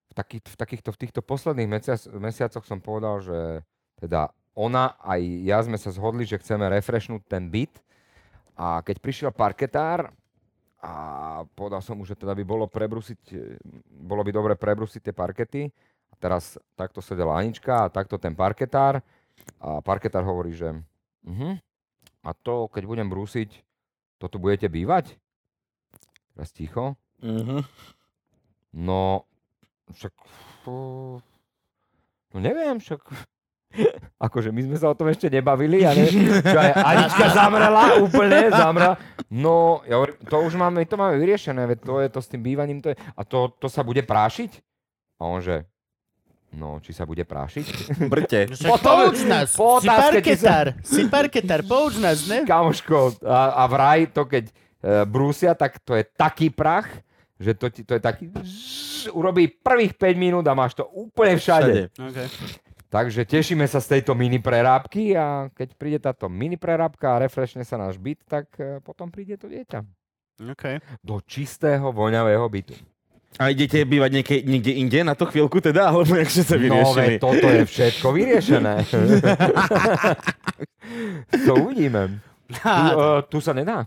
v, taký, v takýchto, v týchto posledných mesiac, mesiacoch som povedal, že teda ona aj ja sme sa zhodli, že chceme refreshnúť ten byt a keď prišiel parketár a povedal som mu, že teda by bolo prebrusiť, eh, bolo by dobre prebrusiť tie parkety a teraz takto sedela Anička a takto ten parketár a parketár hovorí, že uh a to, keď budem brúsiť, to tu budete bývať? Teraz ticho. Mhm. No, však... No neviem, však... Akože my sme sa o tom ešte nebavili, ale čo aj Anička zamrela, úplne zamrela. No, ja hovorím, to už máme, to máme vyriešené, veď to je to s tým bývaním, to je, a to, to sa bude prášiť? A on že, no, či sa bude prášiť? Brte. No Potom- pouč nás, po si ti sa- parketár, si parketár, pouč nás, ne? Kamoško, a, a vraj to keď e, brúsia, tak to je taký prach, že to, ti, to je taký... urobí prvých 5 minút a máš to úplne všade. Všade. Okay. Takže tešíme sa z tejto mini prerábky a keď príde táto mini prerábka a refreshne sa náš byt, tak e, potom príde to dieťa. Okay. Do čistého, voňavého bytu. A idete bývať niekde, niekde inde na tú chvíľku teda? Alebo jak ste sa No vyriešili? veď toto je všetko vyriešené. to uvidíme. Tu, uh, tu sa nedá.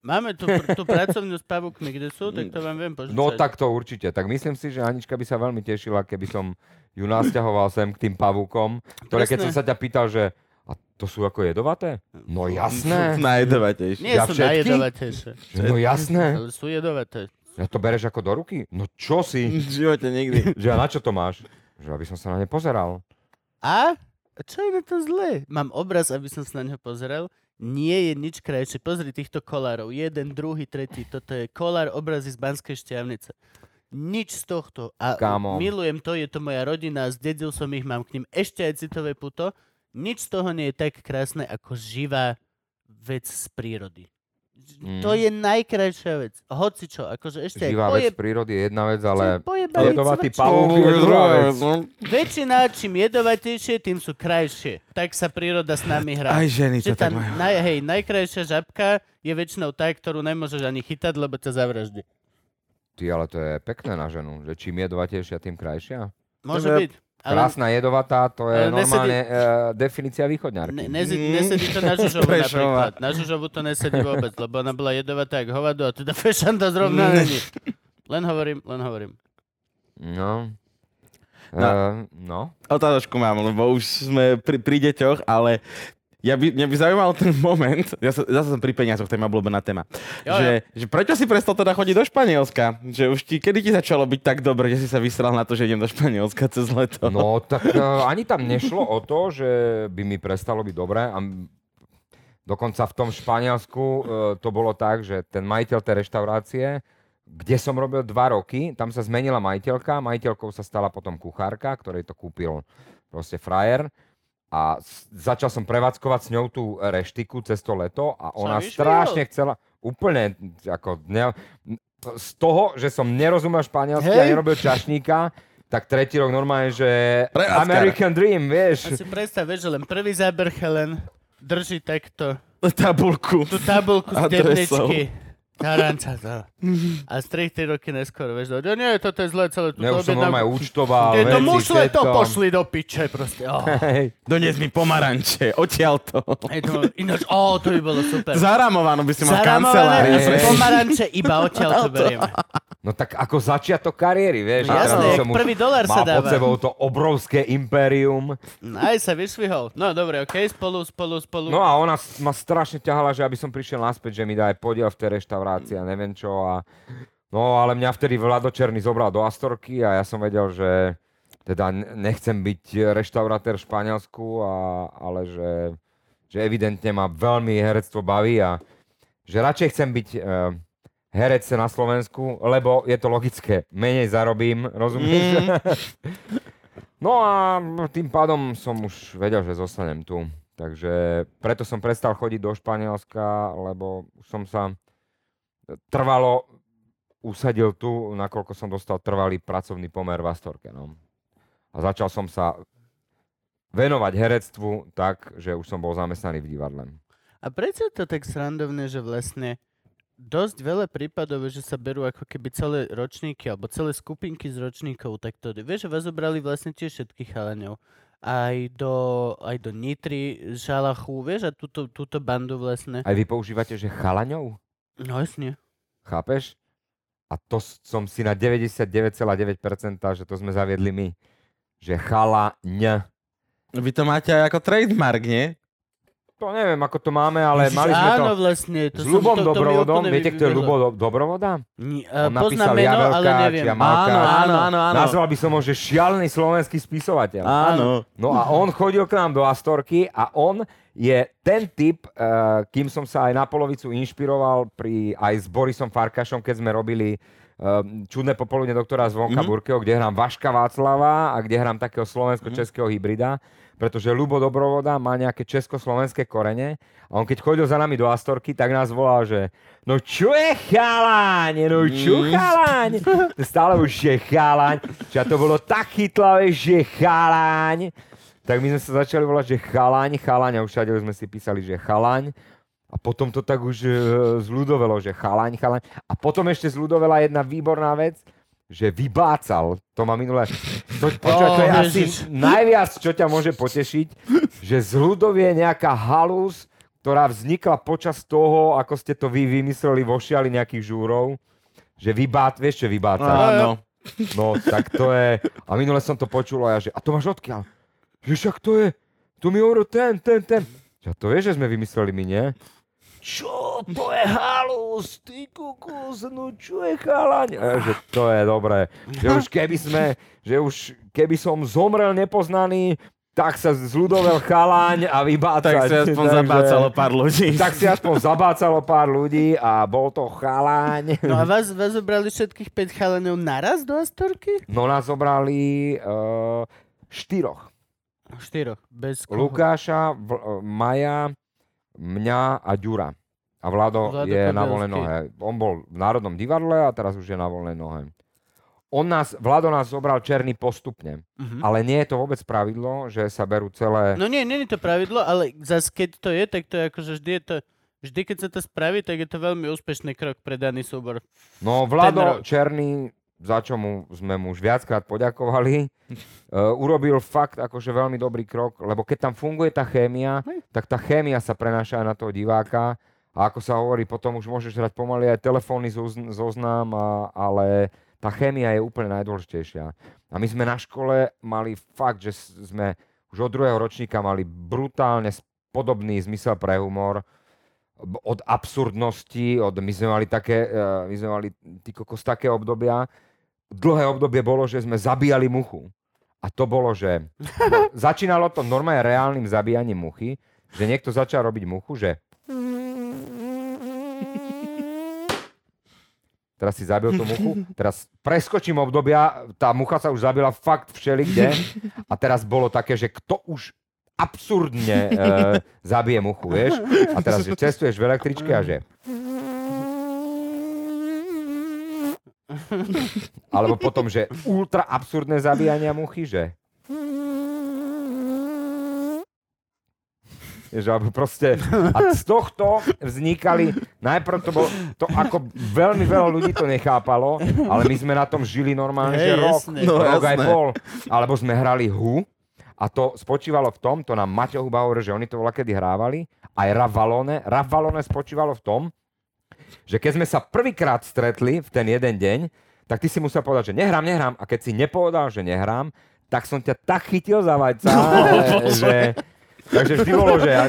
Máme tu, tú pracovnú s pavúkmi, kde sú, tak to vám viem požičať. No tak to určite. Tak myslím si, že Anička by sa veľmi tešila, keby som ju nasťahoval sem k tým pavúkom, ktoré keď som sa ťa pýtal, že a to sú ako jedovaté? No jasné. Najjedovatejšie. Nie Ja sú všetky? najjedovatejšie, No jasné. ale sú jedovaté. Ja to bereš ako do ruky? No čo si? V živote nikdy. Že a na čo to máš? Že aby som sa na ne pozeral. A? Čo je na to zlé? Mám obraz, aby som sa na ňo pozeral. Nie je nič krajšie. Pozri týchto kolárov. Jeden, druhý, tretí. Toto je kolár obrazy z Banskej šťavnice. Nič z tohto. A Kámo. milujem to, je to moja rodina, zdedil som ich, mám k ním ešte aj citové puto. Nič z toho nie je tak krásne ako živá vec z prírody. Mm. To je najkrajšia vec. Hoci čo, akože ešte Živá poje, vec prírody je jedna vec, ale jedovatý pavúk je druhá vec. Väčšina, čím jedovatejšie, tým sú krajšie. Tak sa príroda s nami hrá. Aj ženy Že to tak majú. naj, hej, najkrajšia žabka je väčšinou tá, ktorú nemôžeš ani chytať, lebo ťa zavraždí. Ty, ale to je pekné na ženu, že čím jedovatejšia, tým krajšia. Môže To je- byť. Ale Krásna jedovatá, to je Ale nesedí- normálne uh, definícia ne, východňarky. nesedí, Mm. nesedí to na Žužovu napríklad. Na Žužovu to nesedí vôbec, lebo ona bola jedovatá jak hovado a teda fešanda zrovna není. Len hovorím, len hovorím. No. No. Uh, no. Otázočku mám, lebo už sme pri, pri deťoch, ale ja by, mňa by zaujímal ten moment, ja sa, zase som pri peniazoch, to je moja obľúbená téma, Jo, že, že prečo si prestal teda chodiť do Španielska? Že už ti, kedy ti začalo byť tak dobre, že si sa vysral na to, že idem do Španielska cez leto? No tak uh, ani tam nešlo o to, že by mi prestalo byť dobré. A dokonca v tom Španielsku uh, to bolo tak, že ten majiteľ tej reštaurácie, kde som robil dva roky, tam sa zmenila majiteľka, majiteľkou sa stala potom kuchárka, ktorej to kúpil proste frajer. A začal som prevádzkovať s ňou tú reštiku cez to leto a ona vyšvihol? strašne chcela, úplne ako ne, z toho, že som nerozumel španielsky a Hej. nerobil čašníka, tak tretí rok normálne, že Prevádzkar. American Dream, A vieš. si predstav, vieš, že len prvý záber Helen drží takto Tabulku. tú tabulku z Adresou. debničky. Taranca to. A z 3 roky neskôr, vieš, že nie, toto je zle celé. Ne, už som normálne účtoval, Tieto veci, mušle to pošli do piče, proste. Oh. Hej. Donies mi pomaranče, odtiaľ to. Hej, to, ináč, ó, to by bolo super. Zaramovanú by si mal Zaramované kancelárii. Hej. pomaranče, iba odtiaľ to berieme. No tak ako začiatok kariéry, vieš. No jasné, jak prvý dolár sa mal pod dáva. sebou to obrovské impérium. Aj sa vyšvihol. No dobre, okej, spolu, spolu, spolu. No a ona ma strašne ťahala, že aby som prišiel naspäť, že mi dá aj podiel v tej reštaurácii a neviem čo. A... No ale mňa vtedy Vlado Černý zobral do Astorky a ja som vedel, že teda nechcem byť reštaurátor v Španielsku, a, ale že, že evidentne ma veľmi herectvo baví a že radšej chcem byť uh, herec na Slovensku, lebo je to logické, menej zarobím, rozumieš? Mm. no a tým pádom som už vedel, že zostanem tu. Takže preto som prestal chodiť do Španielska, lebo už som sa trvalo usadil tu, nakoľko som dostal trvalý pracovný pomer v Astorke. No. A začal som sa venovať herectvu tak, že už som bol zamestnaný v divadle. A prečo je to tak srandovné, že vlastne dosť veľa prípadov, že sa berú ako keby celé ročníky alebo celé skupinky z ročníkov, tak to vieš, že vás zobrali vlastne tiež všetkých chalaňov. Aj do, aj do Nitry, Žalachu, vieš, a túto, túto bandu vlastne. Aj vy používate, že chalaňov? No jasne. Chápeš? A to som si na 99,9%, že to sme zaviedli my. Že chalaň. Vy to máte aj ako trademark, nie? To neviem, ako to máme, ale Ježiš, mali sme to áno, vlastne. To s Lubom to, to Dobrovodom. úplne Viete, kto je. Lubo Do- Dobrovoda? Ni, On uh, poznám napísal meno, ale Javelka, neviem. Čiamalka. Áno, áno, áno, áno. Nazval by som ho, že šialený slovenský spisovateľ. Áno. No a on chodil k nám do Astorky a on je ten typ, uh, kým som sa aj na polovicu inšpiroval pri, aj s Borisom Farkašom, keď sme robili uh, Čudné popoludne doktora Zvonka Mhm. mm-hmm. Burkeho, kde hrám Vaška Václava a kde hrám takého slovensko-českého hybrida, pretože Lubo Dobrovoda má nejaké československé korene a on keď chodil za nami do Astorky, tak nás volal, že no čo je chaláň, no čo Mm. chaláň? Stále už je chaláň. Čiže to bolo tak chytlavé, že chaláň. Tak my sme sa začali volať, že chalaň, chalaň a už všade sme si písali, že chalaň. A potom to tak už e, zľudovelo, že chalaň, chalaň. A potom ešte zľudovela jedna výborná vec, že vybácal. To ma minule... To, počuaj, to je Ó, asi Ježiš. najviac, čo ťa môže potešiť, že zľudovie nejaká halus, ktorá vznikla počas toho, ako ste to vy vymysleli vo šiali nejakých žúrov, že vybát, vieš čo je vybácať? Áno. No, tak to je... A minule som to počul a ja, že a to máš odkiaľ? Že však to je... To mi hovoril ten, ten, ten. Ja to vieš, že sme vymysleli my, nie? Čo to je halus, ty kukus, no čo je chalaň? Ja, že to je dobré. Že už keby sme, že už keby som zomrel nepoznaný, tak sa zľudovel chalaň a vybácať. Tak si aspoň Takže- zabácalo pár ľudí. Tak si aspoň zabácalo pár ľudí a bol to chalaň. No a vás, vás zobrali všetkých 5 chalaňov naraz do Astorky? No nás zobrali uh, štyroch. Štyroch. Bez koho? Lukáša, v, Maja, mňa a Ďura. A Vlado, Vlado je na voľnej nohe. On bol v Národnom divadle a teraz už je na voľnej nohe. On nás, Vlado nás zobral černý postupne. Mhm. Ale nie je to vôbec pravidlo, že sa berú celé... No nie, nie je to pravidlo, ale zase keď to je, tak to je akože vždy je to, vždy keď sa to spraví, tak je to veľmi úspešný krok pre daný súbor. No. Vlado Černý, za čo mu sme mu už viackrát poďakovali, uh, urobil fakt akože veľmi dobrý krok, lebo keď tam funguje tá chémia, tak tá chémia sa prenáša aj na toho diváka. A ako sa hovorí, potom už môžeš hrať pomaly aj telefónny zozn- zoznam, a, ale tá chémia je úplne najdôležitejšia. A my sme na škole mali fakt, že sme už od druhého ročníka mali brutálne podobný zmysel pre humor, od absurdnosti, od, my sme mali také, eh, my sme mali kokos také obdobia, dlhé obdobie bolo, že sme zabíjali muchu. A to bolo, že no, začínalo to normálne reálnym zabíjaním muchy, že niekto začal robiť muchu, že teraz si zabil tú muchu, teraz preskočím obdobia, tá mucha sa už zabila fakt všeli kde a teraz bolo také, že kto už absurdne e, zabije muchu, vieš? A teraz, že cestuješ v električke a že... Alebo potom, že ultra absurdné zabíjania muchy, že... Že alebo proste, a z tohto vznikali, najprv to bolo, to ako veľmi veľa ľudí to nechápalo, ale my sme na tom žili normálne, Hej, že rok, jasné. No, rok aj jasné. pol. Alebo sme hrali Hu a to spočívalo v tom, to nám Maťo Huba hovorí, že oni to voľa kedy hrávali, aj Ravalone. Ravalone spočívalo v tom, že keď sme sa prvýkrát stretli v ten jeden deň, tak ty si musel povedať, že nehrám, nehrám. A keď si nepovedal, že nehrám, tak som ťa tak chytil za vajca, No, že... Takže vždy bolo, že ja,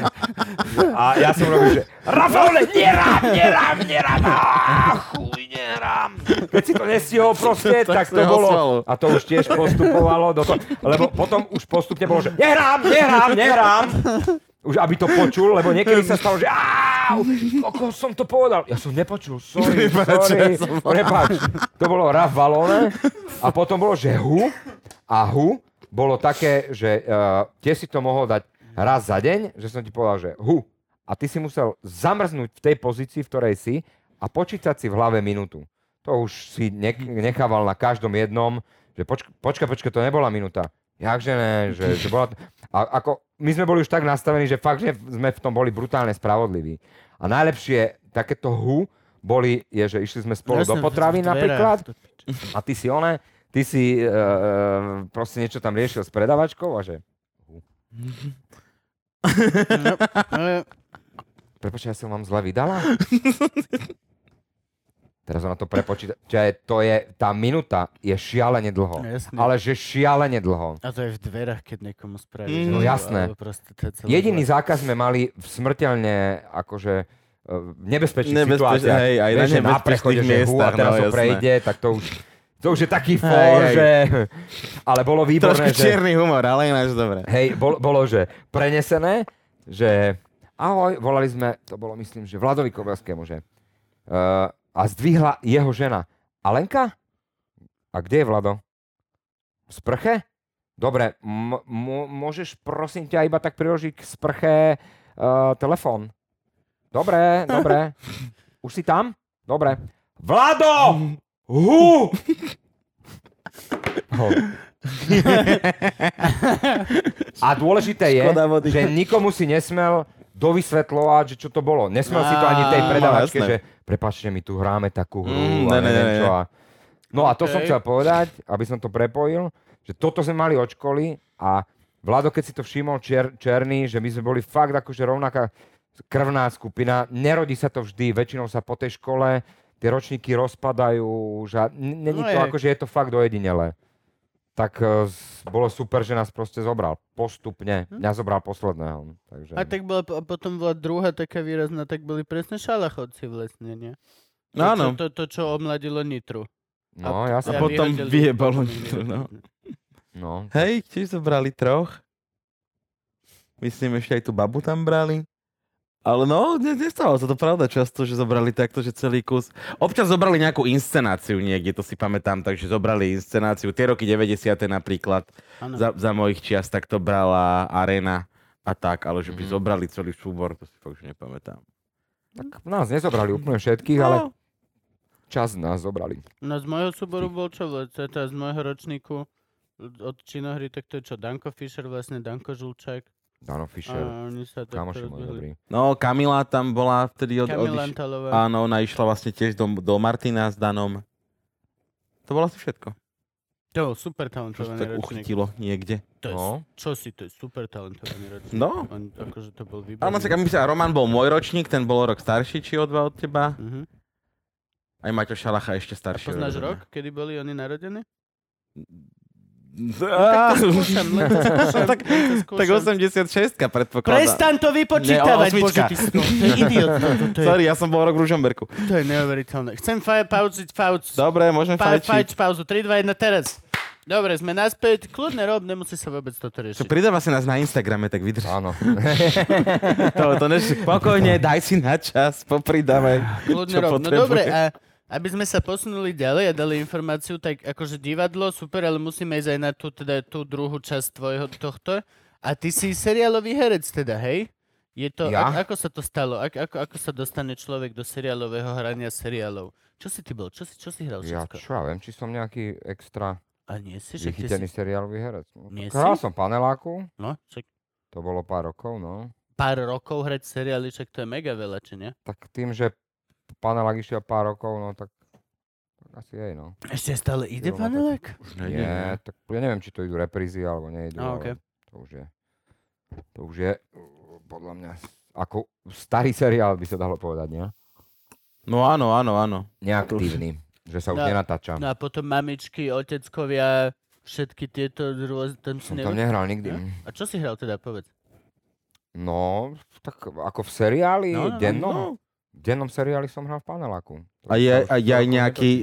a ja som robil, že Rafaele, nerám, nerám, nerám, á, chuj, nerám. Keď si to nestihol proste, Tak tak, to bolo, osvalo. a to už tiež postupovalo do toho, lebo potom už postupne bolo, že nehrám, nehrám, nehrám. Už aby to počul, lebo niekedy sa stalo, že ako som to povedal. Ja som nepočul, sorry, Prepáč, sorry, ja som- prepáč. To bolo Raf Valone a potom bolo, že hu a hu bolo také, že uh, tiež si to mohol dať raz za deň, že som ti povedal, že hu. A ty si musel zamrznúť v tej pozícii, v ktorej si a počítať si v hlave minútu. To už si ne- nechával na každom jednom, že počka, počka, počka, to nebola minúta. Jakže ne, že, že bola... A ako, my sme boli už tak nastavení, že fakt, že sme v tom boli brutálne spravodliví. A najlepšie takéto hu boli, je, že išli sme spolu do Jasné, v- potravy napríklad a ty si one, ty si uh, proste niečo tam riešil s predavačkou a že... No, ale Prepočuj, ja som vám zle vydala? Teraz ona to prepočíta. Čiže to je, tá minúta je šialene dlho. Jasne. Ale že šialene dlho. A to je v dverách, keď niekomu spravíš. Mm. No jasné. Jediný zákaz sme mali v smrteľne akože eh, v nebezpečných Nebezpeč- situáciách. hej, aj na Vieš, na nebezpečných prechode, že hú, a teraz no, ho prejde, tak to už, to už je taký hej. že... Ale bolo výborné, Trošku že... čierny humor, ale ináč dobre. Hej, bol, bolo, že prenesené, že ahoj, volali sme, to bolo myslím, že Vladovi Kobelskému, že uh, a zdvihla jeho žena. Alenka? A kde je Vlado? V sprche? Dobre, m- m- môžeš prosím ťa iba tak priložiť k sprche uh, telefón. Dobre, dobre. Už si tam? Dobre. Vlado! Hu! Ho. A dôležité je, Škoda vody. že nikomu si nesmel dovysvetľovať, že čo to bolo. Nesmel si to ani tej predavačke, jasné. že prepačte, my tu hráme takú hru Mm, a ne, ne, neviem ne, čo. A... No a to som chcel povedať, aby som to prepojil, že toto sme mali od školy a Vlado, keď si to všimol čier, černý, že my sme boli fakt akože rovnaká krvná skupina. Nerodí sa to vždy, väčšinou sa po tej škole tie ročníky rozpadajú už a není No to ako, že je to fakt dojedinele. Tak s- bolo super, že nás proste zobral. Postupne. Hm. Mňa zobral posledného. Takže... A tak bola, a potom bola druhá taká výrazná, tak boli presne šalachodci v lesne, nie? To, No áno. Čo, to, to, čo omladilo Nitru. No, ja som... A potom vyjebalo Nitru, no. No. Hej, tiež zobrali troch. Myslím, ešte aj tú babu tam brali. Ale no, ne, nestalo sa to pravda často, že zobrali takto, že celý kus. Občas zobrali nejakú inscenáciu niekde, to si pamätám, takže zobrali inscenáciu. Tie roky 90. napríklad, za, za mojich čias, tak to brala Arena a tak, ale že by Mhm. zobrali celý súbor, to si fakt už nepamätám. Tak nás nezobrali úplne všetkých, ale No, čas nás zobrali. No z môjho súboru bol čo vlastne, teda z môjho ročníku od činohry, tak to je čo, Danko Fischer vlastne, Danko Žulčák. Dano Fischer, A kamoši môj dobrý. no, Kamila tam bola vtedy od, Kamil odiš... Antalová. Áno, ona išla vlastne tiež do, do Martina s Danom. To bolo asi všetko. To bol super talentovaný tak ročník. uchytilo niekde. To je, No. Čo si, to je super talentovaný ročník. No. On, akože to bol výborný. Áno, tak myslím, a Roman bol môj ročník, ten bol rok starší, či o dva od teba. Mhm. Aj Maťo Šalacha ešte A starší. poznáš ode mňa. rok, kedy boli oni narodení? Skúšam, skúšam, tak, len to tak skúšam. 86 predpokladá. Prestan to vypočítavať, Ne, bože, ty to je idiot. To, to, to, je, Sorry, ja som bol rok v Ružomberku. to je neuveriteľné. Chcem fa- pauziť, pauz. Dobre, môžeme Pa, fajčiť. fajč pauzu. 3, 2, 1, teraz. Dobre, sme naspäť. Kľudne rob, nemusí sa vôbec toto Čo, riešiť. pridáva si nás na Instagrame, tak vydrž. Áno. To, to než... Pokojne, daj si na čas, popridávaj. Kľudne čo rob. No dobre, a aby sme sa posunuli ďalej a dali informáciu, tak akože divadlo, super, ale musíme ísť aj na tú, teda, tú druhú časť tvojho tohto. A ty si seriálový herec teda, hej? Je to, Ja? a, ako sa to stalo? Ak, ako, ako sa dostane človek do seriálového hrania seriálov? Čo si ty bol? Čo si, čo si hral Ja všetko? čo ja viem, či som nejaký extra A nie si, vychytený si... seriálový herec. No, Nie hral si? som paneláku, No, čak, to bolo pár rokov, no. pár rokov hrať seriály, čak to je mega veľa, či nie? Tak tým, že panelák išiel pár rokov, no tak, tak asi jej, no. Ešte stále ide Kilometr. panelek? Nie, tak ja neviem, či to idú reprízy, alebo neidú, A, ale okej. to už je, to už je, podľa mňa, ako starý seriál by sa dalo povedať, nie? No áno, áno, áno. Neaktívny, že sa už No, nenatáča. No a potom mamičky, oteckovia, všetky tieto rôzne, tam si Som tam nehral nikdy. A čo si hral teda, povedz? No, tak ako v seriáli, No, no, no, dennom, no. V dennom seriáli som hral v paneláku. A je, a je aj nejaký e,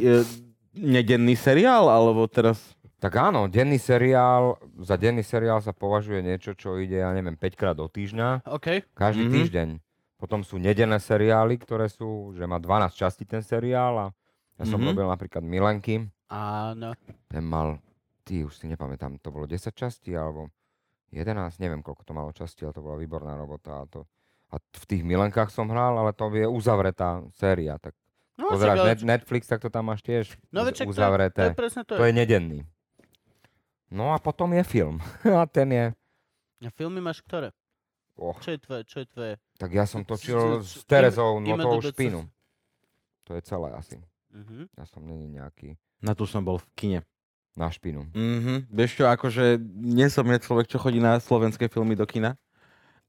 nedenný seriál, alebo teraz... Tak áno, denný seriál, za denný seriál sa považuje niečo, čo ide, ja neviem, 5 krát do týždňa, OK. každý Mhm. týždeň. Potom sú nedenné seriály, ktoré sú, že má 12 častí ten seriál a ja som Mhm. robil napríklad Milenky, Áno. ten mal, ty už si nepamätám, to bolo 10 častí alebo 11, neviem koľko to malo častí, ale to bola výborná robota a to a v tých Milenkách som hral, ale to je uzavretá séria, tak No, pozeráš net, Netflix, tak to tam máš tiež no uz- veď čak to, je- to uzavreté. je presne to. To je nedenný. No a potom je film. a ten je... A filmy máš ktoré? Oh, Čo je tvoje? Čo je tvoje? tak ja som točil S- Terezou IMDb špinu. To je celé asi. Mhm. Ja som není nejaký Na tu som bol v kine. na špinu. Mhm. Vieš čo, akože nie som ja človek, čo chodí na slovenské filmy do kina,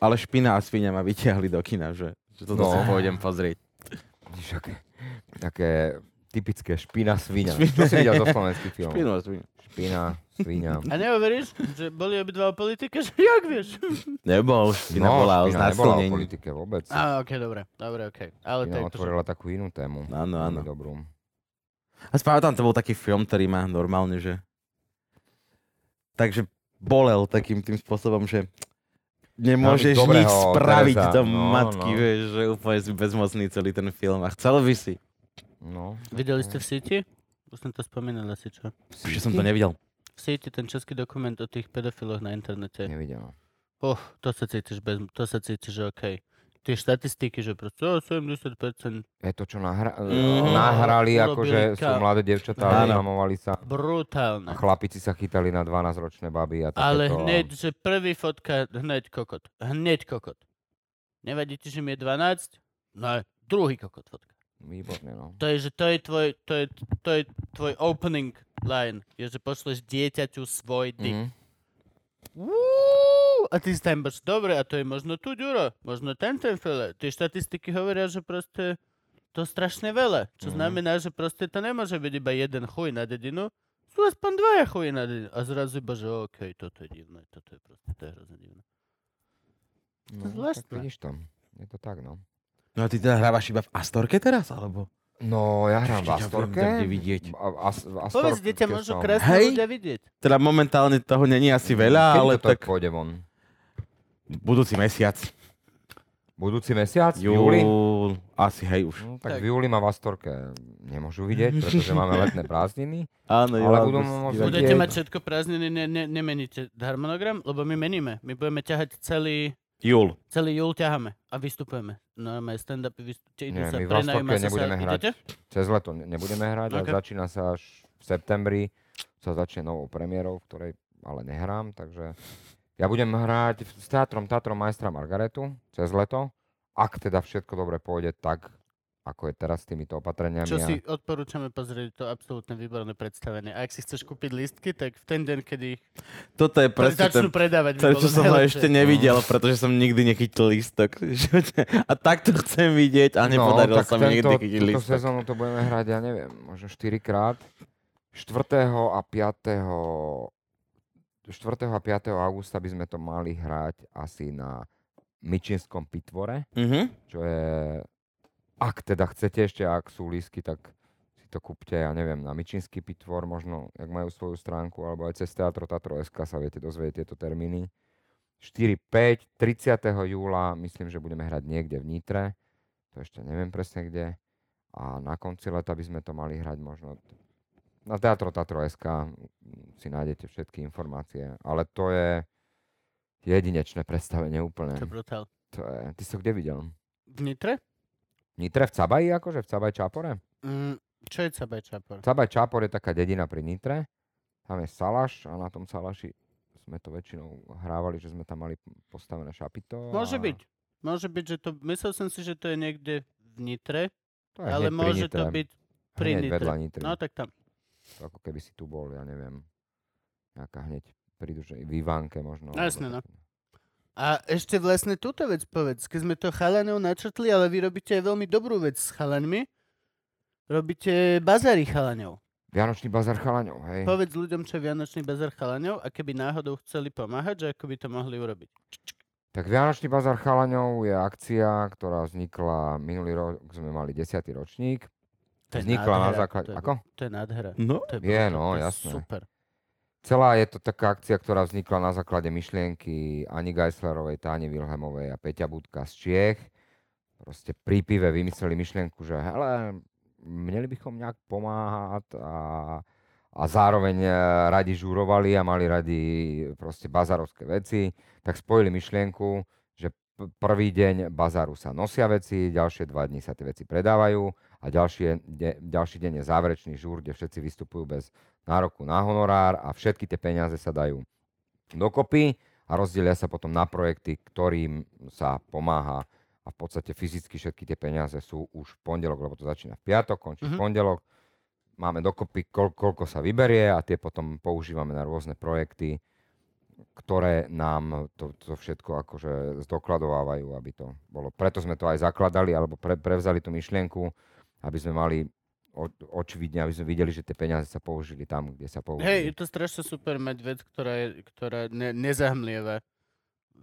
ale Špina a Svinia ma vyťahli do kina, že, že toto No. sa pôjdem pozrieť. Vidíš, aké, také typické špina svinia. Špina. Čo si videl zo slovenských filmov? Špinu a Svinia. Špina, svinia. A neuveríš, že boli obidva o politike? Že jak vieš? Nebol, Špina no, bola o špina nebola o znásilnení. politike vôbec. Á, ok, dobre. Dobre, ok. Ale to Špina že... otvorila takú inú tému. Áno, áno. Dobrú. A spamätám, to bol taký film, ktorý ma normálne, že... Takže bolel takým tým spôsobom, že nemôžeš dobrého nič spraviť Tereza. do No, matky, no. vieš, že úplne si bezmocný celý ten film. A chcel by si. No. Videli ste v síti? Už som to spomínal asi čo. Ešte som to nevidel. V síti ten český dokument o tých pedofiloch na internete. Nevidel. Oh, to sa cítiš bez... To sa cítiš, že OK. Tie štatistiky, že proste oh, 70%. Je to, čo nahra- Mhm. nahrali, akože sú ka- mladé devčatá, Áno. oznamovali sa. A Brutálne. chlapici sa chytali na 12-ročné baby a takéto. Ale a- hneď, že prvý fotka, hneď kokot. Hneď kokot. Nevadí ti, že mi je 12? No, druhý kokot fotka. Výborne, no. To je, že to je tvoj, to je, to je tvoj opening line. Je, že pošleš dieťaťu svoj dick. Mhm. Uú, a ty si tam baš, dobre, a to je možno tu Ďuro, možno ten ten fele. Tie štatistiky hovoria, že proste to strašne veľa. Čo Mhm. znamená, že proste to nemôže byť iba jeden chuj na dedinu, sú aspoň dvaja chuj na dedinu. A zrazu iba, že okej, toto je divné, toto je proste, to je hrozne divné. No, tak zvláštne. vidíš to. Je to tak, no. No a ty teda hrávaš iba v Astorke teraz, alebo? No, ja hrám v Astorke. kde vidieť. A- As- v Povedz, Astorke kde ťa môžu som- krásne Hej. ľudia vidieť. Teda momentálne toho není asi veľa, Kedy ale to tak pôjde von? budúci mesiac. Budúci mesiac? V júli? Júl, asi hej už. No, tak, Tak. v júli ma v Astorke nemôžu vidieť, pretože máme letné prázdniny. Áno, Ale jo, budú to môcť. Budete mať všetko prázdniny, ne, ne, nemeníte harmonogram, lebo my meníme. My budeme ťahať celý, Júl. celý júl ťaháme a vystupujeme. No, máme stand-upy, vystup, idú Nie, sa, my v prenajíma Astorke sa nebudeme sa, hrať. idete? Cez leto ne- nebudeme hrať Ok. a začína sa až v septembri. Sa začne novou premiérou, v ktorej ale nehrám, takže ja budem hrať s teatrom Teatrom majstra Margaretu cez leto. Ak teda všetko dobre pôjde tak, ako je teraz s týmito opatreniami. Čo a- si odporúčame pozrieť, to absolútne výborné predstavenie. A ak si chceš kúpiť lístky, tak v ten deň, kedy ich Toto je pre, presne začnú ten, predávať, to, čo som ho ešte nevidel, pretože som nikdy nechytil lístok. A takto chcem vidieť a nepodarilo no, tak sa mi nikdy chytiť túto lístok. sezónu to budeme hrať, ja neviem, možno 4 krát. 4. a 5. 4. a 5. augusta by sme to mali hrať asi na Myčinskom pitvore, Mhm. čo je, ak teda chcete ešte, ak sú lísky, tak si to kúpte, ja neviem, na Myčinský pitvor, možno, ak majú svoju stránku, alebo aj cez Teatro Tatro SK sa viete dozvedieť tieto termíny. 4, 5, 30. júla, myslím, že budeme hrať niekde v Nitre, to ešte neviem presne kde. A na konci leta by sme to mali hrať možno na Teatro Tatro SK, si nájdete všetky informácie, ale to je jedinečné predstavenie úplne. To je brutál. To je, ty si to kde videl? V Nitre? Nitre v Cabaji, akože v Cabaj Čápore? Mm, čo je Cabaj Čapor? Cabaj Čápor je taká dedina pri Nitre, tam je Salaš a na tom Salaši sme to väčšinou hrávali, že sme tam mali postavené šapito. Môže a byť. Môže byť, že to... Myslel som si, že to je niekde v Nitre, To je ale môže to Nitre, byť pri hneď Nitre. vedľa Nitry. No tak tam. To ako keby si tu bol, ja neviem, nejaká hneď prídu, že v Ivánke možno. No alebo no. tak. A ešte vlastne túto vec povedz. Keď sme to chalanov načrtli, ale vy robíte aj veľmi dobrú vec s chalaňmi. Robíte bazary chalaňov. Vianočný bazar chalaňov, hej. Povedz ľuďom, čo je Vianočný bazar chalaňov a keby náhodou chceli pomáhať, že ako by to mohli urobiť. Tak Vianočný bazar chalaňov je akcia, ktorá vznikla minulý rok, sme mali 10. ročník. To je Vznikla na nádhera, základe... to je, Ako? To je nádhera. No. To je, Je, no, to je jasné. Super. Celá je to taká akcia, ktorá vznikla na základe myšlienky Ani Geislerovej, Táne Wilhelmovej a Peťa Budka z Čiech. Proste pri pive vymysleli myšlienku, že hele, měli bychom nejak pomáhať a, a zároveň eh, radi žurovali a mali radi proste bazarovské veci, tak spojili myšlienku, že prvý deň bazaru sa nosia veci, ďalšie dva dní sa tie veci predávajú a ďalšie, de, ďalší deň je záverečný žúr, kde všetci vystupujú bez nároku na honorár a všetky tie peniaze sa dajú dokopy a rozdelia sa potom na projekty, ktorým sa pomáha a v podstate fyzicky všetky tie peniaze sú už v pondelok, lebo to začína v piatok, končí Mhm. v pondelok. Máme dokopy, koľ, koľko sa vyberie a tie potom používame na rôzne projekty, ktoré nám to, to všetko akože zdokladovávajú, aby to bolo. Preto sme to aj zakladali, alebo pre, prevzali tú myšlienku, aby sme mali očividne, aby sme videli, že tie peniaze sa použili tam, kde sa použili. Hej, je to strašne super mať vec, ktorá, je, ktorá ne, nezahmlieva.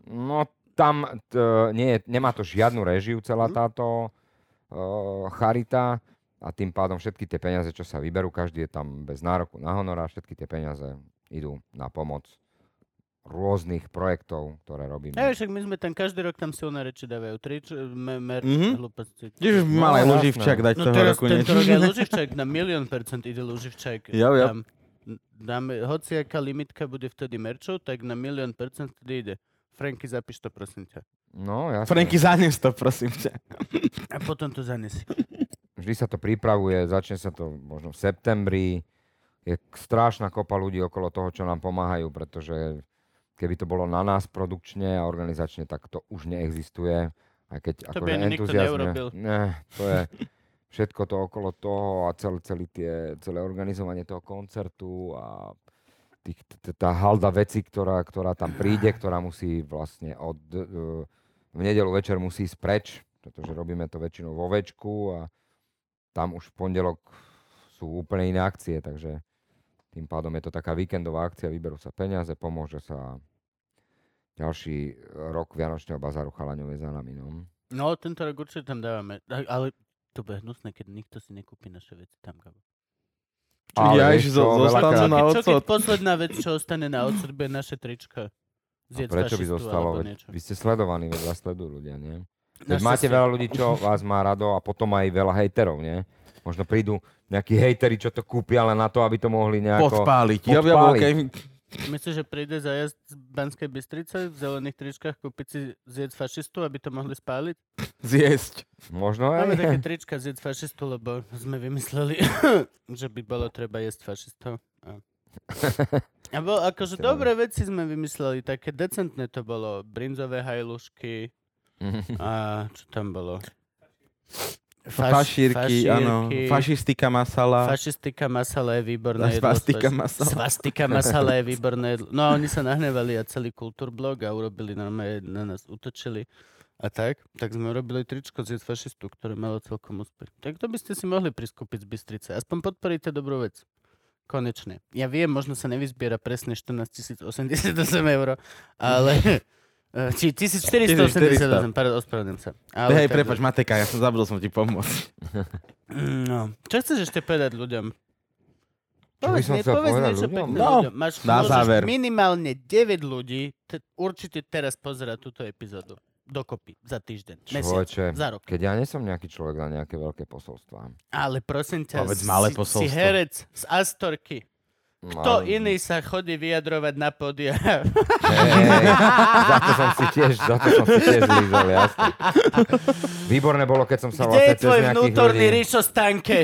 No tam t, nie, nemá to žiadnu režiu celá Mhm. táto uh, charita a tým pádom všetky tie peniaze, čo sa vyberú, každý je tam bez nároku na honora, všetky tie peniaze idú na pomoc rôznych projektov, ktoré robíme. Hej, však my sme tam každý rok tam silné reči dávajú. Trič, me, merch, Mhm. hlúposti. By No, mal aj jasné. Luživčak dať No toho teraz roku tento niečo. rok aj Luživčák, na milión percent ide Luživčák. Jo, jo. Tam, dáme, hoci aká limitka bude vtedy merčov, tak na milión percent vtedy ide. Franky, zapíš to prosím ťa. No, jasne. Franky, zanes to, prosím ťa. A potom to zanesi. Vždy sa to pripravuje, začne sa to možno v septembri. Je strašná kopa ľudí okolo toho, čo nám pomáhajú, pretože keby to bolo na nás produkčne a organizačne, tak to už neexistuje. Aj keď To akože by ani nikto neurobil. Ne, to je všetko to okolo toho a celé, celý tie, celé organizovanie toho koncertu a tých, tá halda veci, ktorá, ktorá tam príde, ktorá musí vlastne od... eh, v nedelu večer musí ísť preč, pretože robíme to väčšinou vo večku a tam už v pondelok sú úplne iné akcie, takže tým pádom je to taká víkendová akcia, vyberú sa peniaze, pomôže sa ďalší rok Vianočného bazáru chalaňov je za nami. No. No, tento rok určite tam dávame. A- Ale to bude hnusné, keď nikto si nekúpi naše veci tam. Gabo. Ale Ja, čo, zostanú na Čo, keď odsud. posledná vec, čo ostane na odsud, bude naše tričko? A Zjedz prečo by zostalo? Vy ste sledovaní, veď vás sledujú ľudia, nie? Veď máte veľa ľudí, čo vás má rado a potom aj veľa hejterov, nie? Možno prídu nejakí hejteri, čo to kúpia len na to, aby to mohli nejako... Podpáliť. Ja, ja, podpáliť. okay. Myslíš, že príde zajazd z Banskej Bystrice v zelených tričkách kúpiť si zjedz fašistu, aby to mohli spáliť? Zjesť. Možno aj. Máme také trička zjedz fašistu, lebo sme vymysleli, že by bolo treba jesť fašistov. A, a bol, akože dobré veci sme vymysleli, také decentné to bolo. Brinzové hajlušky a čo tam bolo? Faš- Fašírky, áno. Fašistika masala. Fašistika masala je výborné jedlo. Svastika masala. Svastika masala je výborné jedlo. No a oni sa nahnevali a celý kultúrblog a urobili normálne, na nás utočili a tak. Tak sme urobili tričko z fašistu, ktoré malo celkom úspech. Tak to by ste si mohli priskúpiť z Bystrice. Aspoň podporíte dobrú vec. konečne. Ja viem, možno sa nevyzbiera presne 14 088 eur, ale... eh, Či 1488, pardon, ospravedlňujem sa. Ale Hej, takže- prepač, Mateka, ja som zabudol som ti pomôcť. Mm, No. Čo chceš ešte povedať ľuďom? Čo by som mi- chcel povedz povedať niečo ľuďom? pekné No, ľuďom. Máš, na záver. minimálne 9 ľudí te, určite teraz pozerať túto epizódu. Dokopy. Za týždeň. Mesiac. Človeče, Za rok. keď ja nie som nejaký človek na nejaké veľké posolstvá. Ale prosím ťa, Povedz si, malé si posolstvo. herec z Astorky. Kto Ale- iný sa chodí vyjadrovať na pódia? Hej, za to som si tiež, za to som si tiež lízol, jasne. Výborné bolo, keď som sa Kde vlastne je tvoj vnútorný ľudí... Rišo Stanke?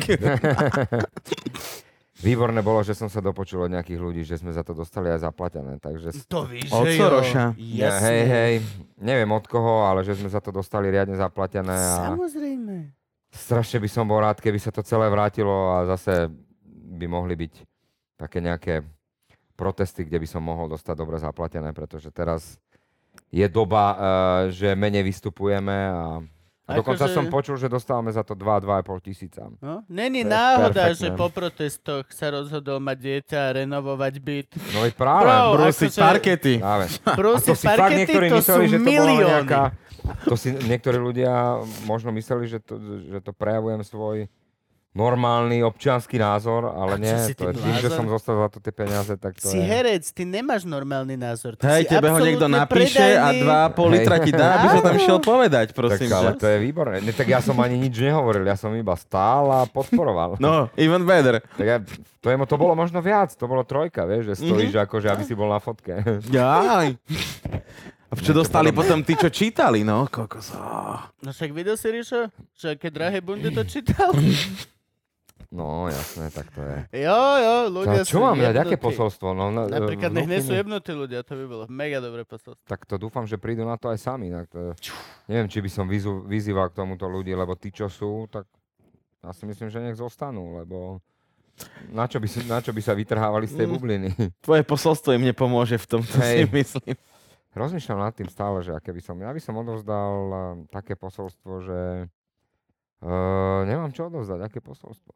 Výborné bolo, že som sa dopočul od nejakých ľudí, že sme za to dostali aj zaplatené, takže... To víš, Od že Soroša. jo. Ja, Jasne. hej, hej, neviem od koho, ale že sme za to dostali riadne zaplatené a Samozrejme. strašne by som bol rád, keby sa to celé vrátilo a zase by mohli byť také nejaké protesty, kde by som mohol dostať dobre zaplatené, pretože teraz je doba, uh, že menej vystupujeme a, a dokonca Akože- som počul, že dostávame za to 2-2,5 tisíca. No? Není náhoda, perfektné. že po protestoch sa rozhodol mať dieťa a renovovať byt. No veď práve. Bro, Brúsiť akože- parkety. práve. A Proste to si fakt parkety, niektorí to sú mysleli, že to milióny. nejaká... To si niektorí ľudia možno mysleli, že to, že to prejavujem svoj normálny občianský názor, A ale nie. si To je tým, že blázon? som zostal za to tie peniaze, tak to Si je... herec, ty nemáš normálny názor. Ty Hej, tebe ho niekto napíše a predajný. 2,5 litra ti dá, aby sa tam šiel povedať, Tak, prosím ale ťa. to je výborné. Ne, tak ja som ani nič nehovoril, ja som iba stál a podporoval. No, even better. Tak ja, to, je, to bolo možno viac, to bolo trojka, vieš, že stojíš Mhm. akože, aby si bol na fotke. Jaj. A čo dostali potom tí, čo čítali, no? Kokos. No však videl si, Rišo, že aké drahé bundy to čítal? No, jasné, tak to je. Jo, jo, ľudia Čo, čo sú mám dať, aké posolstvo? No, na, Napríklad nech nie sú vnúky mi- jebnutí ľudia, to by bolo mega dobré posolstvo. tak to dúfam, že prídu na to aj sami. Tak to, neviem, či by som vyzú, vyzýval k tomuto ľudí, lebo tí, čo sú, tak ja si myslím, že nech zostanú, lebo na čo by, si, na čo by sa vytrhávali z tej Mm. bubliny? Tvoje posolstvo im nepomôže v tomto, si Hej. myslím. Rozmýšľam nad tým stále, že aké by som, ja by som odovzdal eh, také posolstvo, že uh, nemám čo odovzdať, aké posolstvo.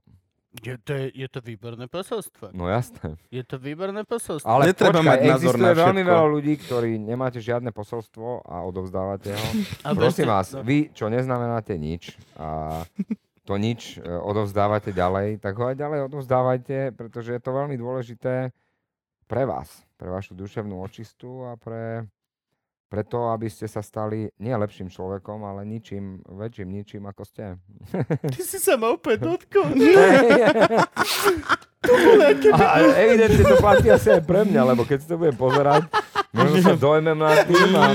Je to, je, to výborné posolstvo. No jasné. Je to výborné posolstvo. Ale Netreba počkaj, mať názor existuje na veľmi všetko. veľa ľudí, ktorí nemáte žiadne posolstvo a odovzdávate ho. Ale Prosím vás, no. vy, čo neznamenáte nič a to nič e, odovzdávate ďalej, tak ho aj ďalej odovzdávajte, pretože je to veľmi dôležité pre vás, pre vašu duševnú očistu a pre, pre to, aby ste sa stali nie lepším človekom, ale ničím, väčším ničím, ako ste. Ty si sa ma opäť dotkol. a evidentne to platí asi aj pre mňa, lebo keď si to budem pozerať, možno sa dojmem nad tým a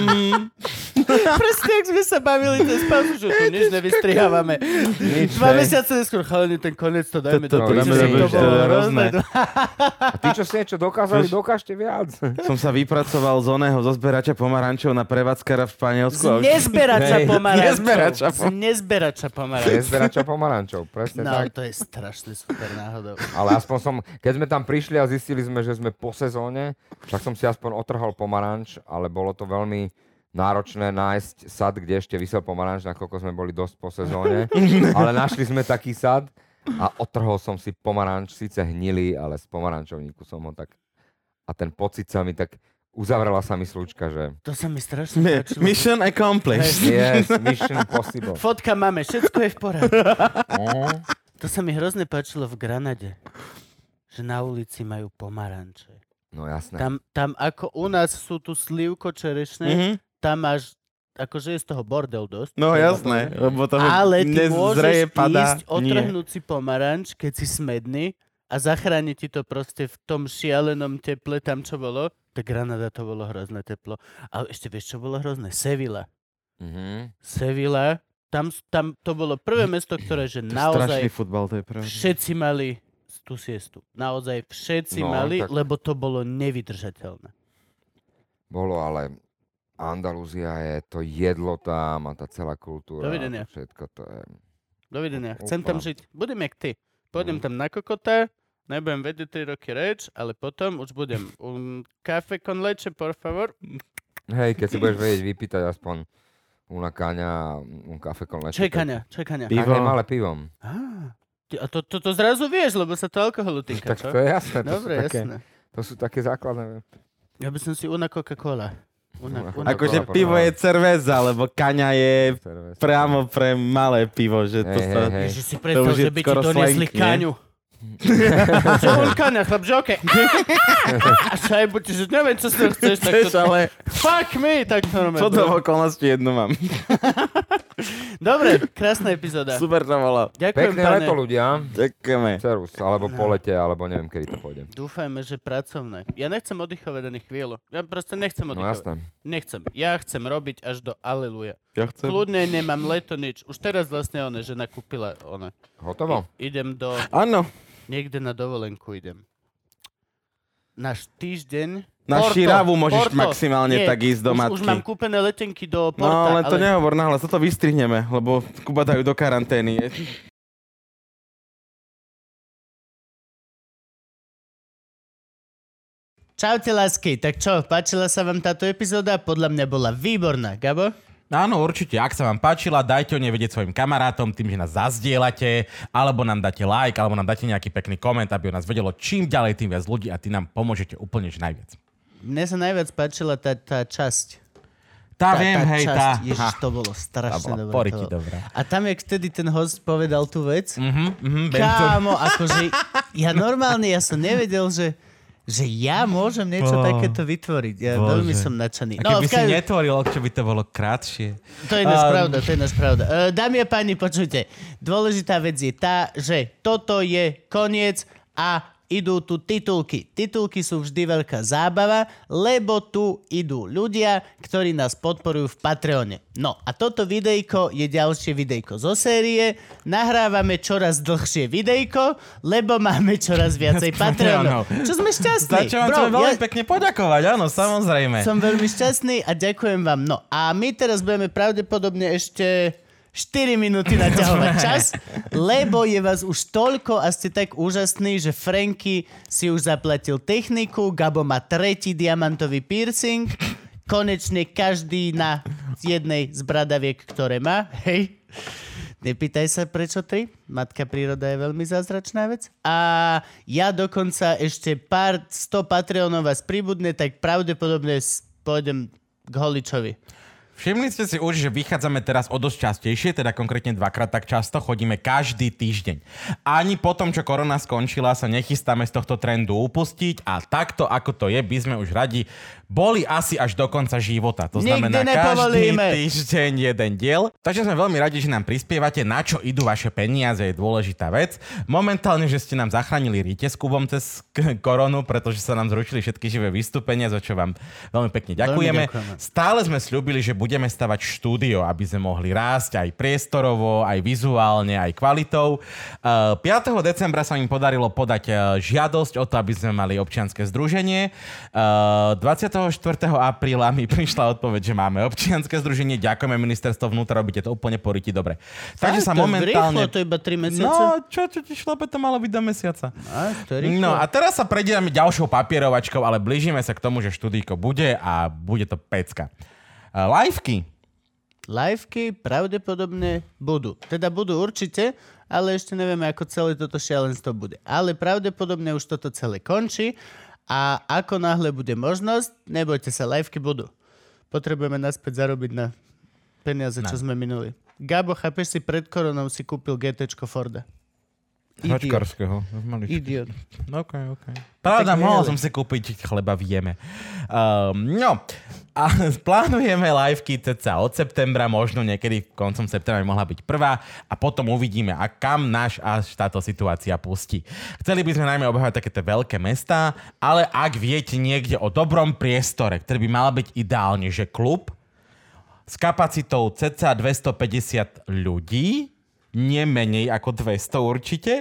Presne, ak sme sa bavili cez pauzu, že tu nič nevystrihávame. nič. Dva mesiace neskôr, chalani, ten konec to dajme To- do to dáme to bolo to hrozné. A tí, čo ste niečo dokázali, dokážte viac. Som sa vypracoval z oného, zo zberača pomarančov na prevádzkara v Španielsku. Z nezberača pomarančov. nezberača Z nezberača pomarančov. Nezberača pomarančov, presne No, tak. to je strašne super náhodou. Ale aspoň som, keď sme tam prišli a zistili sme, že sme po sezóne, tak som si aspoň otrhol pomaranč, ale bolo to veľmi náročné nájsť sad, kde ešte vysel pomaranč, nakoľko sme boli dosť po sezóne. ale našli sme taký sad a otrhol som si pomaranč, síce hnilý, ale z pomarančovníku som ho tak... A ten pocit sa mi tak... Uzavrela sa mi slučka, že To sa mi strašne Mi- páčilo. Mission accomplished. yes, mission possible. Fotka máme, všetko je v poriadku. Oh, To sa mi hrozne páčilo v Granade. Že na ulici majú pomaranče. no jasné. Tam, tam ako u nás sú tu slivko čerešné, Mhm. Tam máš, akože je z toho bordel dosť. No jasné, lebo to Ale ty môžeš padá. ísť, otrhnúť si pomaranč, keď si smedný a zachráni ti to proste v tom šialenom teple, tam čo bolo. Tak Granada to bolo hrozné teplo. Ale ešte vieš, čo bolo hrozné? Sevilla. Mhm. Sevilla, tam, tam to bolo prvé mesto, ktoré že To je naozaj futbal, to je pravda. všetci mali tú siestu. Naozaj všetci No, mali, tak- lebo to bolo nevydržateľné. Bolo, ale Andalúzia je to jedlo tam a tá celá kultúra. Dovidenia. To všetko to je... Dovidenia. Chcem tam Úplne. žiť. Budem jak ty. Pôjdem Mhm. tam na kokota, nebudem vedieť 3 roky reč, ale potom už budem un café con leche, por favor. Hej, keď si budeš vedieť vypýtať aspoň una kaňa, un kafe con leche. Je kaňa? Pivo. Je malé pivom. Ty- A to, to, to zrazu vieš, lebo sa to alkoholu týka, Tak čo? to je jasné. To Dobre, také, jasné. To sú také základné. Ja by som si una Coca-Cola. Una, una Akože pivo je cerveza, lebo kaňa je Cerveza. priamo pre malé pivo, že to Hej, sa... hej, hej. Ježiš, si To predstav, že by ti donesli kaňu. Čo on kaňa, chlap, že okej. A šajbu, ti, že neviem, čo si chceš, tak to... ale Fuck me, tak to čo to v okolnosti jednu mám. Dobre, krásna epizóda. Super to bolo. Ďakujem, Pekné pane. leto, ľudia. Ďakujeme. Cerus, alebo po lete, alebo neviem, kedy to pôjde. Dúfajme, že pracovné. Ja nechcem oddychovať ani chvíľu. Ja proste nechcem No oddychovať. jasné. Nechcem. Ja chcem robiť až do aleluja. Ja chcem. Kľudne nemám leto nič. Už teraz vlastne ona, žena kúpila ona. Hotovo? I, idem do... Áno, Niekde na dovolenku idem. Náš týždeň... Na Širavu môžeš maximálne tak ísť do už, matky. Už mám kúpené letenky do Porta, no ale to ale... nehovor nahlas, toto vystrihneme, lebo Kuba dajú do karantény. Čaute, lásky. Tak čo, páčila sa vám táto epizóda? Podľa mňa bola výborná. Gabo? Áno, určite. Ak sa vám páčila, dajte o nej vedieť svojim kamarátom tým, že nás zazdielate, alebo nám dáte like, alebo nám dáte nejaký pekný koment, aby o nás vedelo čím ďalej, tým viac ľudí a ty nám pomôžete úplne že najviac. Mne sa najviac páčila tá, tá časť. Tá, viem, hej, časť. tá. Ježiš, to bolo tá strašne dobré. bolo. dobrá. A tam, jak vtedy ten host povedal tú vec, Mhm, mhm, viem to. kámo, akože ja normálne, ja som nevedel, že že ja môžem niečo Bo- takéto vytvoriť. Ja Bože. veľmi som nadšený. A keby v si netvoril, čo by to bolo krátšie. To je náš Um, pravda, to je náš pravda. Uh, dámy a páni, počujte. Dôležitá vec je tá, že toto je koniec a idú tu titulky. Titulky sú vždy veľká zábava, lebo tu idú ľudia, ktorí nás podporujú v Patreone. No a toto videjko je ďalšie videjko zo série. Nahrávame čoraz dlhšie videjko, lebo máme čoraz viacej Patreonov. Čo sme šťastní. Za čo vám Bro, veľmi ja- pekne poďakovať, áno, samozrejme. som veľmi šťastný a ďakujem vám. No a my teraz budeme pravdepodobne ešte 4 minúty naťahovať čas, lebo je vás už toľko a ste tak úžasní, že Franky si už zaplatil techniku, Gabo má tretí diamantový piercing, konečne každý na jednej z bradaviek, ktoré má, hej. Nepýtaj sa, prečo tri. Matka príroda je veľmi zázračná vec. A ja dokonca ešte pár sto Patreonov vás pribudne, tak pravdepodobne pôjdem k Holičovi. Všimli ste si už, že vychádzame teraz o dosť častejšie, teda konkrétne dvakrát tak často, chodíme každý týždeň. Ani po tom, čo korona skončila, sa nechystáme z tohto trendu upustiť a takto, ako to je, by sme už radi boli asi až do konca života. To Nikdy znamená každý nepovolíme. týždeň jeden diel. Takže sme veľmi radi, že nám prispievate, na čo idú vaše peniaze, je dôležitá vec. Momentálne, že ste nám zachránili rite s Kubom cez koronu, pretože sa nám zrušili všetky živé vystúpenia, za čo vám veľmi pekne ďakujeme. ďakujeme. Stále sme slúbili, že budeme stavať štúdio, aby sme mohli rásť aj priestorovo, aj vizuálne, aj kvalitou. Uh, 5. decembra sa im podarilo podať uh, žiadosť o to, aby sme mali občianske združenie. Uh, 24. apríla mi prišla odpoveď, že máme občianske združenie. Ďakujeme ministerstvo vnútra, robíte to úplne poriti dobre. Takže sa to momentálne... Rýchlo, to iba 3 mesiace? No, čo, čo ti šlape, to malo byť do mesiaca. A, to je rýchlo. No a teraz sa predierame ďalšou papierovačkou, ale blížime sa k tomu, že študíko bude a bude to pecka. Uh, liveky. Liveky pravdepodobne budú. Teda budú určite, ale ešte nevieme, ako celé toto šialenstvo bude. Ale pravdepodobne už toto celé končí a ako náhle bude možnosť, nebojte sa, liveky budú. Potrebujeme naspäť zarobiť na peniaze, čo sme minuli. Gabo, chápeš si, pred koronou si kúpil GT Forda. Idiot. Hačkarského. Idiot. OK, OK. Pravda, mohol som si kúpiť chleba v jeme. Um, no, a plánujeme liveky ceca od septembra, možno niekedy koncom septembra by mohla byť prvá a potom uvidíme, a kam náš až táto situácia pustí. Chceli by sme najmä obehovať takéto veľké mestá, ale ak viete niekde o dobrom priestore, ktorý by mal byť ideálne, že klub s kapacitou cca 250 ľudí, nie menej ako 200 určite,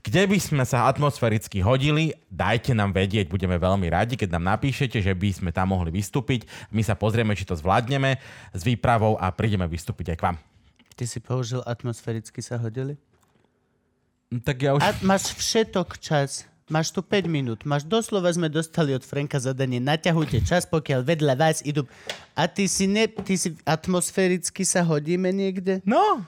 kde by sme sa atmosféricky hodili, dajte nám vedieť, budeme veľmi radi, keď nám napíšete, že by sme tam mohli vystúpiť. My sa pozrieme, či to zvládneme s výpravou a prídeme vystúpiť aj k vám. Ty si použil atmosféricky sa hodili? No, Tak ja už... A máš všetok čas. Máš tu 5 minút. Máš doslova sme dostali od Franka zadanie. Naťahujte čas, pokiaľ vedľa vás idú. A ty si, ne, ty si atmosféricky sa hodíme niekde? No,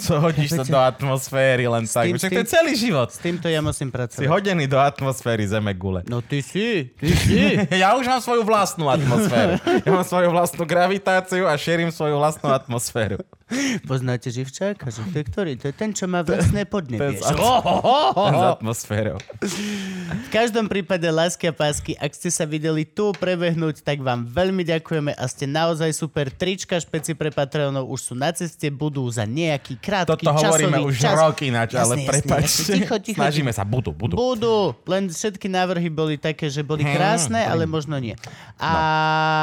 Co hodíš Chápete? do atmosféry len tak. tým- Však s to je celý život. S týmto ja musím Si pracovať. hodený do atmosféry Zeme gule. No ty si, ty si. Ja už mám svoju vlastnú atmosféru. Ja mám svoju vlastnú gravitáciu a šerím svoju vlastnú atmosféru. Poznáte živčáka? Že to je ktorý? To je ten, čo má vlastné podnebie. Ten Že- Oh, oh, oh, ten atmosférou. V každom prípade, lásky a pásky, ak ste sa videli tu prebehnúť, tak vám veľmi ďakujeme a ste naozaj super. Trička špeci pre Patreonov už sú na ceste, budú za nejaký krátky Toto hovoríme časový už čas. rok ináč, Jasne, ale prepačte. Ticho, ticho, Snažíme sa, budú, budú. Budú, len všetky návrhy boli také, že boli Hmm, krásne, ale možno nie. A...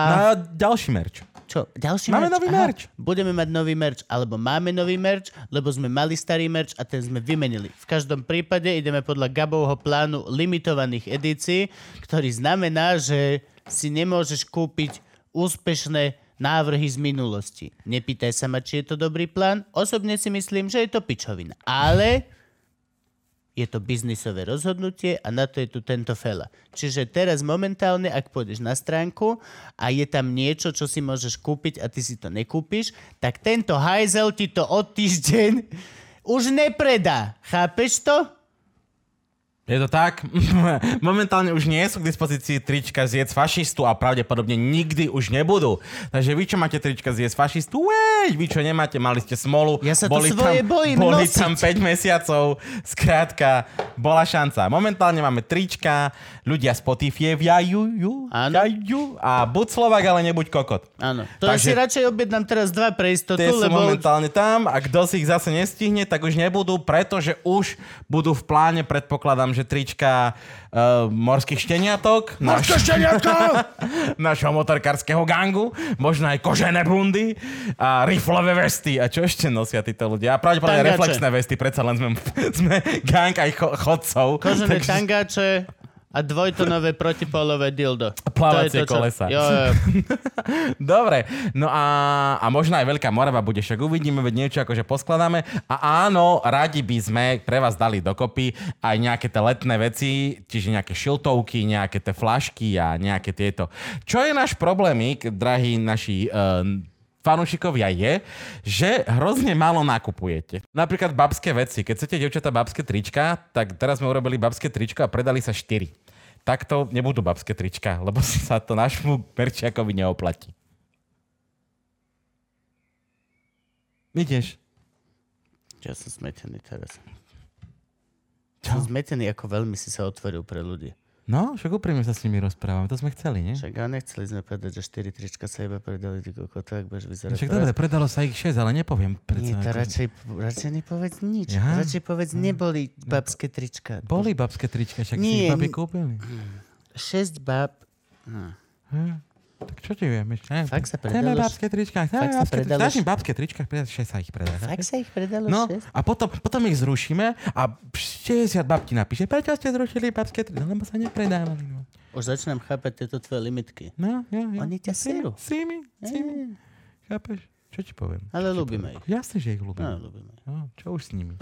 No a ďalší merč. Čo, ďalší Máme merch? nový Aha, merch. Budeme mať nový merch, alebo máme nový merch, lebo sme mali starý merch a ten sme vymenili. V každom prípade ideme podľa Gabovho plánu limitovaných edícií, ktorý znamená, že si nemôžeš kúpiť úspešné návrhy z minulosti. Nepýtaj sa ma, či je to dobrý plán. Osobne si myslím, že je to pičovina. Ale je to biznisové rozhodnutie a na to je tu tento fela. Čiže teraz momentálne, ak pôjdeš na stránku a je tam niečo, čo si môžeš kúpiť a ty si to nekúpiš, tak tento hajzel ti to od týždeň už nepredá. Chápeš to? Je to tak? Momentálne už nie sú k dispozícii trička zjedz fašistu a pravdepodobne nikdy už nebudú. Takže vy, čo máte trička zjedz fašistu, wej, vy, čo nemáte, mali ste smolu. Ja sa to svoje tam, bojím Boli nosiť. tam 5 mesiacov, skrátka, bola šanca. Momentálne máme trička, ľudia ju, a buď Slovak, ale nebuď kokot. Áno. To Takže- si radšej objednám teraz dva pre istotu, Tie sú lebo... momentálne tam a kto si ich zase nestihne, tak už nebudú, pretože už budú v pláne, predpokladám, že trička uh, morských šteniatok. Morské šteniatko! našho motorkárskeho gangu. Možno aj kožené bundy a riflové vesty. A čo ešte nosia títo ľudia? A pravdepodobne Tangače. reflexné vesty, predsa len sme, sme gang aj cho- chodcov. Kožené Takže- tangáče a dvojtonové protipolové dildo. Plávacie To to, čo- kolesa. Jo, jo. Dobre, no a, a možno aj Veľká Morava bude, však uvidíme, veď niečo akože poskladáme. A áno, radi by sme pre vás dali dokopy aj nejaké tie letné veci, čiže nejaké šiltovky, nejaké tie flašky a nejaké tieto. Čo je náš problémik, drahí naši uh, fanúšikovia je, že hrozne málo nakupujete. Napríklad babské veci. Keď chcete, devčatá, babské trička, tak teraz sme urobili babské tričko a predali sa 4. Takto nebudú babské trička, lebo sa to nášmu merčiakovi neoplatí. Vidíš? Ja som smetený teraz. Som zmetený, ako veľmi si sa otvoril pre ľudí. No, však úprimne sa s nimi rozprávame, to sme chceli, nie? Však a nechceli sme povedať, že 4 trička sa iba predali, ty koko, tak budeš vyzerať. Však dobre, predalo sa ich 6, ale nepoviem. Nie, to radšej, radšej nepovedz nič. Ja? Radšej povedz, neboli babské trička. Boli babské trička, však si Nie, ich babi nie. kúpili. 6 bab. Hm. Tak čo ti vieme? Ne? Fakt sa Chceme predalo babské trička. Chceme babské trička. Našim babské trička, 6 sa ich predá. Fakt sa ich predalo No 6? a potom, potom ich zrušíme a 60 babky napíše, prečo ste zrušili babské trička? Lebo sa nepredávali. No, Už začínam chápať tieto tvoje limitky. no jo, jo. Oni ťa serú. Si mi, si mi. Chápeš? Čo ti poviem? Ale ľúbime ich. Jasne, že ich ľúbim. No, ľúbime. No, čo už s nimi?